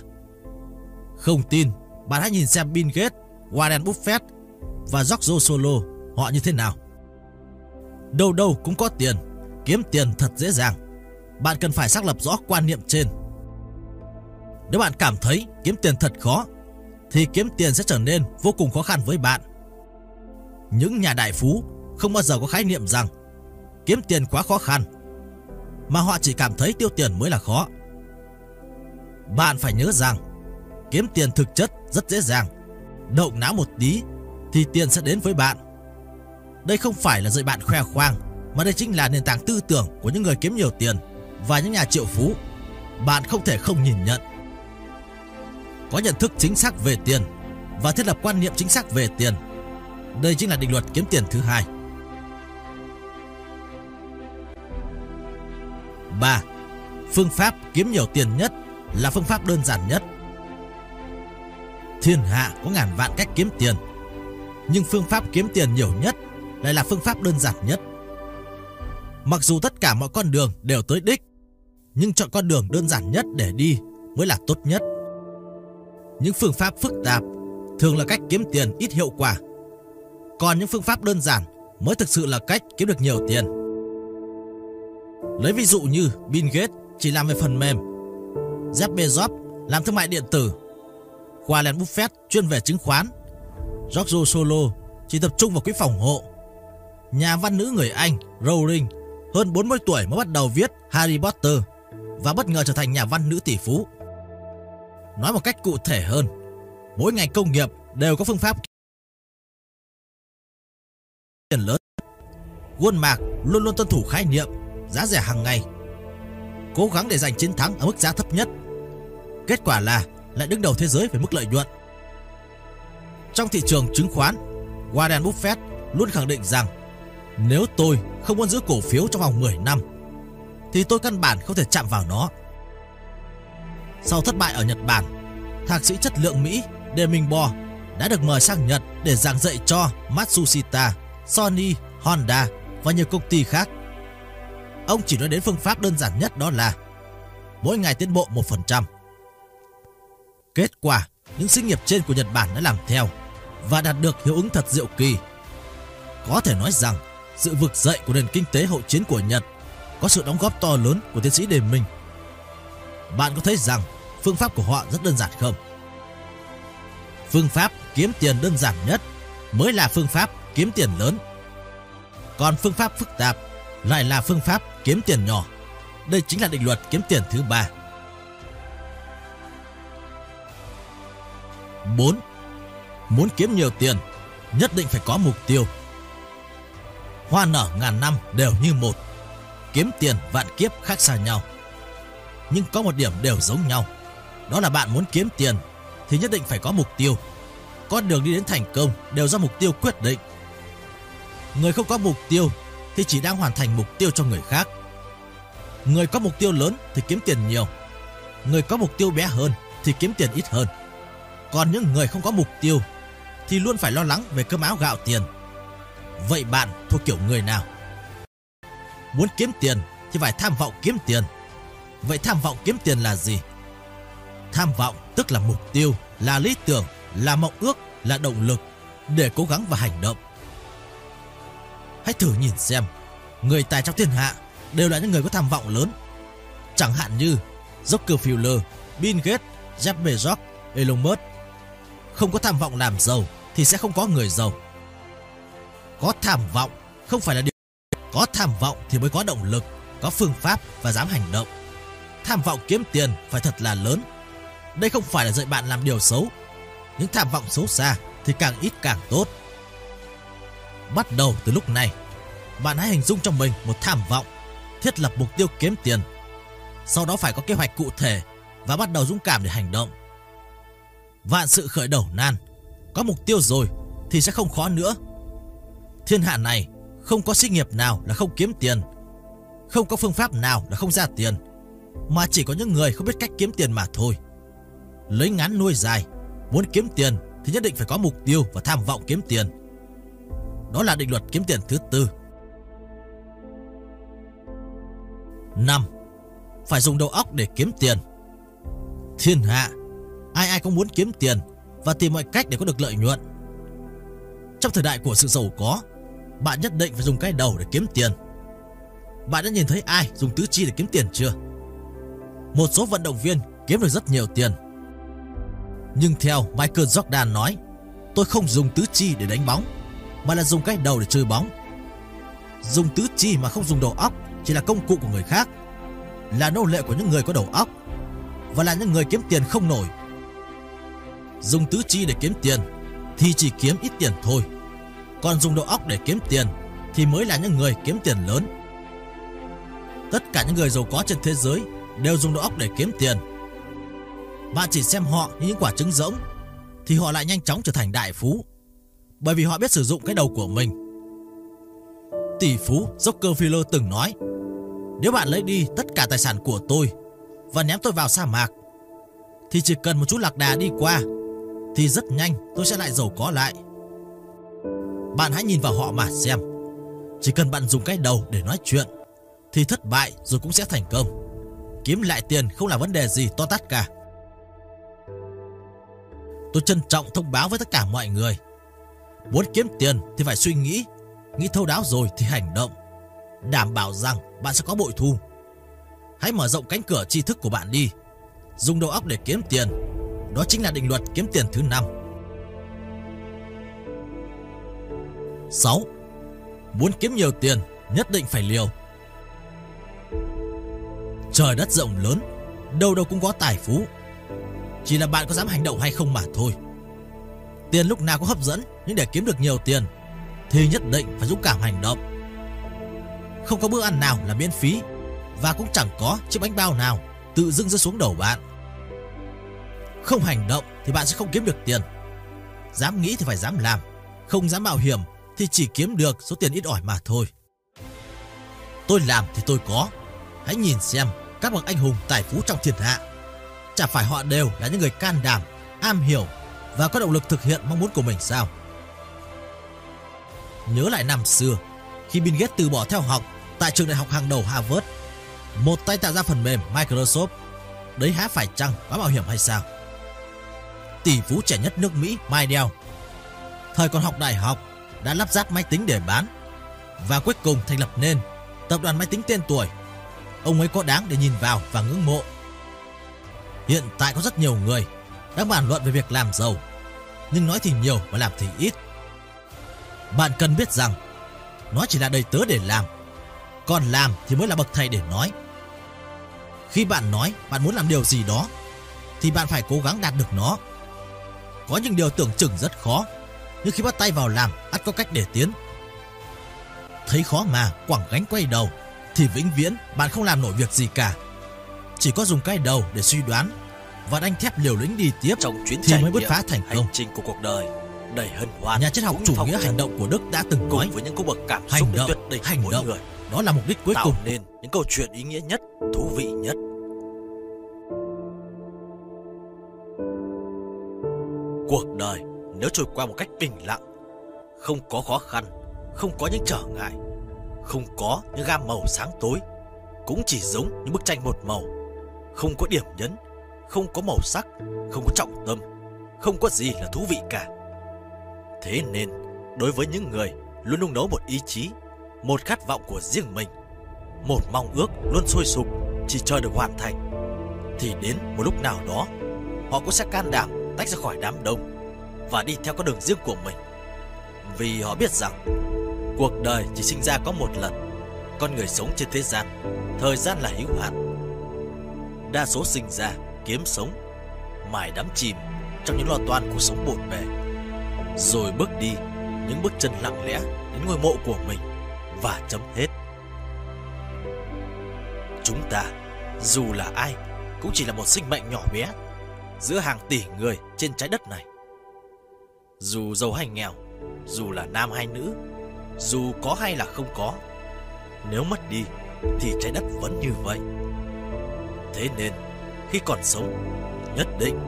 Không tin, bạn hãy nhìn xem Bill Gates, Warren Buffett và George Solo họ như thế nào. Đâu đâu cũng có tiền, kiếm tiền thật dễ dàng. Bạn cần phải xác lập rõ quan niệm trên. Nếu bạn cảm thấy kiếm tiền thật khó, thì kiếm tiền sẽ trở nên vô cùng khó khăn với bạn. Những nhà đại phú không bao giờ có khái niệm rằng kiếm tiền quá khó khăn, mà họ chỉ cảm thấy tiêu tiền mới là khó. Bạn phải nhớ rằng kiếm tiền thực chất rất dễ dàng. Động não một tí thì tiền sẽ đến với bạn. Đây không phải là dạy bạn khoe khoang, mà đây chính là nền tảng tư tưởng của những người kiếm nhiều tiền và những nhà triệu phú. Bạn không thể không nhìn nhận. Có nhận thức chính xác về tiền và thiết lập quan niệm chính xác về tiền. Đây chính là định luật kiếm tiền thứ hai. 3. Phương pháp kiếm nhiều tiền nhất là phương pháp đơn giản nhất. Thiên hạ có ngàn vạn cách kiếm tiền, nhưng phương pháp kiếm tiền nhiều nhất lại là phương pháp đơn giản nhất. Mặc dù tất cả mọi con đường đều tới đích, nhưng chọn con đường đơn giản nhất để đi mới là tốt nhất. Những phương pháp phức tạp thường là cách kiếm tiền ít hiệu quả, còn những phương pháp đơn giản mới thực sự là cách kiếm được nhiều tiền. Lấy ví dụ như Bill Gates chỉ làm về phần mềm, Jeff Bezos làm thương mại điện tử, Warren Buffett chuyên về chứng khoán, George Solo chỉ tập trung vào quỹ phòng hộ. Nhà văn nữ người Anh Rowling hơn 40 tuổi mới bắt đầu viết Harry Potter và bất ngờ trở thành nhà văn nữ tỷ phú. Nói một cách cụ thể hơn, mỗi ngành công nghiệp đều có phương pháp tiền lớn. Walmart luôn luôn tuân thủ khái niệm giá rẻ hàng ngày, cố gắng để giành chiến thắng ở mức giá thấp nhất. Kết quả là lại đứng đầu thế giới về mức lợi nhuận. Trong thị trường chứng khoán, Warren Buffett luôn khẳng định rằng nếu tôi không muốn giữ cổ phiếu trong vòng 10 năm thì tôi căn bản không thể chạm vào nó. Sau thất bại ở Nhật Bản, thạc sĩ chất lượng Mỹ Demingbo đã được mời sang Nhật để giảng dạy cho Matsushita, Sony, Honda và nhiều công ty khác. Ông chỉ nói đến phương pháp đơn giản nhất đó là mỗi ngày tiến bộ 1%. Kết quả, những sinh nghiệp trên của Nhật Bản đã làm theo và đạt được hiệu ứng thật diệu kỳ. Có thể nói rằng, sự vực dậy của nền kinh tế hậu chiến của Nhật có sự đóng góp to lớn của tiến sĩ Đề Minh. Bạn có thấy rằng phương pháp của họ rất đơn giản không? Phương pháp kiếm tiền đơn giản nhất mới là phương pháp kiếm tiền lớn. Còn phương pháp phức tạp lại là phương pháp kiếm tiền nhỏ. Đây chính là định luật kiếm tiền thứ ba. 4. Muốn kiếm nhiều tiền, nhất định phải có mục tiêu. Hoa nở ngàn năm đều như một. Kiếm tiền vạn kiếp khác xa nhau. Nhưng có một điểm đều giống nhau. Đó là bạn muốn kiếm tiền thì nhất định phải có mục tiêu. Con đường đi đến thành công đều do mục tiêu quyết định. Người không có mục tiêu thì chỉ đang hoàn thành mục tiêu cho người khác. Người có mục tiêu lớn thì kiếm tiền nhiều. Người có mục tiêu bé hơn thì kiếm tiền ít hơn. Còn những người không có mục tiêu thì luôn phải lo lắng về cơm áo gạo tiền. Vậy bạn thuộc kiểu người nào? Muốn kiếm tiền thì phải tham vọng kiếm tiền. Vậy tham vọng kiếm tiền là gì? Tham vọng tức là mục tiêu, là lý tưởng, là mộng ước, là động lực để cố gắng và hành động. Hãy thử nhìn xem, người tài trong thiên hạ đều là những người có tham vọng lớn. Chẳng hạn như Rockefeller, Bill Gates, Jeff Bezos, Elon Musk. Không có tham vọng làm giàu thì sẽ không có người giàu. Có tham vọng không phải là điều có tham vọng thì mới có động lực, có phương pháp và dám hành động. Tham vọng kiếm tiền phải thật là lớn. Đây không phải là dạy bạn làm điều xấu. Những tham vọng xấu xa thì càng ít càng tốt. Bắt đầu từ lúc này, bạn hãy hình dung cho mình một tham vọng, thiết lập mục tiêu kiếm tiền. Sau đó phải có kế hoạch cụ thể và bắt đầu dũng cảm để hành động. Vạn sự khởi đầu nan, có mục tiêu rồi thì sẽ không khó nữa. Thiên hạ này không có sự nghiệp nào là không kiếm tiền, không có phương pháp nào là không ra tiền, mà chỉ có những người không biết cách kiếm tiền mà thôi. Lấy ngắn nuôi dài, muốn kiếm tiền thì nhất định phải có mục tiêu và tham vọng kiếm tiền. Đó là định luật kiếm tiền thứ tư. 5. Phải dùng đầu óc để kiếm tiền. Thiên hạ, ai ai cũng muốn kiếm tiền và tìm mọi cách để có được lợi nhuận. Trong thời đại của sự giàu có, bạn nhất định phải dùng cái đầu để kiếm tiền. Bạn đã nhìn thấy ai dùng tứ chi để kiếm tiền chưa? Một số vận động viên kiếm được rất nhiều tiền. Nhưng theo Michael Jordan nói, tôi không dùng tứ chi để đánh bóng, mà là dùng cái đầu để chơi bóng. Dùng tứ chi mà không dùng đầu óc chỉ là công cụ của người khác, là nô lệ của những người có đầu óc và là những người kiếm tiền không nổi. Dùng tứ chi để kiếm tiền, thì chỉ kiếm ít tiền thôi. Còn dùng đầu óc để kiếm tiền, thì mới là những người kiếm tiền lớn. Tất cả những người giàu có trên thế giới đều dùng đầu óc để kiếm tiền. Bạn chỉ xem họ như những quả trứng rỗng, thì họ lại nhanh chóng trở thành đại phú. Bởi vì họ biết sử dụng cái đầu của mình. Tỷ phú Rockefeller từng nói, Nếu bạn lấy đi tất cả tài sản của tôi và ném tôi vào sa mạc, thì chỉ cần một chút lạc đà đi qua thì rất nhanh tôi sẽ lại giàu có lại. Bạn hãy nhìn vào họ mà xem. Chỉ cần bạn dùng cái đầu để nói chuyện thì thất bại rồi cũng sẽ thành công. Kiếm lại tiền không là vấn đề gì to tát cả. Tôi trân trọng thông báo với tất cả mọi người. Muốn kiếm tiền thì phải suy nghĩ, nghĩ thấu đáo rồi thì hành động. Đảm bảo rằng bạn sẽ có bội thu. Hãy mở rộng cánh cửa tri thức của bạn đi. Dùng đầu óc để kiếm tiền. Đó chính là định luật kiếm tiền thứ 5. 6. Muốn kiếm nhiều tiền, nhất định phải liều. Trời đất rộng lớn, đâu đâu cũng có tài phú. Chỉ là bạn có dám hành động hay không mà thôi. Tiền lúc nào cũng hấp dẫn, nhưng để kiếm được nhiều tiền thì nhất định phải dũng cảm hành động. Không có bữa ăn nào là miễn phí và cũng chẳng có chiếc bánh bao nào tự dưng rơi xuống đầu bạn. Không hành động thì bạn sẽ không kiếm được tiền. Dám nghĩ thì phải dám làm, không dám mạo hiểm thì chỉ kiếm được số tiền ít ỏi mà thôi. Tôi làm thì tôi có. Hãy nhìn xem các bậc anh hùng tài phú trong thiên hạ. Chả phải họ đều là những người can đảm, am hiểu và có động lực thực hiện mong muốn của mình sao? Nhớ lại năm xưa, khi Bill Gates từ bỏ theo học tại trường đại học hàng đầu Harvard, một tay tạo ra phần mềm Microsoft, đấy há phải chăng quá mạo hiểm hay sao? Tỷ phú trẻ nhất nước Mỹ Mydell, thời còn học đại học đã lắp ráp máy tính để bán và cuối cùng thành lập nên tập đoàn máy tính tên tuổi. Ông ấy có đáng để nhìn vào và ngưỡng mộ. Hiện tại có rất nhiều người đang bàn luận về việc làm giàu, nhưng nói thì nhiều và làm thì ít. Bạn cần biết rằng nó chỉ là đầy tớ để làm, còn làm thì mới là bậc thầy để nói. Khi bạn nói bạn muốn làm điều gì đó thì bạn phải cố gắng đạt được nó. Có những điều tưởng chừng rất khó nhưng khi bắt tay vào làm, ắt có cách để tiến. Thấy khó mà, quẳng gánh quay đầu, thì vĩnh viễn bạn không làm nổi việc gì cả. Chỉ có dùng cái đầu để suy đoán và đanh thép liều lĩnh đi tiếp trong chuyến thì mới bứt phá thành công. Hành trình của cuộc đời đầy hân hoan. Nhà triết học chủ nghĩa hành động của Đức đã từng cùng nói với những cung bậc cảm xúc hành động, tuyệt đỉnh hành mỗi động người đó là mục đích cuối tạo cùng. nên những câu chuyện ý nghĩa nhất, thú vị nhất. Cuộc đời nếu trôi qua một cách bình lặng, không có khó khăn, không có những trở ngại, không có những gam màu sáng tối, cũng chỉ giống như bức tranh một màu, không có điểm nhấn, không có màu sắc, không có trọng tâm, không có gì là thú vị cả. Thế nên, đối với những người luôn nung nấu một ý chí, một khát vọng của riêng mình, một mong ước luôn sôi sục chỉ chờ được hoàn thành, thì đến một lúc nào đó, họ cũng sẽ can đảm tách ra khỏi đám đông và đi theo con đường riêng của mình. Vì họ biết rằng Cuộc đời chỉ sinh ra có một lần, Con người sống trên thế gian, Thời gian là hữu hạn Đa số sinh ra kiếm sống Mải đắm chìm Trong những lo toan cuộc sống bộn bề, Rồi bước đi Những bước chân lặng lẽ Đến ngôi mộ của mình Và chấm hết Chúng ta Dù là ai Cũng chỉ là một sinh mệnh nhỏ bé Giữa hàng tỷ người trên trái đất này. Dù giàu hay nghèo, Dù là nam hay nữ, Dù có hay là không có, Nếu mất đi Thì trái đất vẫn như vậy. Thế nên, Khi còn sống, Nhất định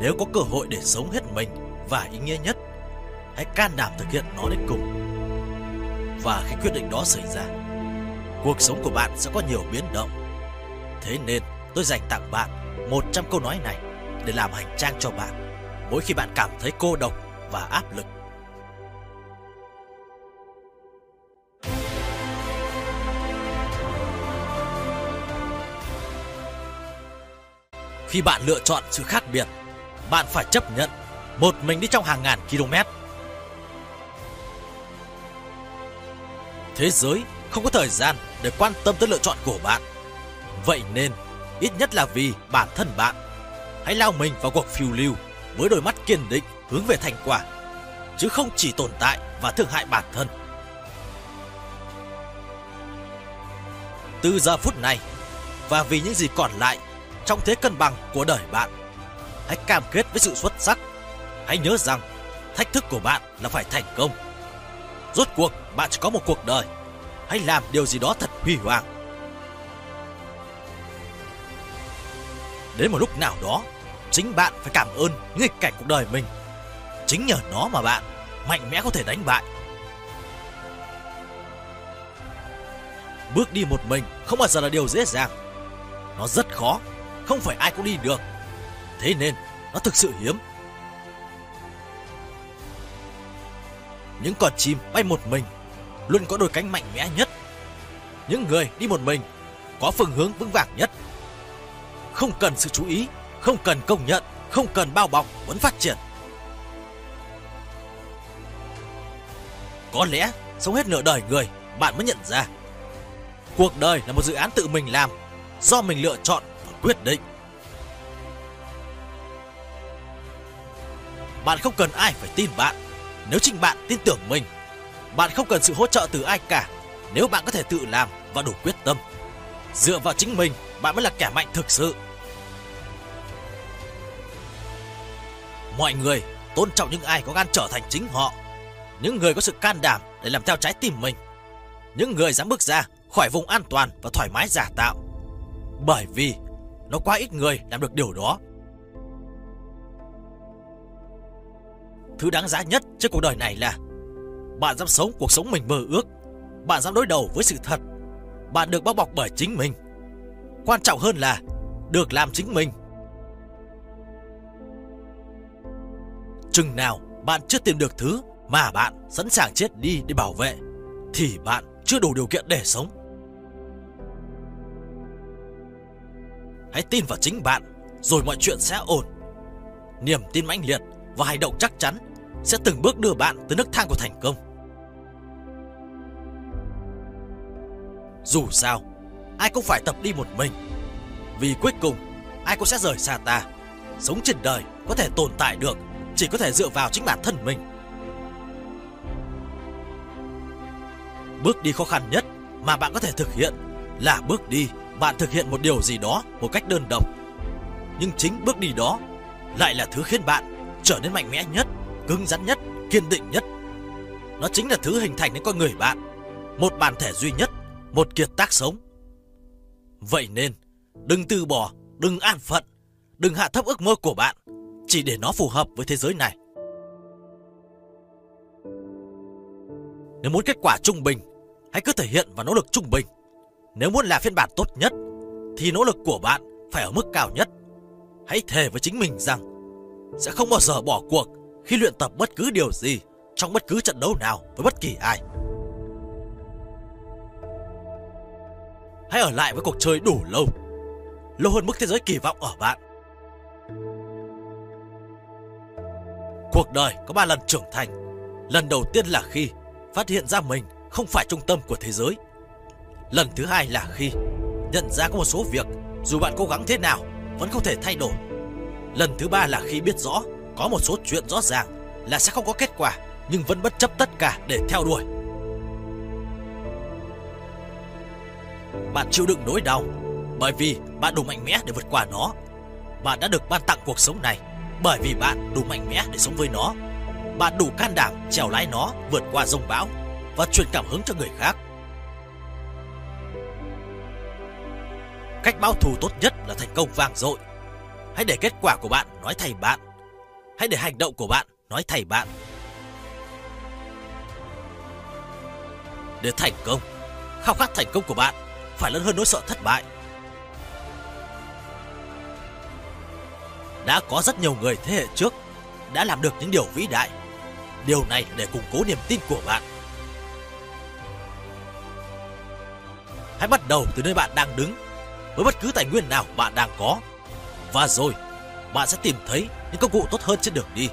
Nếu có cơ hội để sống hết mình Và ý nghĩa nhất, Hãy can đảm thực hiện nó đến cùng. Và khi quyết định đó xảy ra, Cuộc sống của bạn sẽ có nhiều biến động. Thế nên, tôi dành tặng bạn 100 câu nói này. Để làm hành trang cho bạn Mỗi khi bạn cảm thấy cô độc và áp lực Khi bạn lựa chọn sự khác biệt, bạn phải chấp nhận một mình đi trong hàng ngàn km. Thế giới không có thời gian để quan tâm tới lựa chọn của bạn. Vậy nên, ít nhất là vì bản thân bạn, hãy lao mình vào cuộc phiêu lưu với đôi mắt kiên định hướng về thành quả, chứ không chỉ tồn tại và thương hại bản thân. Từ giờ phút này, và vì những gì còn lại trong thế cân bằng của đời bạn. Hãy cam kết với sự xuất sắc. Hãy nhớ rằng thách thức của bạn là phải thành công. Rốt cuộc bạn chỉ có một cuộc đời. Hãy làm điều gì đó thật huy hoàng. Đến một lúc nào đó, chính bạn phải cảm ơn nghịch cảnh cuộc đời mình. Chính nhờ nó mà bạn mạnh mẽ có thể đánh bại. Bước đi một mình không bao giờ là điều dễ dàng. Nó rất khó không phải ai cũng đi được. Thế nên nó thực sự hiếm. Những con chim bay một mình luôn có đôi cánh mạnh mẽ nhất. Những người đi một mình có phương hướng vững vàng nhất. Không cần sự chú ý, không cần công nhận, không cần bao bọc vẫn phát triển. Có lẽ sống hết nửa đời người bạn mới nhận ra Cuộc đời là một dự án tự mình làm Do mình lựa chọn và quyết định. Bạn không cần ai phải tin bạn nếu chính bạn tin tưởng mình. Bạn không cần sự hỗ trợ từ ai cả nếu bạn có thể tự làm và đủ quyết tâm. Dựa vào chính mình, bạn mới là kẻ mạnh thực sự. Mọi người tôn trọng những ai có gan trở thành chính họ. Những người có sự can đảm để làm theo trái tim mình. Những người dám bước ra khỏi vùng an toàn và thoải mái giả tạo. Bởi vì nó quá ít người làm được điều đó. Thứ đáng giá nhất trên cuộc đời này là bạn dám sống cuộc sống mình mơ ước. Bạn dám đối đầu với sự thật. Bạn được bao bọc bởi chính mình. Quan trọng hơn là được làm chính mình. Chừng nào bạn chưa tìm được thứ mà bạn sẵn sàng chết đi để bảo vệ, thì bạn chưa đủ điều kiện để sống. Hãy tin vào chính bạn, Rồi mọi chuyện sẽ ổn. Niềm tin mãnh liệt và hành động chắc chắn Sẽ từng bước đưa bạn tới nước thang của thành công. Dù sao, Ai cũng phải tập đi một mình, Vì cuối cùng Ai cũng sẽ rời xa ta. Sống trên đời có thể tồn tại được chỉ có thể dựa vào chính bản thân mình Bước đi khó khăn nhất Mà bạn có thể thực hiện Là bước đi bạn thực hiện một điều gì đó một cách đơn độc. Nhưng chính bước đi đó lại là thứ khiến bạn trở nên mạnh mẽ nhất, cứng rắn nhất, kiên định nhất. Nó chính là thứ hình thành nên con người bạn, một bản thể duy nhất, một kiệt tác sống. Vậy nên, đừng từ bỏ, đừng an phận, đừng hạ thấp ước mơ của bạn, chỉ để nó phù hợp với thế giới này. Nếu muốn kết quả trung bình, hãy cứ thể hiện và nỗ lực trung bình. Nếu muốn là phiên bản tốt nhất Thì nỗ lực của bạn phải ở mức cao nhất Hãy thề với chính mình rằng Sẽ không bao giờ bỏ cuộc Khi luyện tập bất cứ điều gì Trong bất cứ trận đấu nào với bất kỳ ai Hãy ở lại với cuộc chơi đủ lâu Lâu hơn mức thế giới kỳ vọng ở bạn Cuộc đời có 3 lần trưởng thành Lần đầu tiên là khi phát hiện ra mình không phải trung tâm của thế giới. Lần thứ hai là khi nhận ra có một số việc, dù bạn cố gắng thế nào, vẫn không thể thay đổi. Lần thứ ba là khi biết rõ có một số chuyện rõ ràng là sẽ không có kết quả, nhưng vẫn bất chấp tất cả để theo đuổi. Bạn chịu đựng nỗi đau bởi vì bạn đủ mạnh mẽ để vượt qua nó. Bạn đã được ban tặng cuộc sống này bởi vì bạn đủ mạnh mẽ để sống với nó. Bạn đủ can đảm trèo lái nó vượt qua rông bão và truyền cảm hứng cho người khác. Cách báo thù tốt nhất là thành công vang dội. Hãy để kết quả của bạn nói thay bạn. Hãy để hành động của bạn nói thay bạn. Để thành công, khao khát thành công của bạn phải lớn hơn nỗi sợ thất bại. Đã có rất nhiều người thế hệ trước đã làm được những điều vĩ đại. Điều này để củng cố niềm tin của bạn. Hãy bắt đầu từ nơi bạn đang đứng với bất cứ tài nguyên nào bạn đang có. Và rồi, bạn sẽ tìm thấy những công cụ tốt hơn trên đường đi.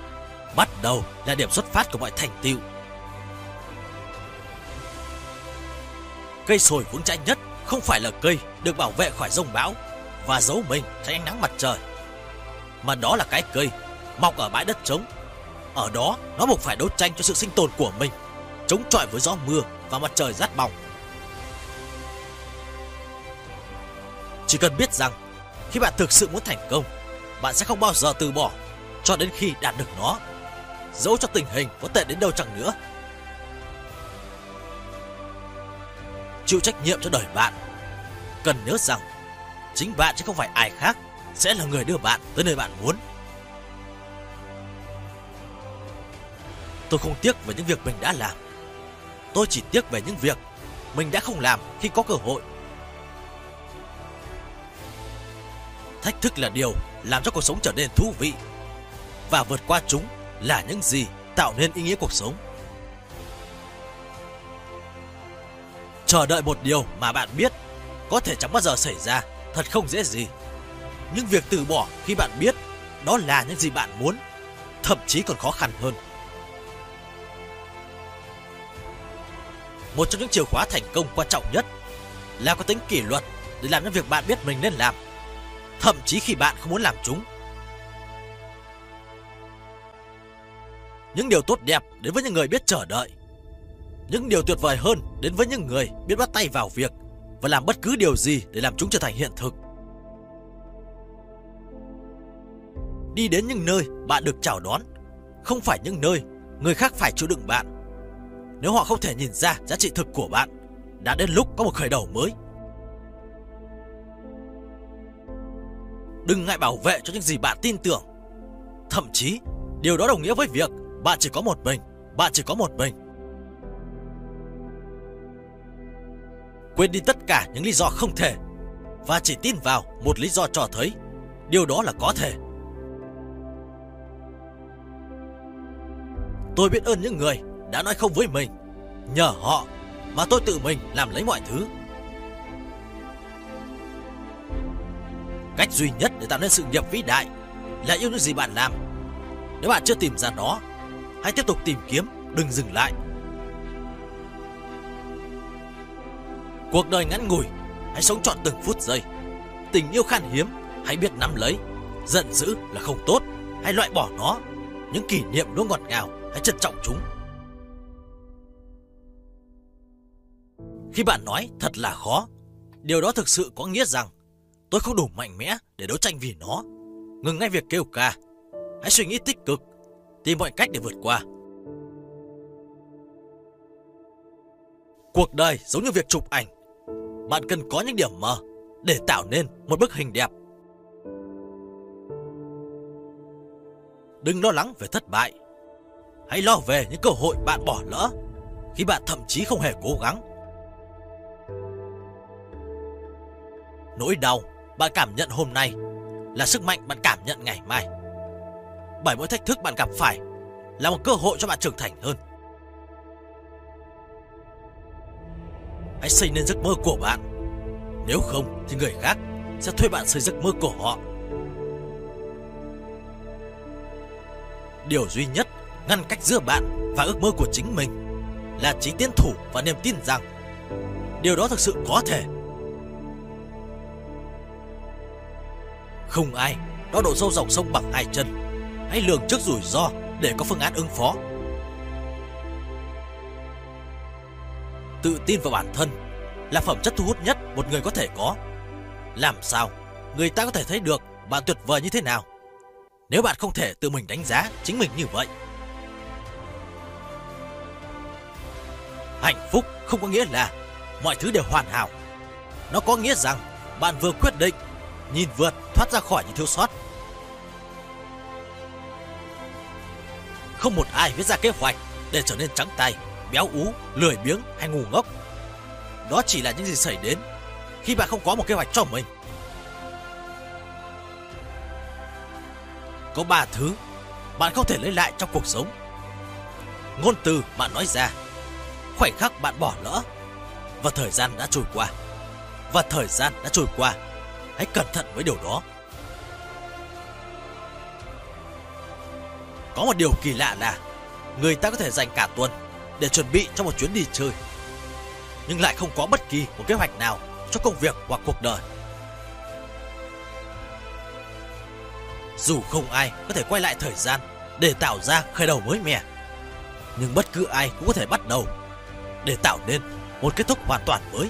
Bắt đầu là điểm xuất phát của mọi thành tựu. Cây sồi vững chãi nhất không phải là cây được bảo vệ khỏi rông bão và giấu mình tránh ánh nắng mặt trời, mà đó là cái cây mọc ở bãi đất trống. Ở đó, nó buộc phải đấu tranh cho sự sinh tồn của mình, chống chọi với gió mưa và mặt trời rát bỏng. Chỉ cần biết rằng khi bạn thực sự muốn thành công, bạn sẽ không bao giờ từ bỏ cho đến khi đạt được nó. Dẫu cho tình hình có tệ đến đâu chẳng nữa. Chịu trách nhiệm cho đời bạn. Cần nhớ rằng chính bạn chứ không phải ai khác sẽ là người đưa bạn tới nơi bạn muốn. Tôi không tiếc về những việc mình đã làm. Tôi chỉ tiếc về những việc mình đã không làm khi có cơ hội Thách thức là điều làm cho cuộc sống trở nên thú vị. Và vượt qua chúng là những gì tạo nên ý nghĩa cuộc sống. Chờ đợi một điều mà bạn biết có thể chẳng bao giờ xảy ra, thật không dễ gì. Nhưng việc từ bỏ khi bạn biết đó là những gì bạn muốn, thậm chí còn khó khăn hơn. Một trong những chìa khóa thành công quan trọng nhất là có tính kỷ luật để làm những việc bạn biết mình nên làm, thậm chí khi bạn không muốn làm chúng. Những điều tốt đẹp đến với những người biết chờ đợi. Những điều tuyệt vời hơn đến với những người biết bắt tay vào việc và làm bất cứ điều gì để làm chúng trở thành hiện thực. Đi đến những nơi bạn được chào đón, không phải những nơi người khác phải chịu đựng bạn. Nếu họ không thể nhìn ra giá trị thực của bạn, đã đến lúc có một khởi đầu mới. Đừng ngại bảo vệ cho những gì bạn tin tưởng. Thậm chí, điều đó đồng nghĩa với việc bạn chỉ có một mình, bạn chỉ có một mình. Quên đi tất cả những lý do không thể và chỉ tin vào một lý do cho thấy điều đó là có thể. Tôi biết ơn những người đã nói không với mình. Nhờ họ mà tôi tự mình làm lấy mọi thứ. Cách duy nhất để tạo nên sự nghiệp vĩ đại là yêu những gì bạn làm. Nếu bạn chưa tìm ra nó, hãy tiếp tục tìm kiếm, đừng dừng lại. Cuộc đời ngắn ngủi, hãy sống trọn từng phút giây. Tình yêu khan hiếm, hãy biết nắm lấy. Giận dữ là không tốt, hãy loại bỏ nó. Những kỷ niệm luôn ngọt ngào, hãy trân trọng chúng. Khi bạn nói thật là khó, điều đó thực sự có nghĩa rằng Tôi không đủ mạnh mẽ để đấu tranh vì nó. Ngừng ngay việc kêu ca. Hãy suy nghĩ tích cực, tìm mọi cách để vượt qua. Cuộc đời giống như việc chụp ảnh. Bạn cần có những điểm mờ để tạo nên một bức hình đẹp. Đừng lo lắng về thất bại. Hãy lo về những cơ hội bạn bỏ lỡ khi bạn thậm chí không hề cố gắng. Nỗi đau bạn cảm nhận hôm nay là sức mạnh bạn cảm nhận ngày mai. Bởi mỗi thách thức bạn gặp phải là một cơ hội cho bạn trưởng thành hơn. Hãy xây nên giấc mơ của bạn. Nếu không thì người khác sẽ thuê bạn xây giấc mơ của họ. Điều duy nhất ngăn cách giữa bạn và ước mơ của chính mình là trí tiến thủ và niềm tin rằng điều đó thực sự có thể. Không ai đo độ sâu dòng sông bằng hai chân. Hãy lường trước rủi ro để có phương án ứng phó. Tự tin vào bản thân là phẩm chất thu hút nhất một người có thể có. Làm sao người ta có thể thấy được bạn tuyệt vời như thế nào nếu bạn không thể tự mình đánh giá chính mình như vậy? Hạnh phúc không có nghĩa là mọi thứ đều hoàn hảo. Nó có nghĩa rằng bạn vừa quyết định nhìn vượt thoát ra khỏi những thiếu sót. Không một ai viết ra kế hoạch để trở nên trắng tay, béo ú, lười biếng hay ngu ngốc. Đó chỉ là những gì xảy đến khi bạn không có một kế hoạch cho mình. Có ba thứ bạn không thể lấy lại trong cuộc sống. Ngôn từ bạn nói ra, khoảnh khắc bạn bỏ lỡ và thời gian đã trôi qua. Và thời gian đã trôi qua, hãy cẩn thận với điều đó. Có một điều kỳ lạ là người ta có thể dành cả tuần để chuẩn bị cho một chuyến đi chơi, nhưng lại không có bất kỳ một kế hoạch nào cho công việc hoặc cuộc đời. Dù không ai có thể quay lại thời gian để tạo ra khởi đầu mới mẻ, nhưng bất cứ ai cũng có thể bắt đầu để tạo nên một kết thúc hoàn toàn mới.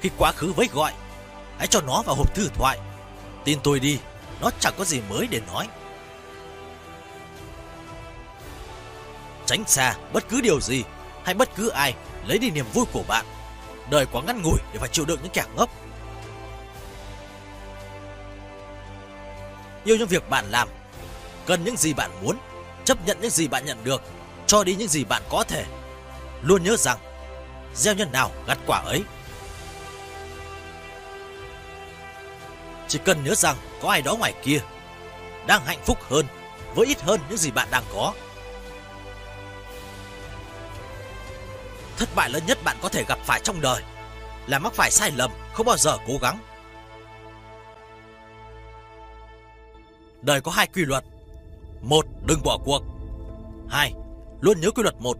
Khi quá khứ với gọi, hãy cho nó vào hộp thư thoại. Tin tôi đi, nó chẳng có gì mới để nói. Tránh xa bất cứ điều gì hay bất cứ ai lấy đi niềm vui của bạn. Đời quá ngắn ngủi để phải chịu đựng những kẻ ngốc. Yêu những việc bạn làm, cần những gì bạn muốn, chấp nhận những gì bạn nhận được, cho đi những gì bạn có thể. Luôn nhớ rằng, gieo nhân nào gặt quả ấy. Chỉ cần nhớ rằng có ai đó ngoài kia đang hạnh phúc hơn với ít hơn những gì bạn đang có. Thất bại lớn nhất bạn có thể gặp phải trong đời là mắc phải sai lầm, không bao giờ cố gắng. Đời có hai quy luật. Một, đừng bỏ cuộc. Hai, luôn nhớ quy luật một.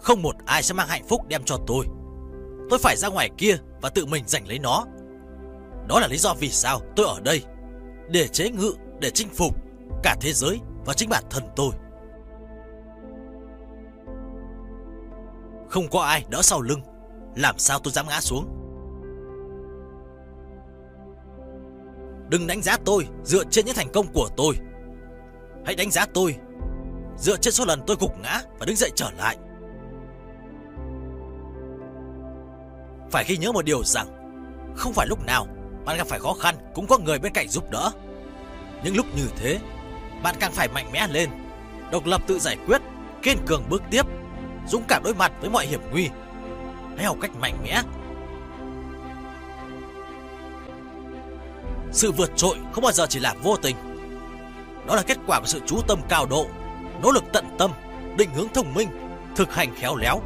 Không một ai sẽ mang hạnh phúc đem cho tôi. Tôi phải ra ngoài kia và tự mình giành lấy nó. Đó là lý do vì sao tôi ở đây. Để chế ngự, để chinh phục cả thế giới và chính bản thân tôi. Không có ai đỡ sau lưng Làm sao tôi dám ngã xuống Đừng đánh giá tôi dựa trên những thành công của tôi Hãy đánh giá tôi Dựa trên số lần tôi gục ngã Và đứng dậy trở lại Phải ghi nhớ một điều rằng, Không phải lúc nào Bạn gặp phải khó khăn Cũng có người bên cạnh giúp đỡ Những lúc như thế, Bạn càng phải mạnh mẽ lên, Độc lập tự giải quyết, Kiên cường bước tiếp, dũng cảm đối mặt với mọi hiểm nguy. Hãy học cách mạnh mẽ. Sự vượt trội không bao giờ chỉ là vô tình. Đó là kết quả của sự chú tâm cao độ, nỗ lực tận tâm, định hướng thông minh, thực hành khéo léo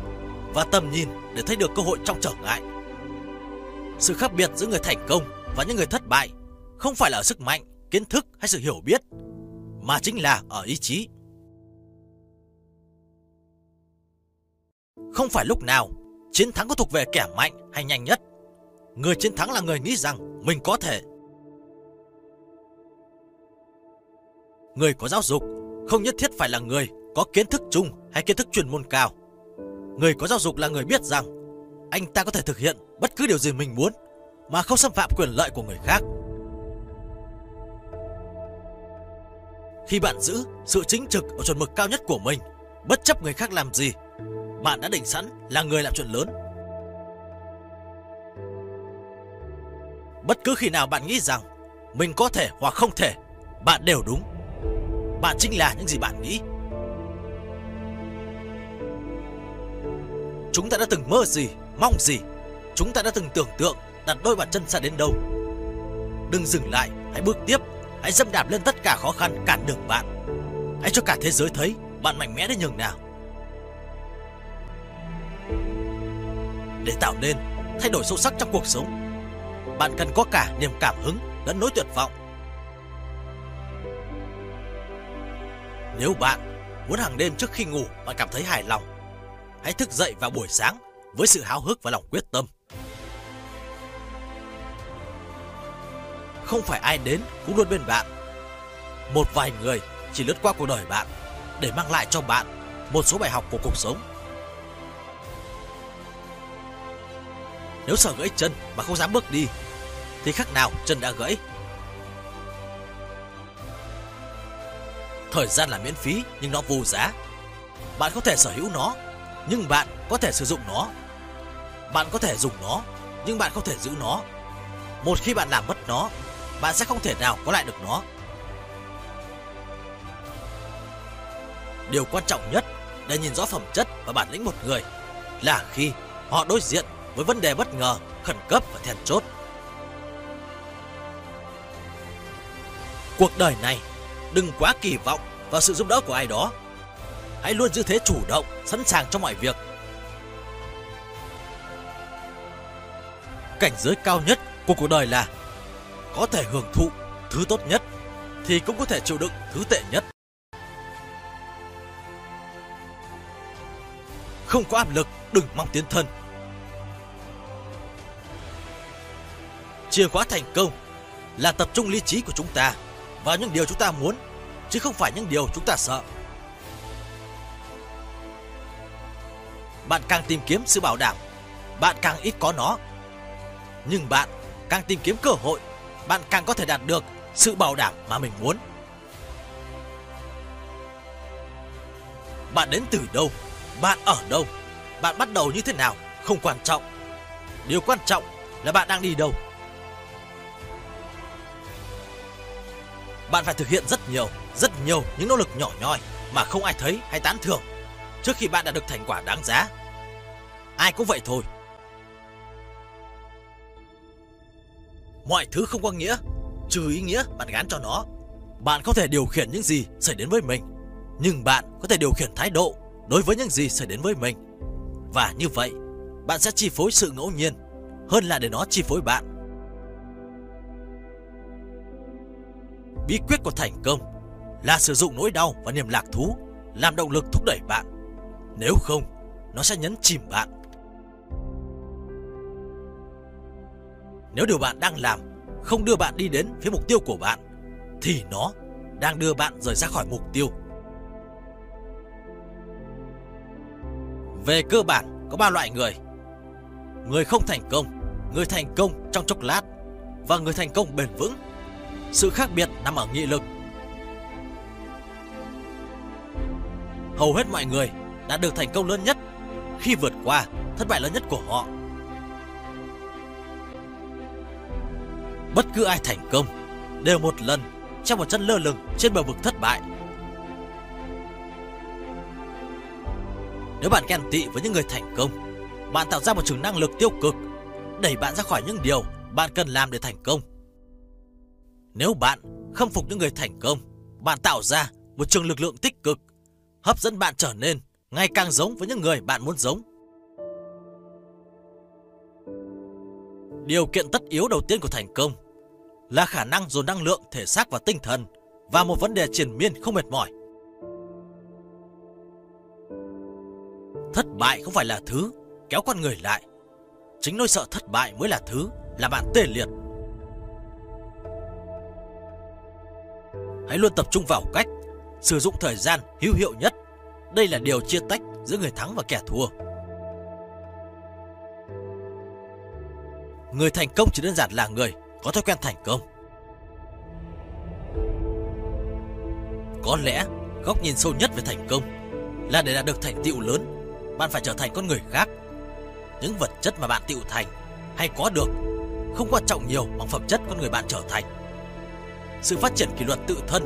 và tầm nhìn để thấy được cơ hội trong trở ngại. Sự khác biệt giữa người thành công và những người thất bại không phải là ở sức mạnh, kiến thức hay sự hiểu biết, mà chính là ở ý chí. Không phải lúc nào chiến thắng có thuộc về kẻ mạnh hay nhanh nhất. Người chiến thắng là người nghĩ rằng mình có thể. Người có giáo dục không nhất thiết phải là người có kiến thức chung hay kiến thức chuyên môn cao. Người có giáo dục là người biết rằng anh ta có thể thực hiện bất cứ điều gì mình muốn mà không xâm phạm quyền lợi của người khác. Khi bạn giữ sự chính trực ở chuẩn mực cao nhất của mình, bất chấp người khác làm gì bạn đã định sẵn là người làm chuyện lớn. Bất cứ khi nào bạn nghĩ rằng mình có thể hoặc không thể, bạn đều đúng. Bạn chính là những gì bạn nghĩ. Chúng ta đã từng mơ gì, mong gì, chúng ta đã từng tưởng tượng đặt đôi bàn chân xa đến đâu. Đừng dừng lại, hãy bước tiếp, hãy dâm đạp lên tất cả khó khăn cản đường bạn. Hãy cho cả thế giới thấy bạn mạnh mẽ đến nhường nào. để tạo nên thay đổi sâu sắc trong cuộc sống. Bạn cần có cả niềm cảm hứng lẫn nỗi tuyệt vọng. Nếu bạn muốn hàng đêm trước khi ngủ bạn cảm thấy hài lòng, hãy thức dậy vào buổi sáng với sự háo hức và lòng quyết tâm. Không phải ai đến cũng luôn bên bạn. Một vài người chỉ lướt qua cuộc đời bạn để mang lại cho bạn một số bài học của cuộc sống. Nếu sợ gãy chân mà không dám bước đi thì khác nào chân đã gãy. Thời gian là miễn phí nhưng nó vô giá. Bạn có thể sở hữu nó, nhưng bạn có thể sử dụng nó. Bạn có thể dùng nó, nhưng bạn không thể giữ nó. Một khi bạn làm mất nó, bạn sẽ không thể nào có lại được nó. Điều quan trọng nhất để nhìn rõ phẩm chất và bản lĩnh một người là khi họ đối diện với vấn đề bất ngờ, khẩn cấp và then chốt. Cuộc đời này đừng quá kỳ vọng vào sự giúp đỡ của ai đó. Hãy luôn giữ thế chủ động, sẵn sàng trong mọi việc. Cảnh giới cao nhất của cuộc đời là có thể hưởng thụ thứ tốt nhất thì cũng có thể chịu đựng thứ tệ nhất. Không có áp lực, đừng mong tiến thân. Chìa khóa thành công là tập trung lý trí của chúng ta vào những điều chúng ta muốn, chứ không phải những điều chúng ta sợ. Bạn càng tìm kiếm sự bảo đảm, bạn càng ít có nó. Nhưng bạn càng tìm kiếm cơ hội, bạn càng có thể đạt được sự bảo đảm mà mình muốn. Bạn đến từ đâu, bạn ở đâu, bạn bắt đầu như thế nào không quan trọng. Điều quan trọng là bạn đang đi đâu. Bạn phải thực hiện rất nhiều, rất nhiều những nỗ lực nhỏ nhoi mà không ai thấy hay tán thưởng trước khi bạn đã được thành quả đáng giá. Ai cũng vậy thôi. Mọi thứ không có nghĩa, trừ ý nghĩa bạn gán cho nó. Bạn có thể điều khiển những gì xảy đến với mình, nhưng bạn có thể điều khiển thái độ đối với những gì xảy đến với mình. Và như vậy, bạn sẽ chi phối sự ngẫu nhiên hơn là để nó chi phối bạn. Bí quyết của thành công là sử dụng nỗi đau và niềm lạc thú làm động lực thúc đẩy bạn. Nếu không, nó sẽ nhấn chìm bạn. Nếu điều bạn đang làm không đưa bạn đi đến phía mục tiêu của bạn, thì nó đang đưa bạn rời ra khỏi mục tiêu. Về cơ bản, có ba loại người. Người không thành công, người thành công trong chốc lát và người thành công bền vững. Sự khác biệt nằm ở nghị lực. Hầu hết mọi người đã được thành công lớn nhất khi vượt qua thất bại lớn nhất của họ. Bất cứ ai thành công đều một lần trong một chân lơ lửng trên bờ vực thất bại. Nếu bạn ghen tị với những người thành công, bạn tạo ra một trường năng lực tiêu cực, đẩy bạn ra khỏi những điều bạn cần làm để thành công. Nếu bạn khâm phục những người thành công, bạn tạo ra một trường lực lượng tích cực, hấp dẫn bạn trở nên ngày càng giống với những người bạn muốn giống. Điều kiện tất yếu đầu tiên của thành công là khả năng dồn năng lượng thể xác và tinh thần và một vấn đề triền miên không mệt mỏi. Thất bại không phải là thứ kéo con người lại. Chính nỗi sợ thất bại mới là thứ làm bạn tê liệt. Hãy luôn tập trung vào cách sử dụng thời gian hữu hiệu nhất. Đây là điều chia tách giữa người thắng và kẻ thua. Người thành công chỉ đơn giản là người có thói quen thành công. Có lẽ góc nhìn sâu nhất về thành công là để đạt được thành tựu lớn, bạn phải trở thành con người khác. Những vật chất mà bạn tựu thành hay có được không quan trọng nhiều bằng phẩm chất con người bạn trở thành. Sự phát triển kỷ luật tự thân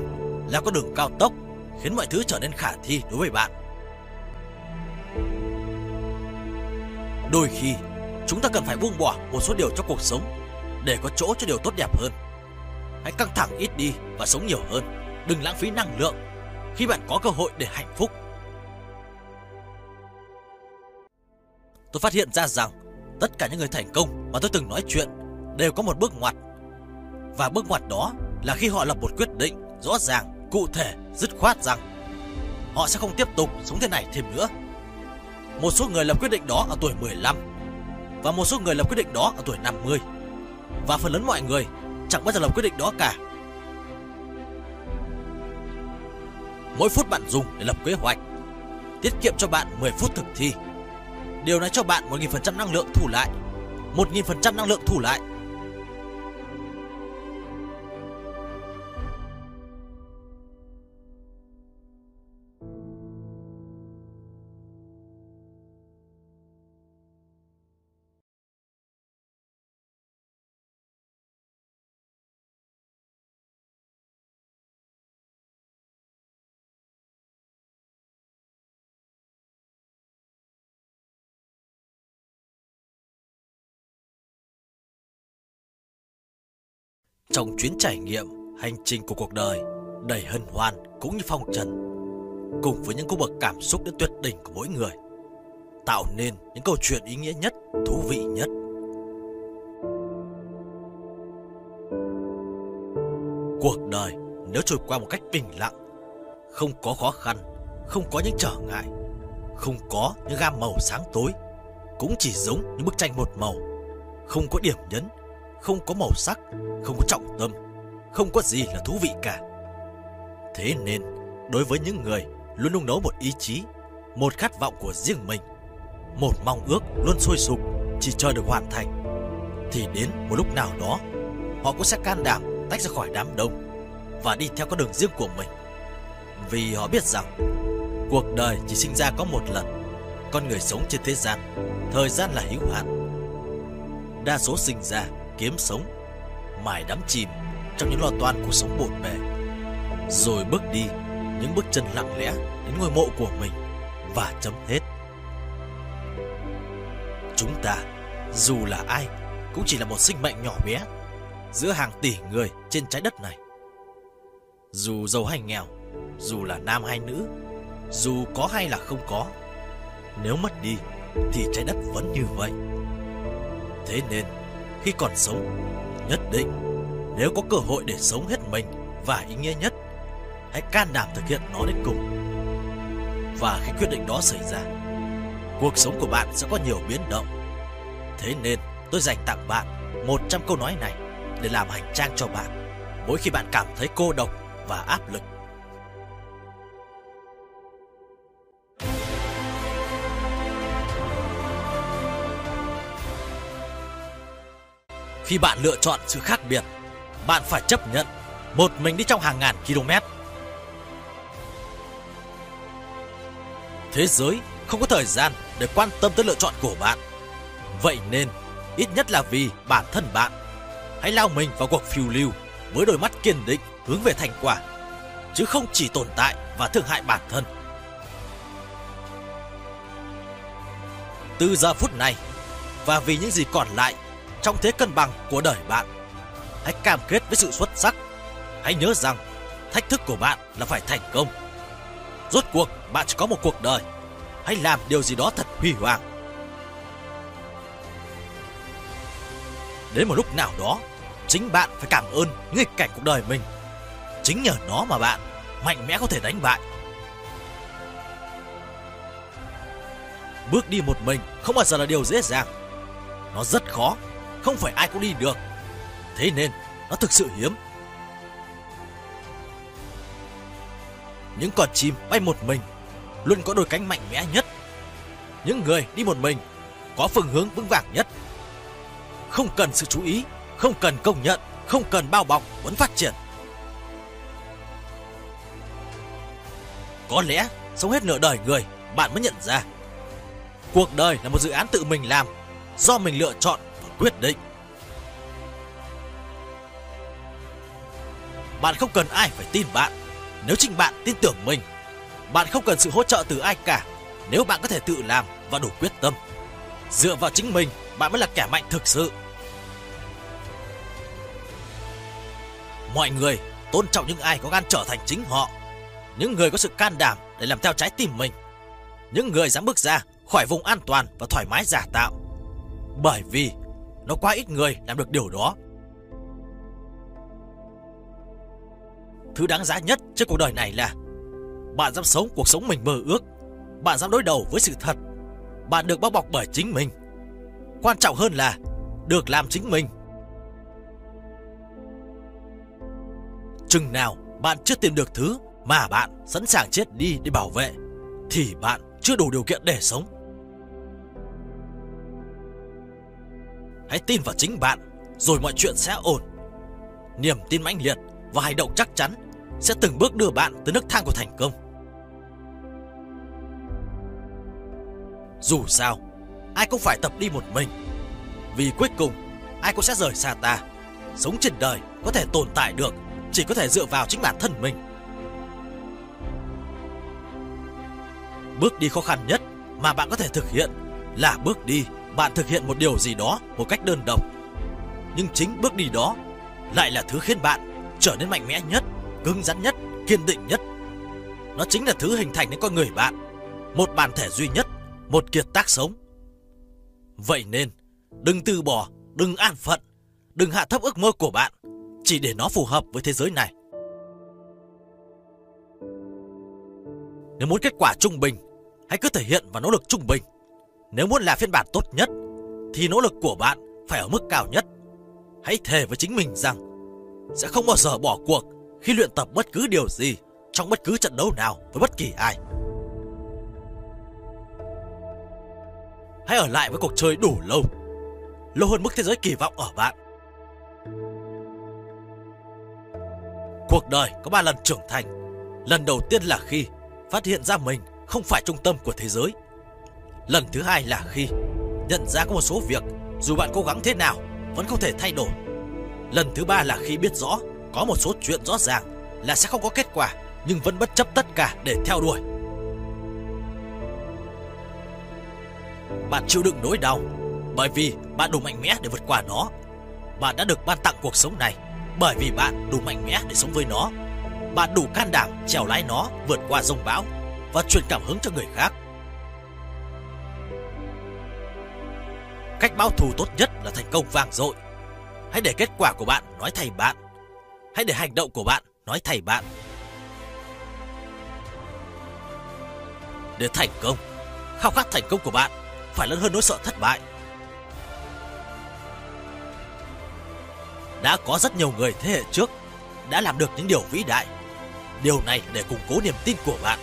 là con đường cao tốc khiến mọi thứ trở nên khả thi đối với bạn. Đôi khi, chúng ta cần phải buông bỏ một số điều trong cuộc sống để có chỗ cho điều tốt đẹp hơn. Hãy căng thẳng ít đi và sống nhiều hơn. Đừng lãng phí năng lượng khi bạn có cơ hội để hạnh phúc. Tôi phát hiện ra rằng tất cả những người thành công mà tôi từng nói chuyện đều có một bước ngoặt. Và bước ngoặt đó là khi họ lập một quyết định rõ ràng, cụ thể, dứt khoát rằng họ sẽ không tiếp tục sống thế này thêm nữa. Một số người lập quyết định đó ở tuổi 15 và một số người lập quyết định đó ở tuổi 50. Và phần lớn mọi người chẳng bao giờ lập quyết định đó cả. Mỗi phút bạn dùng để lập kế hoạch tiết kiệm cho bạn 10 phút thực thi. Điều này cho bạn 1.000% năng lượng thủ lại. 1.000% năng lượng thủ lại Trong chuyến trải nghiệm, hành trình của cuộc đời đầy hân hoan cũng như phong trần, cùng với những cung bậc cảm xúc đến tuyệt đỉnh của mỗi người, tạo nên những câu chuyện ý nghĩa nhất, thú vị nhất. Cuộc đời nếu trôi qua một cách bình lặng, không có khó khăn, không có những trở ngại, không có những gam màu sáng tối, cũng chỉ giống những bức tranh một màu, không có điểm nhấn, không có màu sắc, không có trọng tâm, không có gì là thú vị cả. Thế nên, đối với những người luôn nung nấu một ý chí, một khát vọng của riêng mình, một mong ước luôn sôi sục chỉ chờ được hoàn thành, thì đến một lúc nào đó, họ cũng sẽ can đảm tách ra khỏi đám đông và đi theo con đường riêng của mình. Vì họ biết rằng, cuộc đời chỉ sinh ra có một lần, con người sống trên thế gian, thời gian là hữu hạn. Đa số sinh ra kiếm sống mải đắm chìm trong những lo toan cuộc sống bộn bề. Rồi bước đi những bước chân lặng lẽ đến ngôi mộ của mình và chấm hết. Chúng ta, dù là ai, cũng chỉ là một sinh mệnh nhỏ bé giữa hàng tỷ người trên trái đất này. Dù giàu hay nghèo, dù là nam hay nữ, dù có hay là không có, nếu mất đi thì trái đất vẫn như vậy. Thế nên khi còn sống. Nhất định, nếu có cơ hội để sống hết mình và ý nghĩa nhất, hãy can đảm thực hiện nó đến cùng. Và khi quyết định đó xảy ra, cuộc sống của bạn sẽ có nhiều biến động. Thế nên, tôi dành tặng bạn 100 câu nói này để làm hành trang cho bạn mỗi khi bạn cảm thấy cô độc và áp lực. Khi bạn lựa chọn sự khác biệt, bạn phải chấp nhận một mình đi trong hàng ngàn km. Thế giới không có thời gian để quan tâm tới lựa chọn của bạn. Vậy nên, ít nhất là vì bản thân bạn, hãy lao mình vào cuộc phiêu lưu với đôi mắt kiên định hướng về thành quả, chứ không chỉ tồn tại và thương hại bản thân. Từ giờ phút này, và vì những gì còn lại trong thế cân bằng của đời bạn. Hãy cam kết với sự xuất sắc. Hãy nhớ rằng thách thức của bạn là phải thành công. Rốt cuộc bạn chỉ có một cuộc đời. Hãy làm điều gì đó thật huy hoàng. Đến một lúc nào đó, chính bạn phải cảm ơn nghịch cảnh cuộc đời mình. Chính nhờ nó mà bạn mạnh mẽ có thể đánh bại. Bước đi một mình không bao giờ là điều dễ dàng. Nó rất khó không phải ai cũng đi được. Thế nên nó thực sự hiếm. Những con chim bay một mình luôn có đôi cánh mạnh mẽ nhất. Những người đi một mình có phương hướng vững vàng nhất. Không cần sự chú ý, không cần công nhận, không cần bao bọc vẫn phát triển. Có lẽ sống hết nửa đời người bạn mới nhận ra cuộc đời là một dự án tự mình làm do mình lựa chọn quyết định. Bạn không cần ai phải tin bạn nếu chính bạn tin tưởng mình. Bạn không cần sự hỗ trợ từ ai cả nếu bạn có thể tự làm và đủ quyết tâm. Dựa vào chính mình, bạn mới là kẻ mạnh thực sự. Mọi người tôn trọng những ai có gan trở thành chính họ. Những người có sự can đảm để làm theo trái tim mình. Những người dám bước ra khỏi vùng an toàn và thoải mái giả tạo. Bởi vì nó quá ít người làm được điều đó. Thứ đáng giá nhất trên cuộc đời này là Bạn dám sống cuộc sống mình mơ ước. Bạn dám đối đầu với sự thật. Bạn được bao bọc bởi chính mình. Quan trọng hơn là được làm chính mình. Chừng nào bạn chưa tìm được thứ mà bạn sẵn sàng chết đi để bảo vệ, thì bạn chưa đủ điều kiện để sống. Hãy tin vào chính bạn rồi mọi chuyện sẽ ổn. Niềm tin mãnh liệt và hành động chắc chắn sẽ từng bước đưa bạn tới nước thang của thành công. Dù sao, ai cũng phải tập đi một mình. Vì cuối cùng, ai cũng sẽ rời xa ta. Sống trên đời có thể tồn tại được chỉ có thể dựa vào chính bản thân mình. Bước đi khó khăn nhất mà bạn có thể thực hiện là bước đi bạn thực hiện một điều gì đó một cách đơn độc. Nhưng chính bước đi đó lại là thứ khiến bạn trở nên mạnh mẽ nhất, cứng rắn nhất, kiên định nhất. Nó chính là thứ hình thành nên con người bạn, một bản thể duy nhất, một kiệt tác sống. Vậy nên, đừng từ bỏ, đừng an phận, đừng hạ thấp ước mơ của bạn, chỉ để nó phù hợp với thế giới này. Nếu muốn kết quả trung bình, hãy cứ thể hiện và nỗ lực trung bình. Nếu muốn là phiên bản tốt nhất, thì nỗ lực của bạn phải ở mức cao nhất. Hãy thề với chính mình rằng sẽ không bao giờ bỏ cuộc khi luyện tập bất cứ điều gì trong bất cứ trận đấu nào với bất kỳ ai. Hãy ở lại với cuộc chơi đủ lâu, lâu hơn mức thế giới kỳ vọng ở bạn. Cuộc đời có ba lần trưởng thành. Lần đầu tiên là khi phát hiện ra mình không phải trung tâm của thế giới. Lần thứ hai là khi nhận ra có một số việc, dù bạn cố gắng thế nào, vẫn không thể thay đổi. Lần thứ ba là khi biết rõ có một số chuyện rõ ràng là sẽ không có kết quả, nhưng vẫn bất chấp tất cả để theo đuổi. Bạn chịu đựng nỗi đau bởi vì bạn đủ mạnh mẽ để vượt qua nó. Bạn đã được ban tặng cuộc sống này bởi vì bạn đủ mạnh mẽ để sống với nó. Bạn đủ can đảm trèo lái nó vượt qua rông bão và truyền cảm hứng cho người khác. Cách báo thù tốt nhất là thành công vang dội. Hãy để kết quả của bạn nói thay bạn. Hãy để hành động của bạn nói thay bạn. Để thành công, khao khát thành công của bạn phải lớn hơn nỗi sợ thất bại. Đã có rất nhiều người thế hệ trước đã làm được những điều vĩ đại. Điều này để củng cố niềm tin của bạn.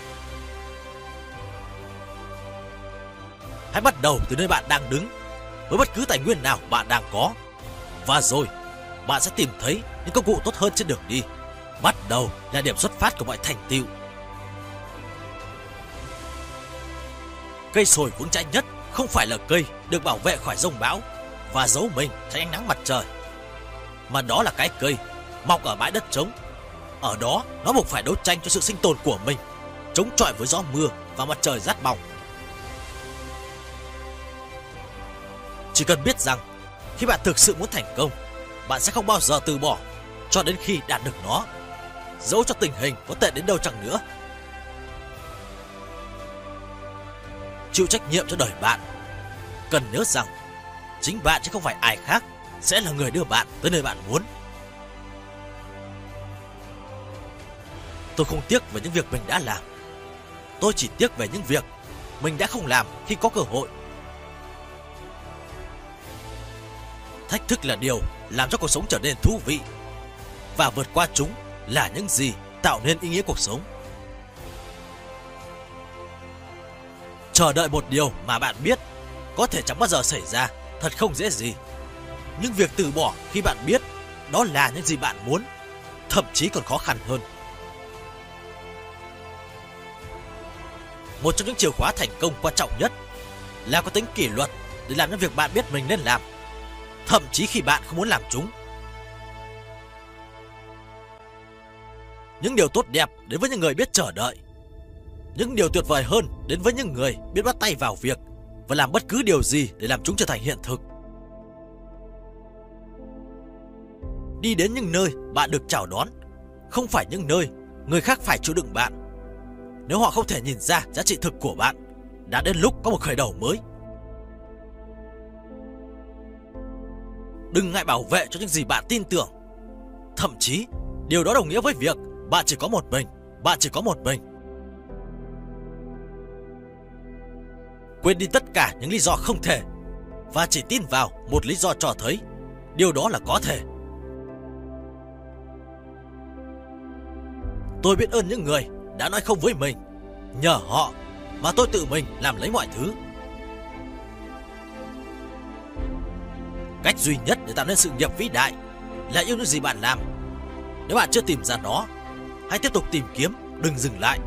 Hãy bắt đầu từ nơi bạn đang đứng với bất cứ tài nguyên nào bạn đang có. Và rồi, bạn sẽ tìm thấy những công cụ tốt hơn trên đường đi. Bắt đầu là điểm xuất phát của mọi thành tựu. Cây sồi vững chãi nhất không phải là cây được bảo vệ khỏi rông bão và giấu mình tránh ánh nắng mặt trời, mà đó là cái cây mọc ở bãi đất trống. Ở đó, nó buộc phải đấu tranh cho sự sinh tồn của mình, chống chọi với gió mưa và mặt trời rát bỏng. Chỉ cần biết rằng khi bạn thực sự muốn thành công, bạn sẽ không bao giờ từ bỏ cho đến khi đạt được nó. Dẫu cho tình hình có tệ đến đâu chẳng nữa. Chịu trách nhiệm cho đời bạn. Cần nhớ rằng chính bạn chứ không phải ai khác sẽ là người đưa bạn tới nơi bạn muốn. Tôi không tiếc về những việc mình đã làm. Tôi chỉ tiếc về những việc mình đã không làm khi có cơ hội. Thách thức là điều làm cho cuộc sống trở nên thú vị. Và vượt qua chúng là những gì tạo nên ý nghĩa cuộc sống. Chờ đợi một điều mà bạn biết có thể chẳng bao giờ xảy ra thật không dễ gì. Nhưng việc từ bỏ khi bạn biết đó là những gì bạn muốn, thậm chí còn khó khăn hơn. Một trong những chìa khóa thành công quan trọng nhất là có tính kỷ luật để làm những việc bạn biết mình nên làm thậm chí khi bạn không muốn làm chúng. Những điều tốt đẹp đến với những người biết chờ đợi. Những điều tuyệt vời hơn đến với những người biết bắt tay vào việc và làm bất cứ điều gì để làm chúng trở thành hiện thực. Đi đến những nơi bạn được chào đón, không phải những nơi người khác phải chịu đựng bạn. Nếu họ không thể nhìn ra giá trị thực của bạn, đã đến lúc có một khởi đầu mới. đừng ngại bảo vệ cho những gì bạn tin tưởng. Thậm chí, điều đó đồng nghĩa với việc bạn chỉ có một mình, bạn chỉ có một mình. Quên đi tất cả những lý do không thể và chỉ tin vào một lý do cho thấy điều đó là có thể. Tôi biết ơn những người đã nói không với mình, nhờ họ mà tôi tự mình làm lấy mọi thứ Cách duy nhất để tạo nên sự nghiệp vĩ đại Là yêu những gì bạn làm. Nếu bạn chưa tìm ra nó, Hãy tiếp tục tìm kiếm, Đừng dừng lại.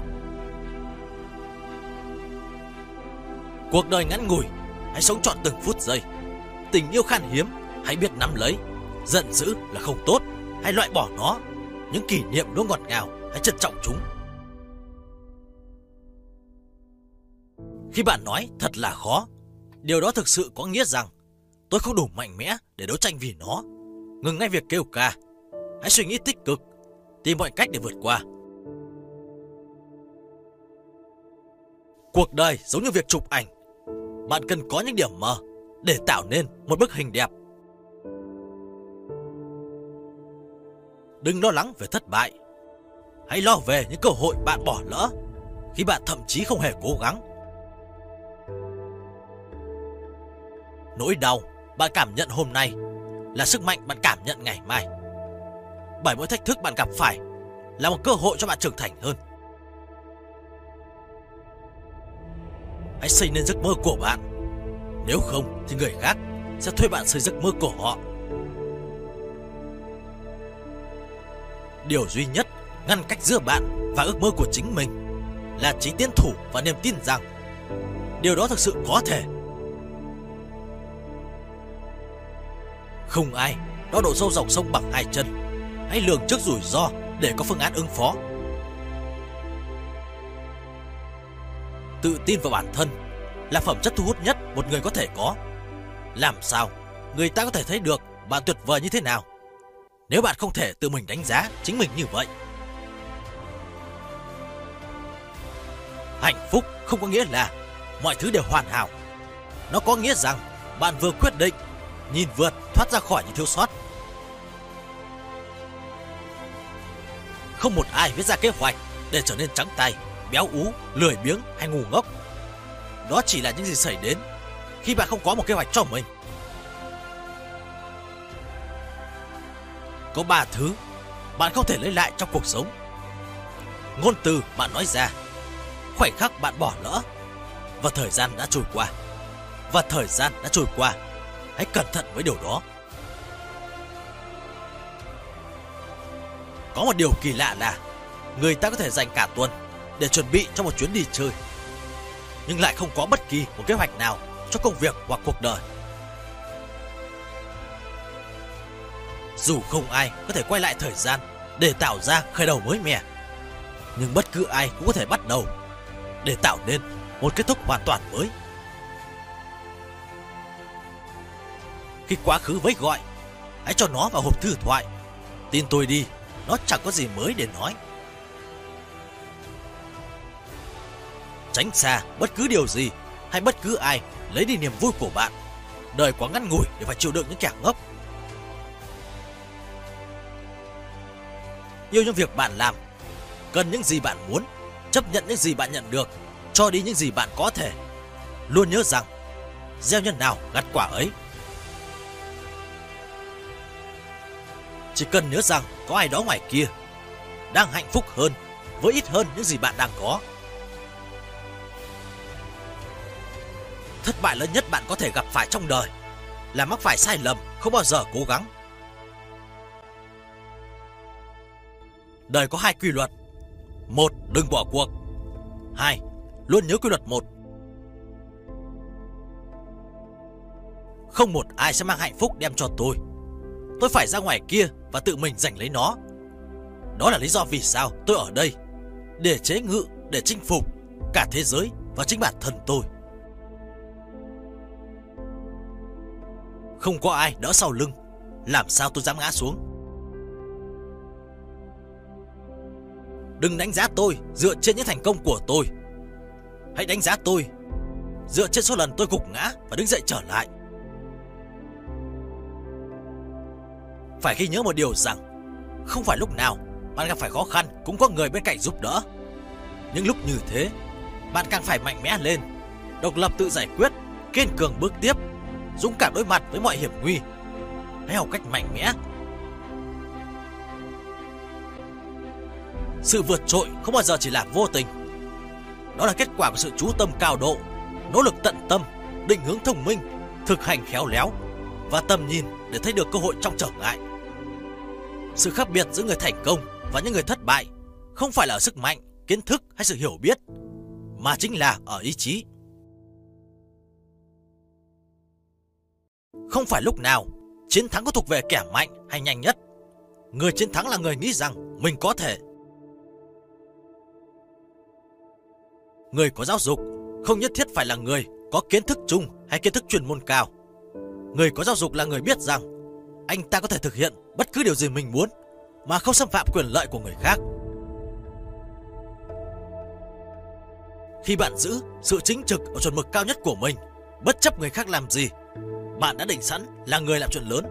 Cuộc đời ngắn ngủi, Hãy sống trọn từng phút giây. Tình yêu khan hiếm, Hãy biết nắm lấy. Giận dữ là không tốt, Hãy loại bỏ nó. Những kỷ niệm luôn ngọt ngào, Hãy trân trọng chúng. Khi bạn nói thật là khó, Điều đó thực sự có nghĩa rằng Tôi không đủ mạnh mẽ để đấu tranh vì nó. Ngừng ngay việc kêu ca. Hãy suy nghĩ tích cực, Tìm mọi cách để vượt qua. Cuộc đời giống như việc chụp ảnh. Bạn cần có những điểm mờ Để tạo nên một bức hình đẹp. Đừng lo lắng về thất bại. Hãy lo về những cơ hội bạn bỏ lỡ Khi bạn thậm chí không hề cố gắng. Nỗi đau bạn cảm nhận hôm nay là sức mạnh bạn cảm nhận ngày mai. Bởi mỗi thách thức bạn gặp phải là một cơ hội cho bạn trưởng thành hơn. Hãy xây nên giấc mơ của bạn. Nếu không thì người khác sẽ thuê bạn xây giấc mơ của họ. Điều duy nhất ngăn cách giữa bạn và ước mơ của chính mình là trí tiến thủ và niềm tin rằng điều đó thực sự có thể Không ai. Đo độ sâu dòng sông bằng hai chân. Hãy lường trước rủi ro để có phương án ứng phó. Tự tin vào bản thân là phẩm chất thu hút nhất một người có thể có. Làm sao người ta có thể thấy được bạn tuyệt vời như thế nào? Nếu bạn không thể tự mình đánh giá chính mình như vậy. Hạnh phúc không có nghĩa là mọi thứ đều hoàn hảo. Nó có nghĩa rằng bạn vừa quyết định nhìn vượt thoát ra khỏi những thiếu sót. Không một ai viết ra kế hoạch để trở nên trắng tay, béo ú, lười biếng hay ngu ngốc. Đó chỉ là những gì xảy đến khi bạn không có một kế hoạch cho mình. Có ba thứ bạn không thể lấy lại trong cuộc sống. Ngôn từ bạn nói ra, khoảnh khắc bạn bỏ lỡ và thời gian đã trôi qua. Và thời gian đã trôi qua Hãy cẩn thận với điều đó. Có một điều kỳ lạ là người ta có thể dành cả tuần để chuẩn bị cho một chuyến đi chơi. Nhưng lại không có bất kỳ một kế hoạch nào cho công việc hoặc cuộc đời. Dù không ai có thể quay lại thời gian để tạo ra khởi đầu mới mẻ, nhưng bất cứ ai cũng có thể bắt đầu để tạo nên một kết thúc hoàn toàn mới. Khi quá khứ với gọi. Hãy cho nó vào hộp thư thoại. Tin tôi đi, Nó chẳng có gì mới để nói. Tránh xa bất cứ điều gì Hay bất cứ ai lấy đi niềm vui của bạn. Đời quá ngắn ngủi để phải chịu đựng những kẻ ngốc. Yêu những việc bạn làm. Cần những gì bạn muốn. Chấp nhận những gì bạn nhận được. Cho đi những gì bạn có thể. Luôn nhớ rằng, Gieo nhân nào gặt quả ấy Chỉ cần nhớ rằng có ai đó ngoài kia đang hạnh phúc hơn với ít hơn những gì bạn đang có. Thất bại lớn nhất bạn có thể gặp phải trong đời là mắc phải sai lầm, không bao giờ cố gắng. Đời có hai quy luật. Một, đừng bỏ cuộc. Hai, luôn nhớ quy luật một. Không một ai sẽ mang hạnh phúc đem cho tôi. Tôi phải ra ngoài kia và tự mình giành lấy nó. Đó là lý do vì sao tôi ở đây. Để chế ngự, để chinh phục cả thế giới và chính bản thân tôi. Không có ai đỡ sau lưng. Làm sao tôi dám ngã xuống? Đừng đánh giá tôi dựa trên những thành công của tôi. Hãy đánh giá tôi dựa trên số lần tôi gục ngã và đứng dậy trở lại. Phải ghi nhớ một điều rằng Không phải lúc nào bạn gặp phải khó khăn Cũng có người bên cạnh giúp đỡ Những lúc như thế Bạn càng phải mạnh mẽ lên độc lập tự giải quyết, kiên cường bước tiếp, dũng cảm đối mặt với mọi hiểm nguy. Hãy học cách mạnh mẽ. Sự vượt trội không bao giờ chỉ là vô tình. Đó là kết quả của sự chú tâm cao độ, nỗ lực tận tâm, định hướng thông minh, thực hành khéo léo và tầm nhìn để thấy được cơ hội trong trở ngại. Sự khác biệt giữa người thành công và những người thất bại không phải là ở sức mạnh, kiến thức hay sự hiểu biết, mà chính là ở ý chí. Không phải lúc nào chiến thắng có thuộc về kẻ mạnh hay nhanh nhất. Người chiến thắng là người nghĩ rằng mình có thể. Người có giáo dục không nhất thiết phải là người có kiến thức chung hay kiến thức chuyên môn cao. Người có giáo dục là người biết rằng anh ta có thể thực hiện bất cứ điều gì mình muốn mà không xâm phạm quyền lợi của người khác. Khi bạn giữ sự chính trực ở chuẩn mực cao nhất của mình, bất chấp người khác làm gì, bạn đã định sẵn là người làm chuyện lớn.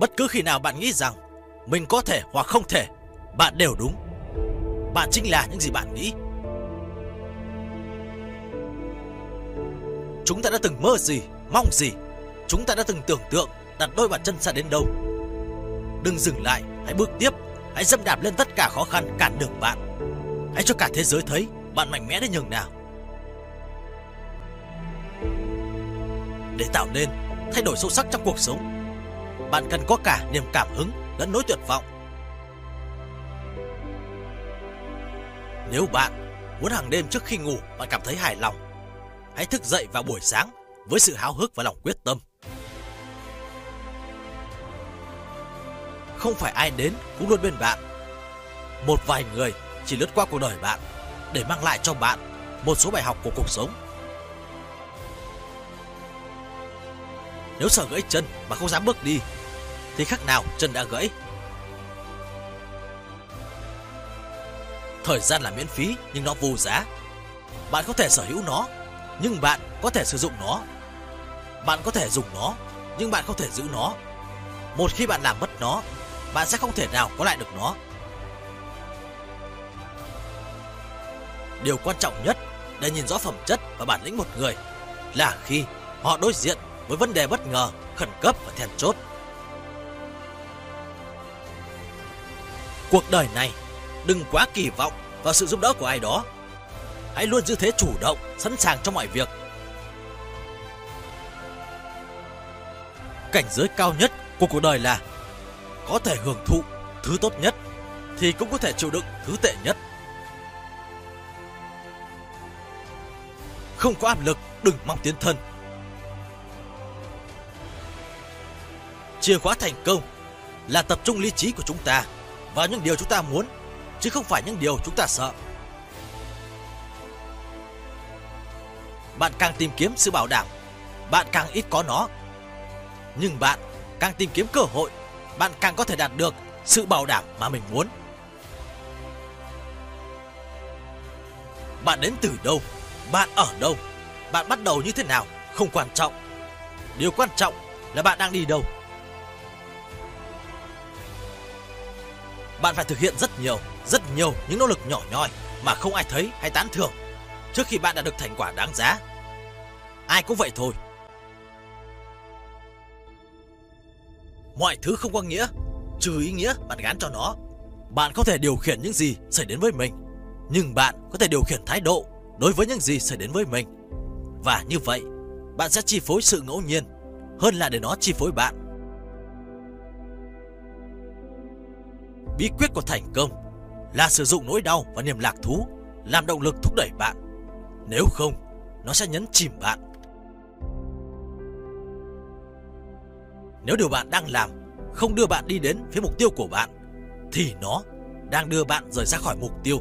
Bất cứ khi nào bạn nghĩ rằng mình có thể hoặc không thể, bạn đều đúng. Bạn chính là những gì bạn nghĩ. Chúng ta đã từng mơ gì, mong gì, chúng ta đã từng tưởng tượng đặt đôi bàn chân xa đến đâu. Đừng dừng lại, hãy bước tiếp, hãy dâm đạp lên tất cả khó khăn cản đường bạn. Hãy cho cả thế giới thấy bạn mạnh mẽ đến nhường nào. Để tạo nên thay đổi sâu sắc trong cuộc sống, bạn cần có cả niềm cảm hứng lẫn nỗi tuyệt vọng. Nếu bạn muốn hàng đêm trước khi ngủ bạn cảm thấy hài lòng, hãy thức dậy vào buổi sáng với sự háo hức và lòng quyết tâm. Không phải ai đến cũng luôn bên bạn. Một vài người chỉ lướt qua cuộc đời bạn để mang lại cho bạn một số bài học của cuộc sống. Nếu sợ gãy chân mà không dám bước đi thì khác nào chân đã gãy. Thời gian là miễn phí nhưng nó vô giá. Bạn có thể sở hữu nó, nhưng bạn có thể sử dụng nó. Bạn có thể dùng nó, nhưng bạn không thể giữ nó. Một khi bạn làm mất nó, bạn sẽ không thể nào có lại được nó. Điều quan trọng nhất để nhìn rõ phẩm chất và bản lĩnh một người là khi họ đối diện với vấn đề bất ngờ, khẩn cấp và then chốt. Cuộc đời này đừng quá kỳ vọng vào sự giúp đỡ của ai đó. Hãy luôn giữ thế chủ động, sẵn sàng cho mọi việc. Cảnh giới cao nhất của cuộc đời là có thể hưởng thụ thứ tốt nhất thì cũng có thể chịu đựng thứ tệ nhất. Không có áp lực, đừng mong tiến thân. Chìa khóa thành công là tập trung lý trí của chúng ta vào những điều chúng ta muốn, chứ không phải những điều chúng ta sợ. Bạn càng tìm kiếm sự bảo đảm, bạn càng ít có nó. Nhưng bạn càng tìm kiếm cơ hội, bạn càng có thể đạt được sự bảo đảm mà mình muốn. Bạn đến từ đâu, bạn ở đâu, bạn bắt đầu như thế nào không quan trọng. Điều quan trọng là bạn đang đi đâu. Bạn phải thực hiện rất nhiều, rất nhiều những nỗ lực nhỏ nhoi mà không ai thấy hay tán thưởng trước khi bạn đã được thành quả đáng giá. Ai cũng vậy thôi. Mọi thứ không có nghĩa, trừ ý nghĩa bạn gán cho nó. Bạn không thể điều khiển những gì xảy đến với mình, nhưng bạn có thể điều khiển thái độ đối với những gì xảy đến với mình. Và như vậy, bạn sẽ chi phối sự ngẫu nhiên hơn là để nó chi phối bạn. Bí quyết của thành công là sử dụng nỗi đau và niềm lạc thú làm động lực thúc đẩy bạn. Nếu không, nó sẽ nhấn chìm bạn. Nếu điều bạn đang làm không đưa bạn đi đến phía mục tiêu của bạn, thì nó đang đưa bạn rời ra khỏi mục tiêu.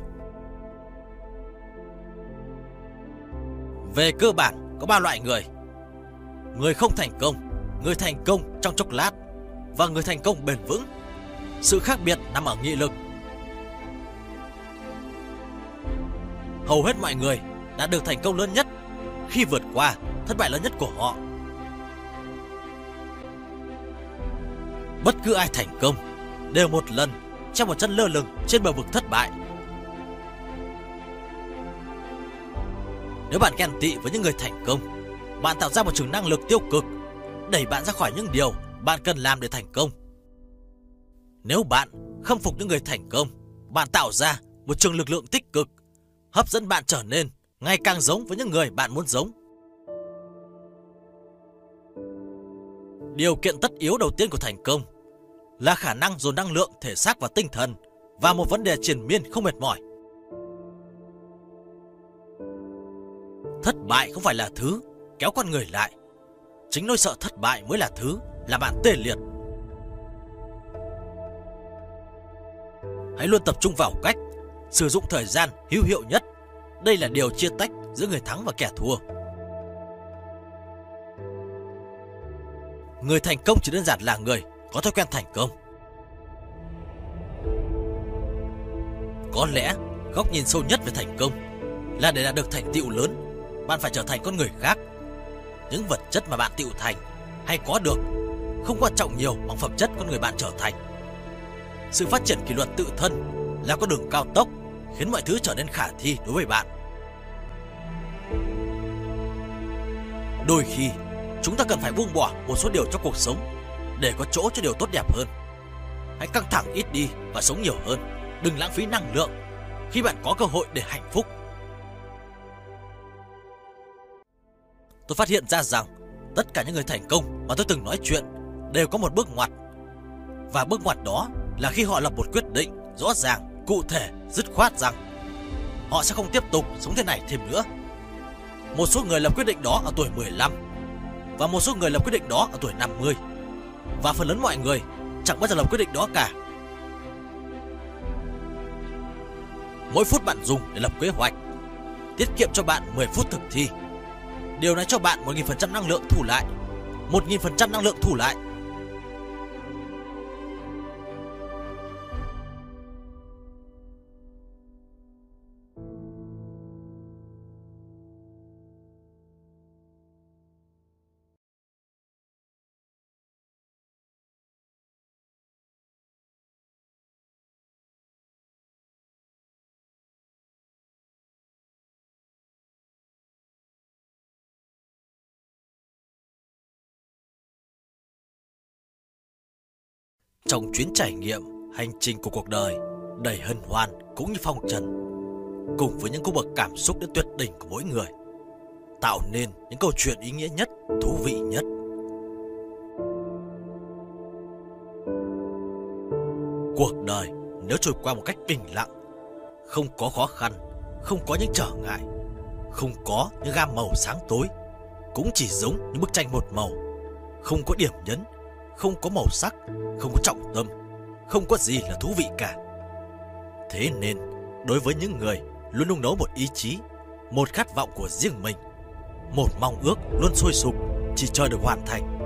Về cơ bản, có ba loại người. Người không thành công, người thành công trong chốc lát và người thành công bền vững. Sự khác biệt nằm ở nghị lực. Hầu hết mọi người đã được thành công lớn nhất khi vượt qua thất bại lớn nhất của họ. Bất cứ ai thành công đều một lần trong một chân lơ lửng trên bờ vực thất bại. Nếu bạn ghen tị với những người thành công, bạn tạo ra một trường năng lực tiêu cực, đẩy bạn ra khỏi những điều bạn cần làm để thành công. Nếu bạn khâm phục những người thành công, bạn tạo ra một trường lực lượng tích cực, hấp dẫn bạn trở nên ngày càng giống với những người bạn muốn giống. Điều kiện tất yếu đầu tiên của thành công là khả năng dồn năng lượng, thể xác và tinh thần và một vấn đề triền miên không mệt mỏi. Thất bại không phải là thứ kéo con người lại. Chính nỗi sợ thất bại mới là thứ làm bạn tê liệt. Hãy luôn tập trung vào cách sử dụng thời gian hữu hiệu nhất. Đây là điều chia tách giữa người thắng và kẻ thua. Người thành công chỉ đơn giản là người có thói quen thành công. Có lẽ góc nhìn sâu nhất về thành công là để đạt được thành tựu lớn, bạn phải trở thành con người khác. Những vật chất mà bạn tựu thành hay có được không quan trọng nhiều bằng phẩm chất con người bạn trở thành. Sự phát triển kỷ luật tự thân là con đường cao tốc khiến mọi thứ trở nên khả thi đối với bạn. Đôi khi, chúng ta cần phải buông bỏ một số điều trong cuộc sống để có chỗ cho điều tốt đẹp hơn. Hãy căng thẳng ít đi và sống nhiều hơn. Đừng lãng phí năng lượng khi bạn có cơ hội để hạnh phúc. Tôi phát hiện ra rằng tất cả những người thành công mà tôi từng nói chuyện đều có một bước ngoặt. Và bước ngoặt đó là khi họ lập một quyết định rõ ràng, cụ thể, dứt khoát rằng họ sẽ không tiếp tục sống thế này thêm nữa. Một số người lập quyết định đó ở tuổi 15 và một số người lập quyết định đó ở tuổi 50. Và phần lớn mọi người chẳng bao giờ lập quyết định đó cả. Mỗi phút bạn dùng để lập kế hoạch, tiết kiệm cho bạn 10 phút thực thi. Điều này cho bạn 1.000% năng lượng thủ lại. 1.000% năng lượng thủ lại Trong chuyến trải nghiệm, hành trình của cuộc đời đầy hân hoan cũng như phong trần, cùng với những cung bậc cảm xúc đến tuyệt đỉnh của mỗi người, tạo nên những câu chuyện ý nghĩa nhất, thú vị nhất. Cuộc đời nếu trôi qua một cách bình lặng, không có khó khăn, không có những trở ngại, không có những gam màu sáng tối, cũng chỉ giống như bức tranh một màu, không có điểm nhấn, không có màu sắc, không có trọng tâm, không có gì là thú vị cả. Thế nên, đối với những người luôn nung nấu một ý chí, một khát vọng của riêng mình, một mong ước luôn sôi sục chỉ chờ được hoàn thành,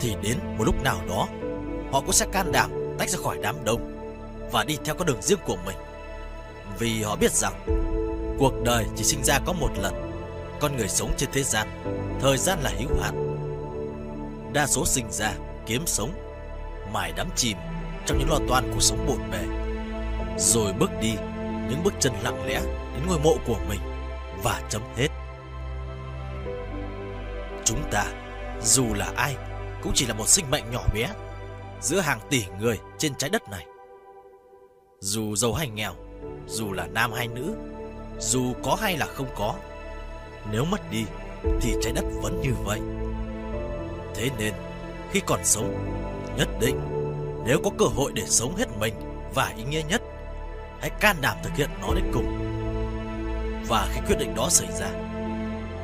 thì đến một lúc nào đó, họ cũng sẽ can đảm tách ra khỏi đám đông và đi theo con đường riêng của mình. Vì họ biết rằng cuộc đời chỉ sinh ra có một lần, con người sống trên thế gian, thời gian là hữu hạn. Đa số sinh ra kiếm sống mải đắm chìm trong những lo toan cuộc sống bộn bề. Rồi bước đi, những bước chân lặng lẽ đến ngôi mộ của mình và chấm hết. Chúng ta, dù là ai, cũng chỉ là một sinh mệnh nhỏ bé giữa hàng tỷ người trên trái đất này. Dù giàu hay nghèo, dù là nam hay nữ, dù có hay là không có, nếu mất đi thì trái đất vẫn như vậy. Thế nên khi còn sống. Nhất định, nếu có cơ hội để sống hết mình và ý nghĩa nhất, hãy can đảm thực hiện nó đến cùng. Và khi quyết định đó xảy ra,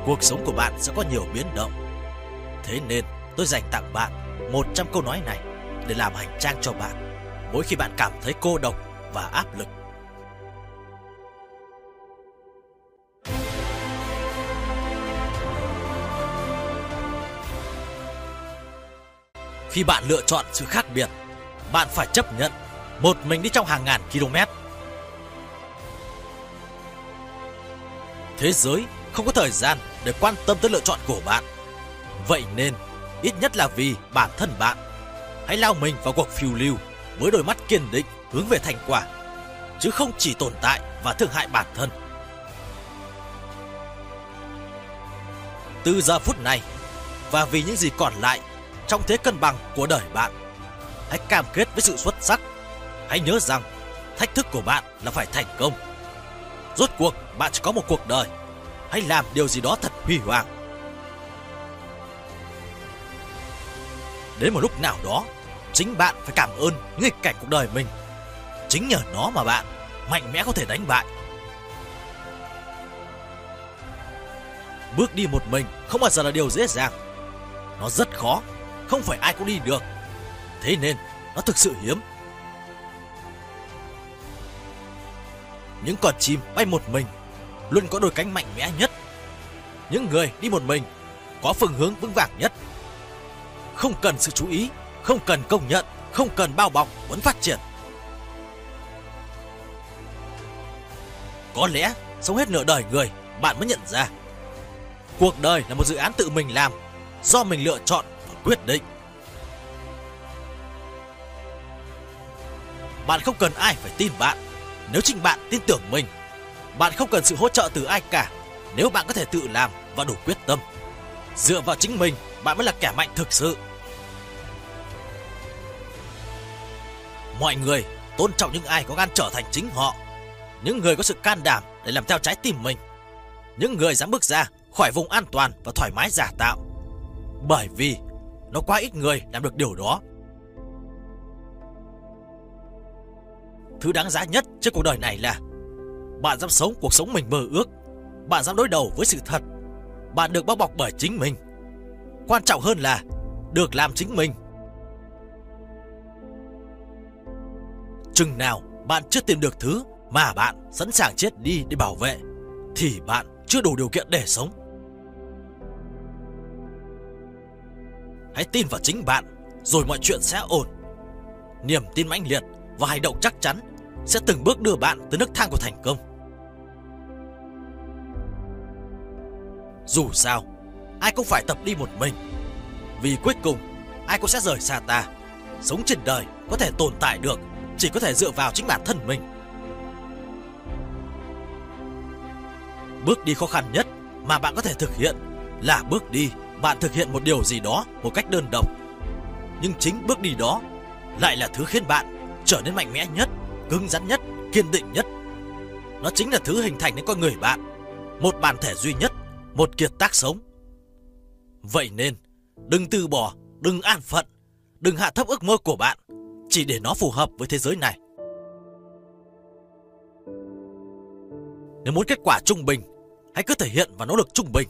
cuộc sống của bạn sẽ có nhiều biến động. Thế nên, tôi dành tặng bạn 100 câu nói này để làm hành trang cho bạn mỗi khi bạn cảm thấy cô độc và áp lực. Khi bạn lựa chọn sự khác biệt, bạn phải chấp nhận một mình đi trong hàng ngàn km. Thế giới không có thời gian để quan tâm tới lựa chọn của bạn. Vậy nên, ít nhất là vì bản thân bạn, hãy lao mình vào cuộc phiêu lưu với đôi mắt kiên định hướng về thành quả, chứ không chỉ tồn tại và thương hại bản thân. Từ giờ phút này và vì những gì còn lại trong thế cân bằng của đời bạn, hãy cam kết với sự xuất sắc. Hãy nhớ rằng thách thức của bạn là phải thành công. Rốt cuộc bạn chỉ có một cuộc đời. Hãy làm điều gì đó thật huy hoàng. Đến một lúc nào đó, chính bạn phải cảm ơn nghịch cảnh cuộc đời mình. Chính nhờ nó mà bạn mạnh mẽ có thể đánh bại. Bước đi một mình không bao giờ là điều dễ dàng. Nó rất khó, không phải ai cũng đi được. Thế nên nó thực sự hiếm. Những con chim bay một mình luôn có đôi cánh mạnh mẽ nhất. Những người đi một mình có phương hướng vững vàng nhất. Không cần sự chú ý, không cần công nhận, không cần bao bọc vẫn phát triển. Có lẽ sống hết nửa đời người bạn mới nhận ra Cuộc đời là một dự án tự mình làm Do mình lựa chọn quyết định. Bạn không cần ai phải tin bạn. Nếu chính bạn tin tưởng mình, Bạn không cần sự hỗ trợ từ ai cả. Nếu bạn có thể tự làm và đủ quyết tâm, Dựa vào chính mình, Bạn mới là kẻ mạnh thực sự. Mọi người tôn trọng những ai có gan trở thành chính họ. Những người có sự can đảm để làm theo trái tim mình. Những người dám bước ra khỏi vùng an toàn và thoải mái giả tạo. Bởi vì nó quá ít người làm được điều đó. Thứ đáng giá nhất trên cuộc đời này là bạn dám sống cuộc sống mình mơ ước, bạn dám đối đầu với sự thật, bạn được bao bọc bởi chính mình. Quan trọng hơn là được làm chính mình. Chừng nào bạn chưa tìm được thứ mà bạn sẵn sàng chết đi để bảo vệ thì bạn chưa đủ điều kiện để sống. Hãy tin vào chính bạn, rồi mọi chuyện sẽ ổn. Niềm tin mãnh liệt và hành động chắc chắn sẽ từng bước đưa bạn tới nước thang của thành công. Dù sao, ai cũng phải tập đi một mình. Vì cuối cùng, ai cũng sẽ rời xa ta. Sống trên đời có thể tồn tại được chỉ có thể dựa vào chính bản thân mình. Bước đi khó khăn nhất mà bạn có thể thực hiện là bước đi bạn thực hiện một điều gì đó một cách đơn độc. Nhưng chính bước đi đó lại là thứ khiến bạn trở nên mạnh mẽ nhất, cứng rắn nhất, kiên định nhất. Nó chính là thứ hình thành nên con người bạn, một bản thể duy nhất, một kiệt tác sống. Vậy nên, đừng từ bỏ, đừng an phận, đừng hạ thấp ước mơ của bạn, chỉ để nó phù hợp với thế giới này. Nếu muốn kết quả trung bình, hãy cứ thể hiện và nỗ lực trung bình.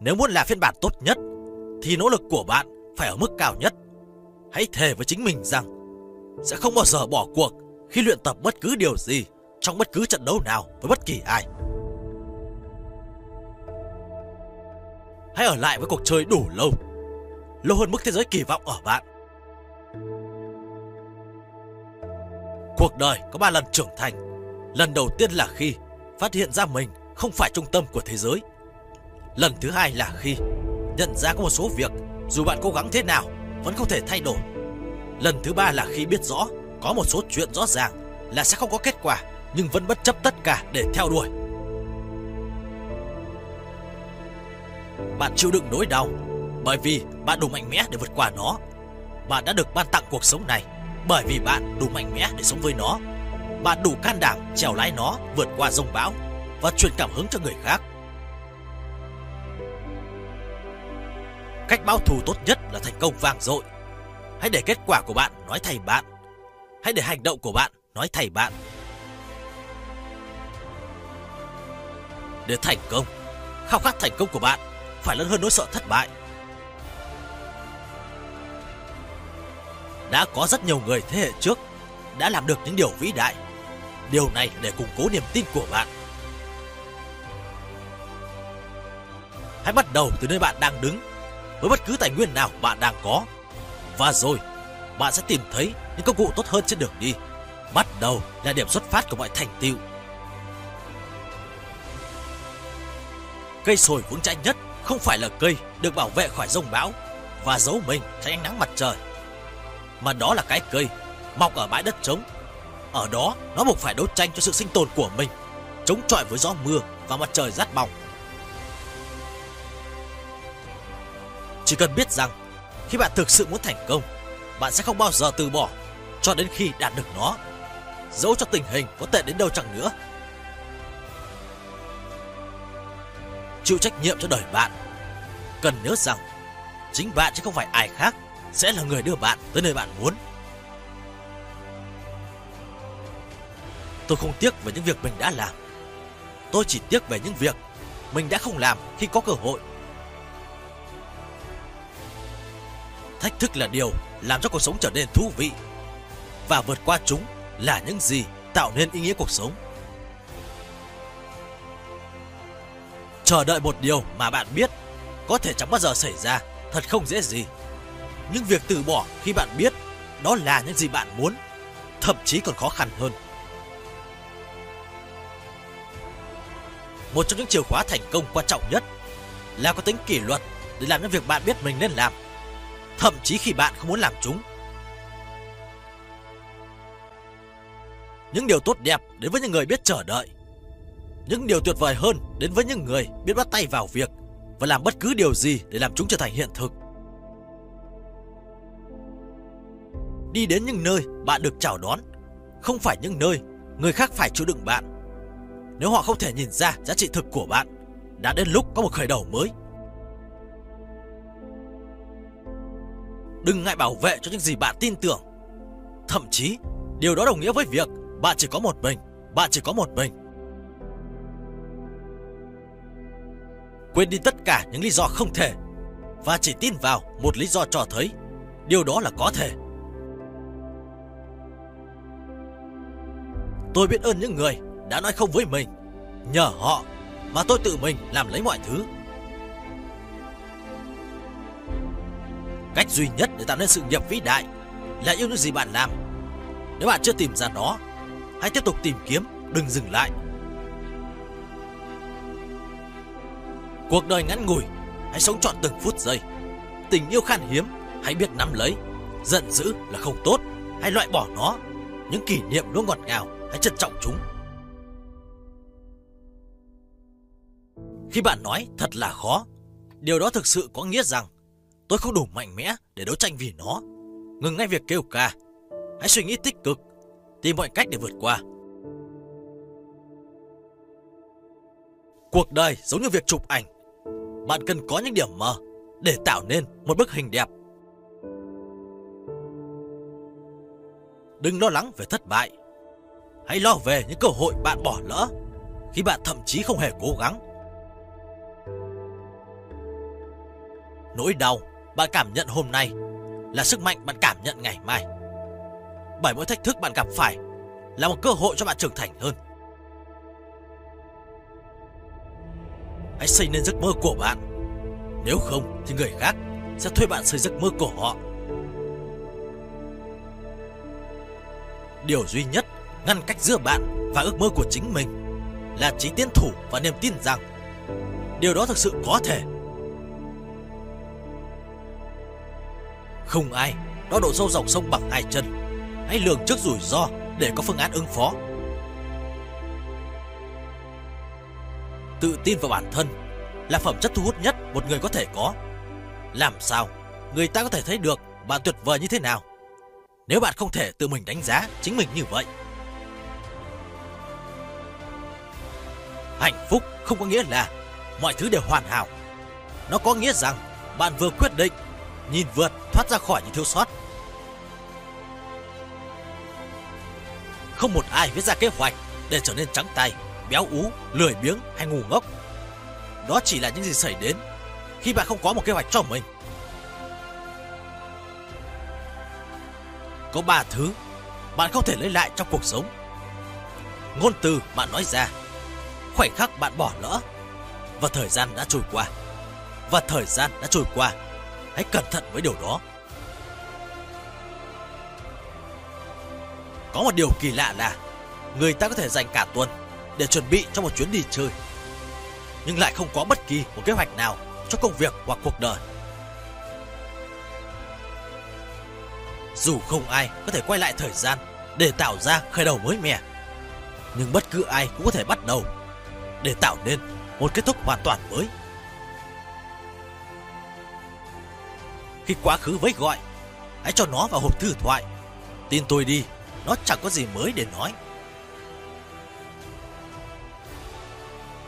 Nếu muốn là phiên bản tốt nhất, Thì nỗ lực của bạn phải ở mức cao nhất. Hãy thề với chính mình rằng, Sẽ không bao giờ bỏ cuộc Khi luyện tập bất cứ điều gì Trong bất cứ trận đấu nào với bất kỳ ai. Hãy ở lại với cuộc chơi đủ lâu Lâu hơn mức thế giới kỳ vọng ở bạn. Cuộc đời có ba lần trưởng thành. Lần đầu tiên là khi phát hiện ra mình không phải trung tâm của thế giới. Lần thứ hai là khi nhận ra có một số việc, dù bạn cố gắng thế nào, vẫn không thể thay đổi. Lần thứ ba là khi biết rõ có một số chuyện rõ ràng là sẽ không có kết quả, nhưng vẫn bất chấp tất cả để theo đuổi. Bạn chịu đựng nỗi đau bởi vì bạn đủ mạnh mẽ để vượt qua nó. Bạn đã được ban tặng cuộc sống này bởi vì bạn đủ mạnh mẽ để sống với nó. Bạn đủ can đảm trèo lái nó vượt qua rông bão và truyền cảm hứng cho người khác. Cách báo thù tốt nhất là thành công vang dội. Hãy để kết quả của bạn nói thay bạn. Hãy để hành động của bạn nói thay bạn. Để thành công, khao khát thành công của bạn phải lớn hơn nỗi sợ thất bại. Đã có rất nhiều người thế hệ trước đã làm được những điều vĩ đại. Điều này để củng cố niềm tin của bạn. Hãy bắt đầu từ nơi bạn đang đứng với bất cứ tài nguyên nào bạn đang có. Và rồi, bạn sẽ tìm thấy những công cụ tốt hơn trên đường đi. Bắt đầu là điểm xuất phát của mọi thành tựu. Cây sồi vững chãi nhất không phải là cây được bảo vệ khỏi rông bão và giấu mình tránh ánh nắng mặt trời. Mà đó là cái cây mọc ở bãi đất trống. Ở đó nó buộc phải đấu tranh cho sự sinh tồn của mình, chống chọi với gió mưa và mặt trời rát bỏng Chỉ cần biết rằng khi bạn thực sự muốn thành công, bạn sẽ không bao giờ từ bỏ cho đến khi đạt được nó. Dẫu cho tình hình có tệ đến đâu chẳng nữa. Chịu trách nhiệm cho đời bạn. Cần nhớ rằng chính bạn chứ không phải ai khác sẽ là người đưa bạn tới nơi bạn muốn. Tôi không tiếc về những việc mình đã làm. Tôi chỉ tiếc về những việc mình đã không làm khi có cơ hội. Thách thức là điều làm cho cuộc sống trở nên thú vị. Và vượt qua chúng là những gì tạo nên ý nghĩa cuộc sống. Chờ đợi một điều mà bạn biết có thể chẳng bao giờ xảy ra thật không dễ gì. Nhưng việc từ bỏ khi bạn biết đó là những gì bạn muốn, thậm chí còn khó khăn hơn. Một trong những chìa khóa thành công quan trọng nhất là có tính kỷ luật để làm những việc bạn biết mình nên làm, thậm chí khi bạn không muốn làm chúng. Những điều tốt đẹp đến với những người biết chờ đợi. Những điều tuyệt vời hơn đến với những người biết bắt tay vào việc và làm bất cứ điều gì để làm chúng trở thành hiện thực. Đi đến những nơi bạn được chào đón, không phải những nơi người khác phải chịu đựng bạn. Nếu họ không thể nhìn ra giá trị thực của bạn, đã đến lúc có một khởi đầu mới. Đừng ngại bảo vệ cho những gì bạn tin tưởng. Thậm chí, điều đó đồng nghĩa với việc bạn chỉ có một mình, bạn chỉ có một mình. Quên đi tất cả những lý do không thể và chỉ tin vào một lý do cho thấy điều đó là có thể. Tôi biết ơn những người đã nói không với mình. Nhờ họ mà tôi tự mình làm lấy mọi thứ. Cách duy nhất để tạo nên sự nghiệp vĩ đại là yêu những gì bạn làm. Nếu bạn chưa tìm ra nó, hãy tiếp tục tìm kiếm, đừng dừng lại. Cuộc đời ngắn ngủi, hãy sống trọn từng phút giây. Tình yêu khan hiếm, hãy biết nắm lấy. Giận dữ là không tốt, hãy loại bỏ nó. Những kỷ niệm luôn ngọt ngào, hãy trân trọng chúng. Khi bạn nói thật là khó, điều đó thực sự có nghĩa rằng tôi không đủ mạnh mẽ để đấu tranh vì nó. Ngừng ngay việc kêu ca. Hãy suy nghĩ tích cực, tìm mọi cách để vượt qua. Cuộc đời giống như việc chụp ảnh. Bạn cần có những điểm mờ để tạo nên một bức hình đẹp. Đừng lo lắng về thất bại. Hãy lo về những cơ hội bạn bỏ lỡ khi bạn thậm chí không hề cố gắng. Nỗi đau bạn cảm nhận hôm nay là sức mạnh bạn cảm nhận ngày mai. Bởi mỗi thách thức bạn gặp phải là một cơ hội cho bạn trưởng thành hơn. Hãy xây nên giấc mơ của bạn. Nếu không thì người khác sẽ thuê bạn xây giấc mơ của họ. Điều duy nhất ngăn cách giữa bạn và ước mơ của chính mình là trí tiến thủ và niềm tin rằng điều đó thực sự có thể. Không ai đo độ sâu dòng sông bằng hai chân. Hãy lường trước rủi ro để có phương án ứng phó. Tự tin vào bản thân là phẩm chất thu hút nhất một người có thể có. Làm sao người ta có thể thấy được bạn tuyệt vời như thế nào nếu bạn không thể tự mình đánh giá chính mình như vậy? Hạnh phúc không có nghĩa là mọi thứ đều hoàn hảo. Nó có nghĩa rằng bạn vừa quyết định nhìn vượt thoát ra khỏi những thiếu sót. Không một ai viết ra kế hoạch để trở nên trắng tay, béo ú, lười biếng hay ngu ngốc. Đó chỉ là những gì xảy đến khi bạn không có một kế hoạch cho mình. Có ba thứ bạn không thể lấy lại trong cuộc sống. Ngôn từ bạn nói ra, khoảnh khắc bạn bỏ lỡ và thời gian đã trôi qua. Và thời gian đã trôi qua, hãy cẩn thận với điều đó. Có một điều kỳ lạ là người ta có thể dành cả tuần để chuẩn bị cho một chuyến đi chơi, nhưng lại không có bất kỳ một kế hoạch nào cho công việc hoặc cuộc đời. Dù không ai có thể quay lại thời gian để tạo ra khởi đầu mới mẻ, nhưng bất cứ ai cũng có thể bắt đầu để tạo nên một kết thúc hoàn toàn mới. Khi quá khứ với gọi, hãy cho nó vào hộp thư thoại. Tin tôi đi, nó chẳng có gì mới để nói.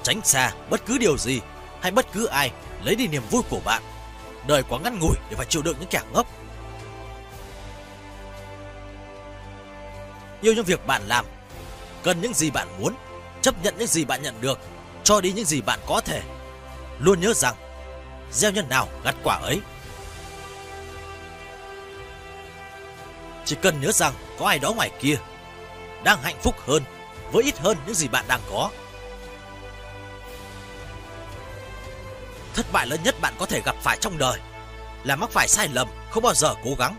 Tránh xa bất cứ điều gì hay bất cứ ai lấy đi niềm vui của bạn. Đời quá ngắn ngủi để phải chịu đựng những kẻ ngốc. Yêu những việc bạn làm, cần những gì bạn muốn, chấp nhận những gì bạn nhận được, cho đi những gì bạn có thể. Luôn nhớ rằng, gieo nhân nào gặt quả ấy. Chỉ cần nhớ rằng có ai đó ngoài kia đang hạnh phúc hơn với ít hơn những gì bạn đang có. Thất bại lớn nhất bạn có thể gặp phải trong đời là mắc phải sai lầm, không bao giờ cố gắng